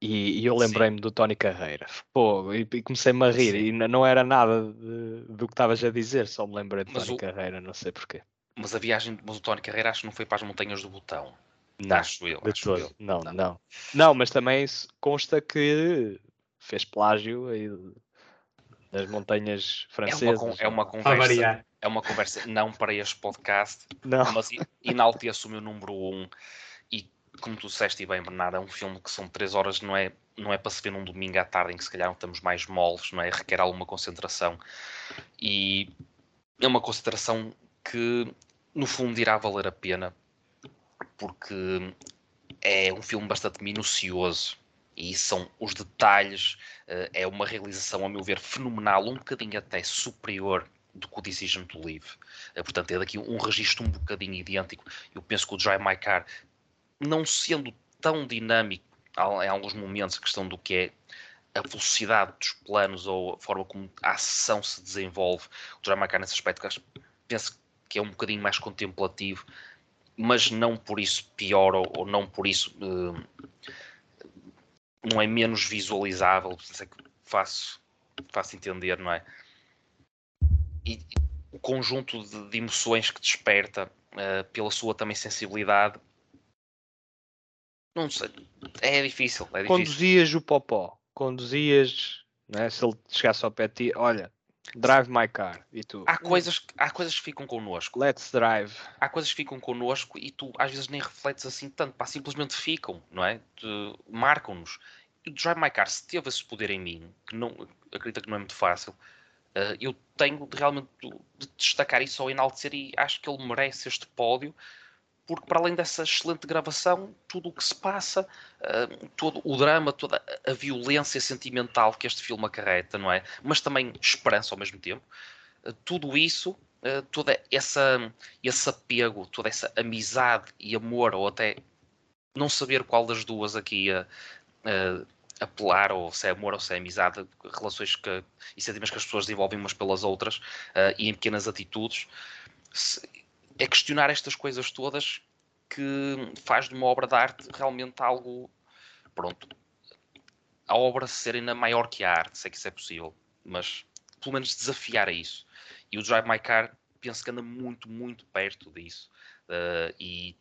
E, e eu lembrei-me do Tony Carreira. Pô, e, e comecei-me a rir. Sim. E não era nada de- do que estavas a dizer, só me lembrei de Mas Tony o- Carreira, não sei porquê. Mas a viagem, mas o Tony Carreira acho que não foi para as montanhas do Botão. Não, acho eu, de acho todo. eu. Não, Não. não. Não, mas também consta que fez plágio aí das montanhas É francesas. uma, con- é uma Para conversa, variar. É uma conversa não para este podcast, Não, mas enalteço o meu número um e como tu disseste e bem Bernardo, é um filme que são três horas, não é, não é para se ver num domingo à tarde em que se calhar estamos mais moles, não é? Requer alguma concentração e é uma concentração que no fundo irá valer a pena porque é um filme bastante minucioso e são os detalhes, eh, é uma realização, a meu ver, fenomenal, um bocadinho até superior do que o Decision to Live. Eh, Portanto, é daqui um registro um bocadinho idêntico. Eu penso que o Drive My Car, não sendo tão dinâmico em alguns momentos, a questão do que é a velocidade dos planos ou a forma como a ação se desenvolve, o Drive My Car nesse aspecto, penso que é um bocadinho mais contemplativo, mas não por isso pior ou, ou não por isso eh, não é menos visualizável, é que faço, faço entender, não é? E, o conjunto de, de emoções que desperta eh, pela sua também sensibilidade, não sei, é difícil, é difícil. conduzias o Popó, conduzias, né? se ele chegasse ao pé de ti, olha, drive my car, e tu, Há coisas, que- há coisas que ficam connosco, let's drive. há coisas que ficam connosco e tu às vezes nem refletes assim tanto, pá, simplesmente ficam, não é? Marcam-nos. E o Drive My Car, se teve esse poder em mim, que não, acredito que não é muito fácil, eh, eu tenho de realmente de destacar isso ao enaltecer e acho que ele merece este pódio, porque para além dessa excelente gravação, tudo o que se passa, eh, todo o drama, toda a- violência sentimental que este filme acarreta, não é? Mas também esperança ao mesmo tempo, eh, tudo isso Uh, toda essa esse apego, toda essa amizade e amor, ou até não saber qual das duas aqui a, a apelar, ou se é amor ou se é amizade, relações que, e sentimentos que as pessoas desenvolvem umas pelas outras uh, e em pequenas atitudes, se, é questionar estas coisas todas que faz de uma obra de arte realmente algo pronto. A obra ser ainda maior que a arte, se é que isso é possível, mas pelo menos desafiar a isso. E o Drive My Car penso que anda muito, muito perto disso. Uh, e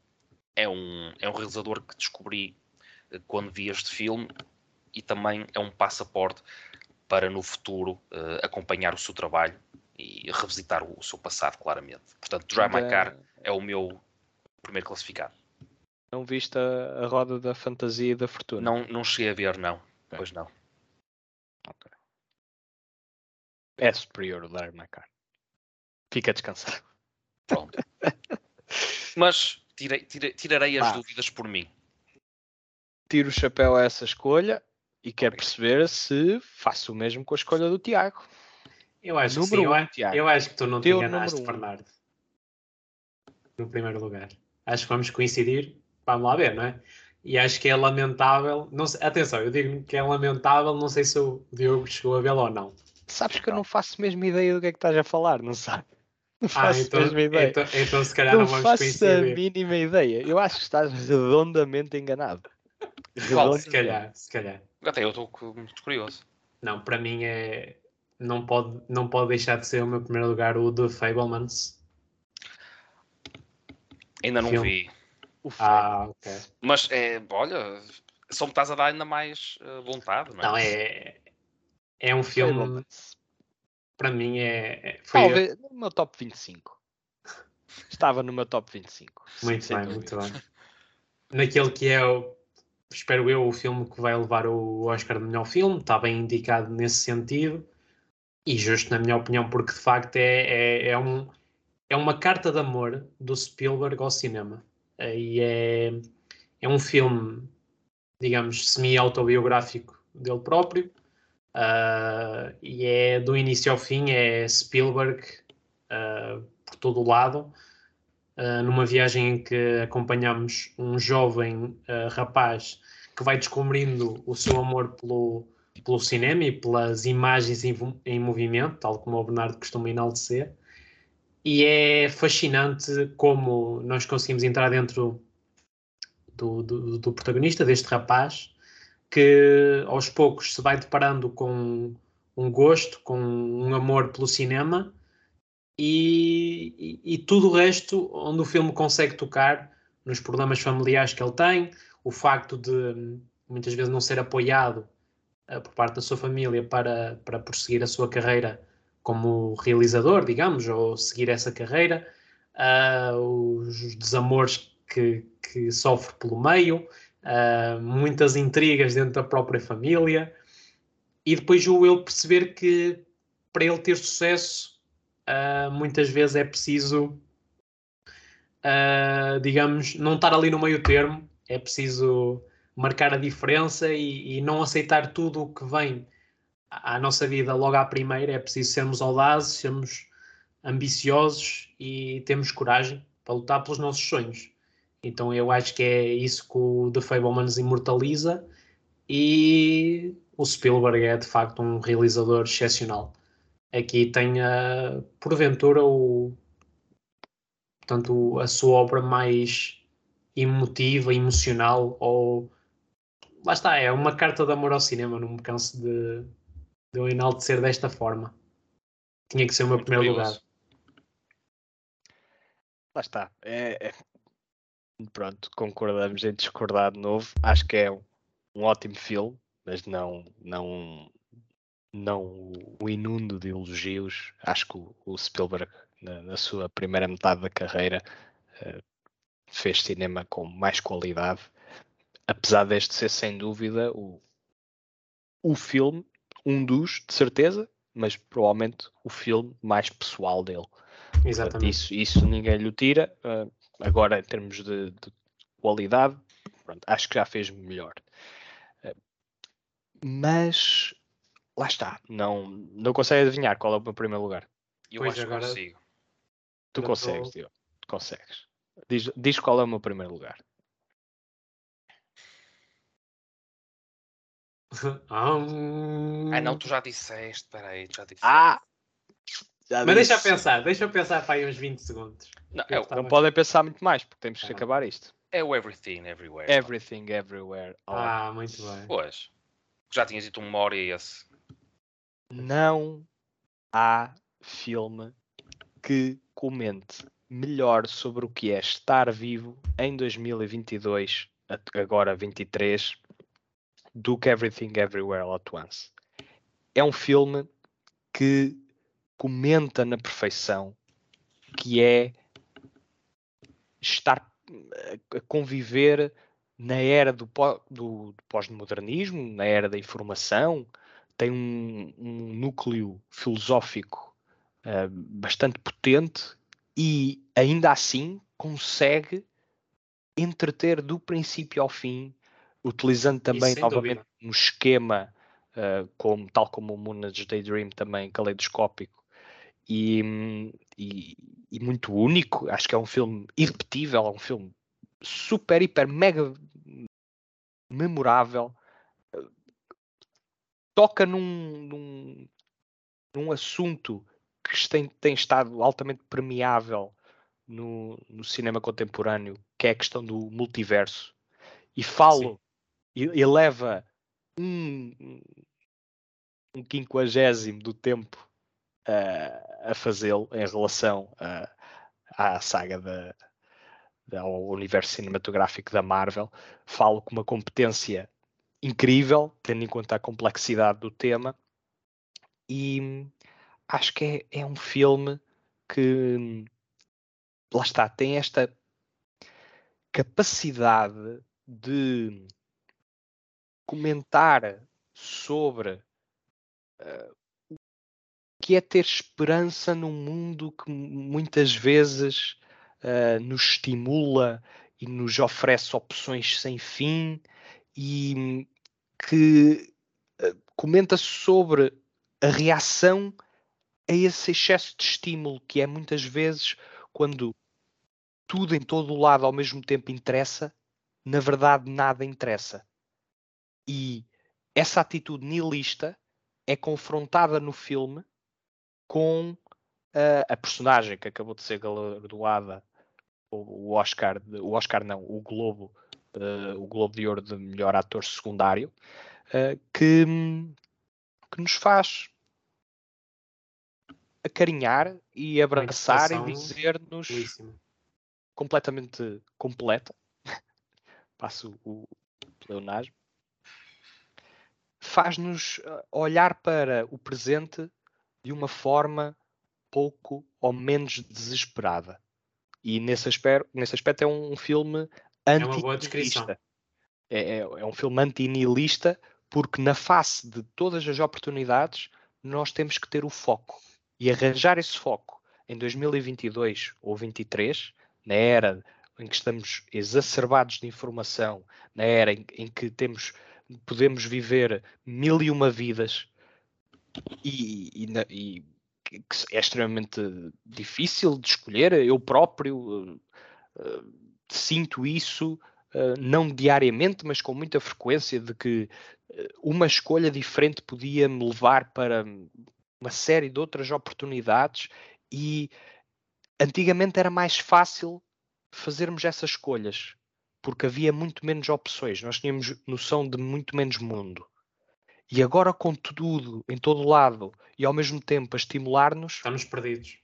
é um, é um realizador que descobri uh, quando vi este filme e também é um passaporte para no futuro uh, acompanhar o seu trabalho e revisitar o, o seu passado, claramente. Portanto, Drive My Car é o meu primeiro classificado. Não viste a, a roda da fantasia e da fortuna? Não, não cheguei a ver, não. Ok. Pois não. É superior o Drive My Car. Fica descansado. Pronto. (laughs) Mas tirei, tirei, tirarei as dúvidas por mim. Tiro o chapéu a essa escolha e quero perceber se faço o mesmo com a escolha do Tiago. Eu acho que Número sim. Eu, um, a- Tiago. eu acho que tu não te Teu enganaste, número um. Bernardo. No primeiro lugar. Acho que vamos coincidir. Vamos lá ver, não é? E acho que é lamentável. Não sei- atenção, eu digo que é lamentável. Não sei se o Diogo chegou a vê-lo ou não. Sabes que eu não faço mesmo ideia do que é que estás a falar, não sabe? Não Ah, faço então, mesmo ideia. então, então se calhar não não, vamos faço a coincidir. mínima ideia. Eu acho que estás redondamente enganado. Qual? Se calhar, se calhar. Até eu estou muito curioso. Não, para mim é. Não pode, não pode deixar de ser o meu primeiro lugar o The Fablemans. Ainda não Filme. vi. O Ah, ok. Mas, é, olha, só me estás a dar ainda mais eh, vontade, não é? Não, é. É um filme. Fablemans. Para mim é. é- Foi Talvez no meu top 25. (laughs) Estava no meu top 25. Muito bem, dúvida. muito bem. Naquele que é, o, espero eu, o filme que vai levar o Oscar de melhor filme, está bem indicado nesse sentido, e justo na minha opinião, porque de facto é, é, é, um, é uma carta de amor do Spielberg ao cinema. Eh, E é, é um filme, digamos, semi-autobiográfico dele próprio, ah, e é do início ao fim, é Spielberg ah, por todo o lado. Uh, numa viagem em que acompanhamos um jovem uh, rapaz que vai descobrindo o seu amor pelo, pelo cinema e pelas imagens em, em movimento, tal como o Bernardo costuma enaltecer. E é fascinante como nós conseguimos entrar dentro do, do, do protagonista, deste rapaz, que aos poucos se vai deparando com um gosto, com um amor pelo cinema e, e, tudo o resto onde o filme consegue tocar nos problemas familiares que ele tem, o facto de muitas vezes não ser apoiado uh, por parte da sua família para, para prosseguir a sua carreira como realizador, digamos, ou seguir essa carreira, uh, os desamores que, que sofre pelo meio, uh, muitas intrigas dentro da própria família, e depois o ele perceber que para ele ter sucesso, uh, muitas vezes é preciso, digamos, não estar ali no meio termo, é preciso marcar a diferença e, e não aceitar tudo o que vem à nossa vida logo à primeira, é preciso sermos audazes, sermos ambiciosos e termos coragem para lutar pelos nossos sonhos. Então eu acho que é isso que o The Fablemans imortaliza e o Spielberg é de facto um realizador excepcional. Aqui tem a, porventura o, portanto, a sua obra mais emotiva, emocional ou lá está, é uma carta de amor ao cinema, não me canso de, de o enaltecer desta forma. Tinha que ser o meu Muito primeiro curioso. lugar. Lá está. É, é, Pronto, concordamos em discordar de novo. Acho que é um, um ótimo filme, mas não, não, não o inundo de elogios. Acho que o, o Spielberg, na, na, sua primeira metade da carreira, uh, fez cinema com mais qualidade. Apesar deste ser, sem dúvida, o, o filme um dos, de certeza, mas provavelmente o filme mais pessoal dele. Exatamente. Isso, isso ninguém lhe tira. Uh, agora, em termos de, de qualidade, pronto, acho que já fez melhor. Uh, mas lá está, não, não consegue adivinhar qual é o meu primeiro lugar. Eu pois acho agora... que consigo. Tu eu consegues, tô... consegues. Diz, diz qual é o meu primeiro lugar. (laughs) ah, não, tu já disseste, peraí, já disseste. Ah! Já Mas disse. deixa eu pensar, deixa eu pensar para aí uns 20 segundos. Não, é, não podem pensar muito mais, porque temos que ah. acabar isto. É o Everything Everywhere. Everything Everywhere. Ah, muito bem. Pois. Já tinhas dito uma hora e esse. Não há filme que comente melhor sobre o que é estar vivo em 2022, agora 23, do que Everything Everywhere All At Once. É um filme que comenta na perfeição que é estar a conviver na era do, do pós-modernismo, na era da informação, tem um, um núcleo filosófico uh, bastante potente e ainda assim consegue entreter do princípio ao fim utilizando também Isso, novamente dúvida. um esquema uh, como, tal como o Moonage Daydream também caleidoscópico e, e, e, muito único. Acho que é um filme irrepetível, é um filme super, hiper, mega memorável. Toca num, num, num assunto que tem, tem estado altamente permeável no, no, cinema contemporâneo, que é a questão do multiverso. E falo eleva um, um quinquagésimo do tempo uh, a fazê-lo em relação a, à saga da, da, ao universo cinematográfico da Marvel. Falo com uma competência incrível, tendo em conta a complexidade do tema, e acho que é, é um filme que lá está, tem esta capacidade de comentar sobre uh, o que é ter esperança num mundo que muitas vezes uh, nos estimula e nos oferece opções sem fim e que uh, comenta sobre a reação a esse excesso de estímulo que é muitas vezes quando tudo em todo o lado ao mesmo tempo interessa, na verdade nada interessa. E essa atitude nihilista é confrontada no filme com uh, a personagem que acabou de ser galardoada o Oscar, o Oscar não, o Globo uh, o Globo de Ouro de melhor ator secundário, uh, que, que nos faz acarinhar e abraçar e dizer-nos completamente completa. (laughs) Passo o pleonasmo. Faz-nos olhar para o presente de uma forma pouco ou menos desesperada. E nesse aspecto, nesse aspecto é um filme anti-nihilista. É, é, é, um filme anti-nihilista porque na face de todas as oportunidades nós temos que ter o foco. E arranjar esse foco em 2022 ou 2023, na era em que estamos exacerbados de informação, na era em, em que temos, podemos viver mil e uma vidas e, e, e que é extremamente difícil de escolher. Eu próprio uh, uh, sinto isso, uh, não diariamente, mas com muita frequência, de que uma escolha diferente podia me levar para uma série de outras oportunidades e antigamente era mais fácil fazermos essas escolhas porque havia muito menos opções, nós tínhamos noção de muito menos mundo. E agora com tudo em todo lado e ao mesmo tempo a estimular-nos. Estamos perdidos,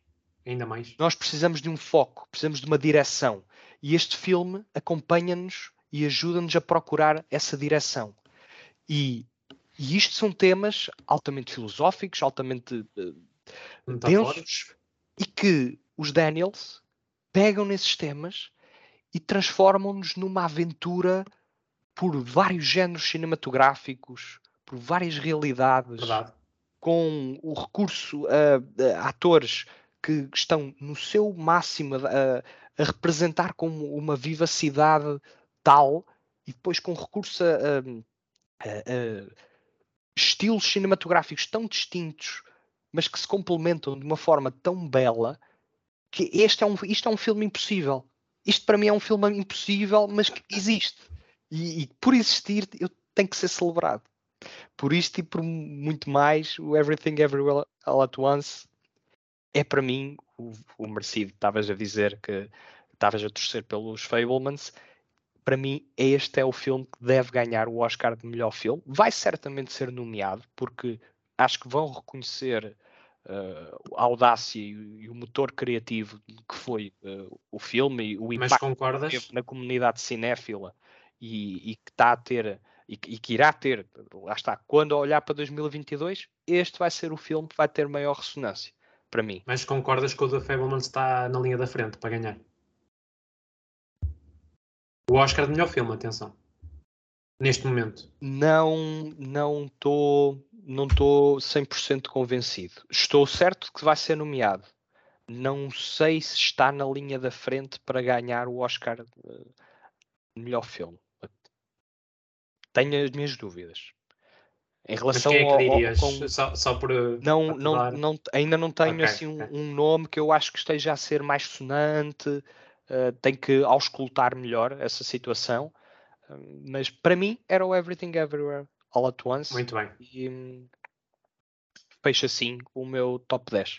ainda mais. Nós precisamos de um foco, precisamos de uma direção. E este filme acompanha-nos e ajuda-nos a procurar essa direção. E, e isto são temas altamente filosóficos, altamente uh, densos, e que os Daniels pegam nesses temas e transformam-nos numa aventura por vários géneros cinematográficos, por várias realidades, Verdade. com o recurso a, a, atores que estão no seu máximo a, a, representar com uma vivacidade tal e depois com recurso a, estilos cinematográficos tão distintos, mas que se complementam de uma forma tão bela que este é um, isto é um filme impossível. Isto para mim é um filme impossível, mas que existe. E, e por existir, eu tenho que ser celebrado. Por isto e por muito mais, o Everything Everywhere All at Once é para mim o, o merecido. Estavas a dizer que estavas a torcer pelos Fablemans. Para mim, este é o filme que deve ganhar o Oscar de melhor filme. Vai certamente ser nomeado, porque acho que vão reconhecer uh, a audácia e, o motor criativo que foi uh, o filme e o impacto que teve na comunidade cinéfila e, e que está a ter e, e, que irá ter, lá está, quando olhar para 2022, este vai ser o filme que vai ter maior ressonância, para mim. Mas concordas que o The Fableman está na linha da frente para ganhar? O Oscar de melhor filme, atenção. Neste momento. Não, não estou não estou 100% convencido. Estou certo que vai ser nomeado. Não sei se está na linha da frente para ganhar o Oscar de melhor filme tenho as minhas dúvidas. Em relação Mas quem é que dirias? Ao, ao, só, só por. Não, não, não, ainda não tenho okay, assim okay. Um, um, nome que eu acho que esteja a ser mais sonante. Uh, tem que auscultar melhor essa situação. Uh, mas para mim era o Everything Everywhere All at Once. Muito bem. E um, fecha assim o meu top 10.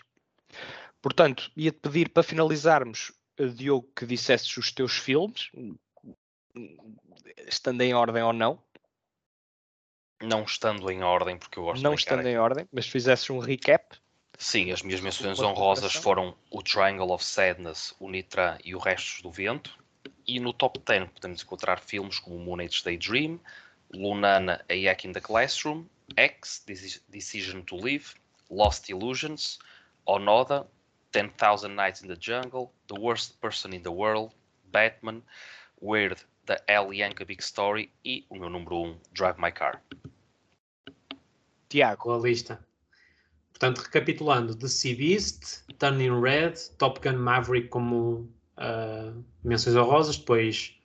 Portanto, ia-te pedir para finalizarmos, uh, Diogo, que dissesses os teus filmes, estando em ordem ou não. Não estando em ordem, porque eu gosto Não estando em ordem, mas fizesses um recap. Sim, as minhas menções honrosas foram o Triangle of Sadness, o Nitra e o Restos do Vento. E no top 10 podemos encontrar filmes como Moon Age Daydream, Lunana, A Yak in the Classroom, X, Decision to Live, Lost Illusions, Onoda, 10,000 Nights in the Jungle, The Worst Person in the World, Batman, Weird, The L. Yanka Big Story e o meu número 1, um, Drive My Car. Tiago. a lista. Portanto, recapitulando, The Sea Beast, Turning Red, Top Gun Maverick como uh, menções honrosas, depois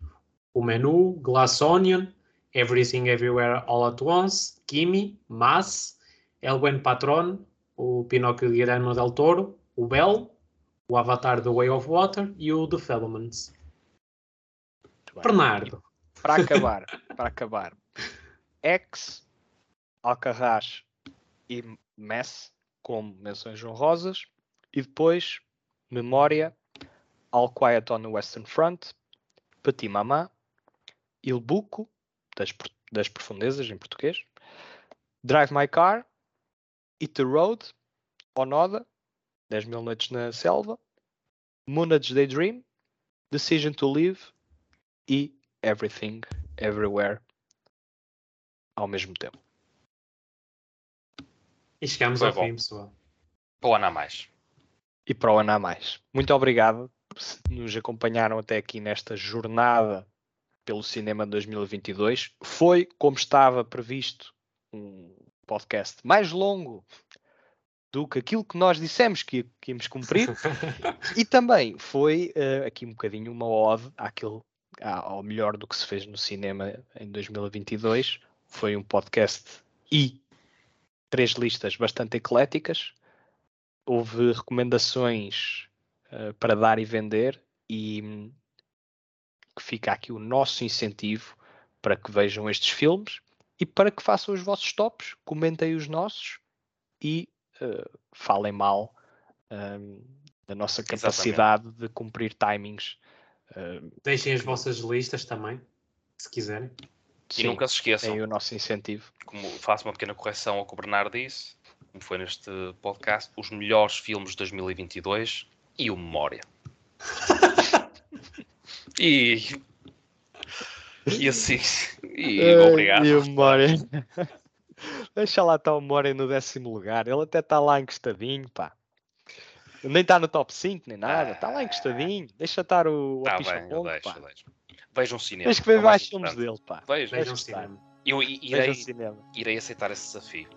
o menu, Glass Onion, Everything Everywhere All at Once, Kimi, Mass, El Buen Patron, o Pinóquio de Guillermo del Toro, o Bell, o Avatar The Way of Water e o The Fablemans. Bernardo. Para acabar, para acabar, X, Alcarrás e Mess como menções honrosas e depois Memória, All Quiet on the Western Front, Petit Mamá Il Buco, das, das profundezas em português, Drive My Car, Eat the Road, Onoda, 10 mil noites na selva, Moonage Daydream, Decision to Live e Everything, Everywhere ao mesmo tempo. E chegamos Foi ao bom. fim, pessoal. Para o ano a mais. E para o ano a mais. Muito obrigado se nos acompanharam até aqui nesta jornada pelo cinema de 2022. Foi, como estava previsto, um podcast mais longo do que aquilo que nós dissemos que, que íamos cumprir. (laughs) E também foi eh, aqui um bocadinho uma ode àquilo, à- ao melhor do que se fez no cinema em 2022. Foi um podcast e três listas bastante ecléticas. Houve recomendações eh, para dar e vender e hum, que fica aqui o nosso incentivo para que vejam estes filmes e para que façam os vossos tops, comentem os nossos e eh, falem mal hum, da nossa Exatamente. capacidade de cumprir timings. eh, Deixem as vossas listas também, se quiserem. E sim, nunca se esqueçam, é o nosso incentivo. como faço uma pequena correção ao que o Bernardo disse, como foi neste podcast, os melhores filmes de 2022 e o Memória. (laughs) e. E assim. E obrigado. E o More. Deixa lá estar o More no décimo lugar. Ele até está lá encostadinho, pá. Nem está no top 5, nem nada. Está lá encostadinho. Deixa estar o Tá picha bem, eu deixo, eu deixo. Vejam cinema. Tens que ver é mais filmes dele, pá. Vejam. Vejam cinema. Eu irei, cinema. irei aceitar esse desafio.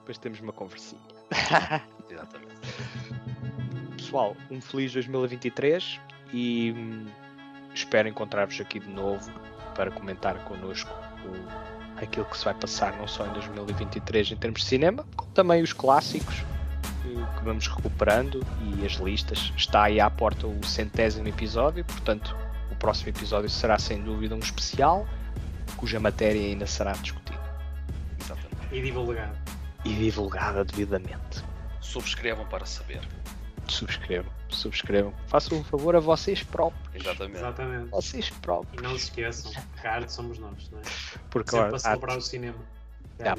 Depois temos uma conversinha. (laughs) Exatamente. Pessoal, um feliz 2023 e hum, espero encontrar-vos aqui de novo para comentar connosco o- aquilo que se vai passar não só em 2023 em termos de cinema, como também os clássicos que, que vamos recuperando e as listas. Está aí à porta o centésimo episódio, portanto, o próximo episódio será sem dúvida um especial, cuja matéria ainda será discutida Exatamente. E divulgar. e divulgada devidamente. Subscrevam para saber. Subscrevam, subscrevam. Façam um favor a vocês próprios. Exatamente. Exatamente. Vocês próprios. E não se esqueçam, cá somos nós, não é? Porque Sempre ora, a celebrar o cinema. Já há-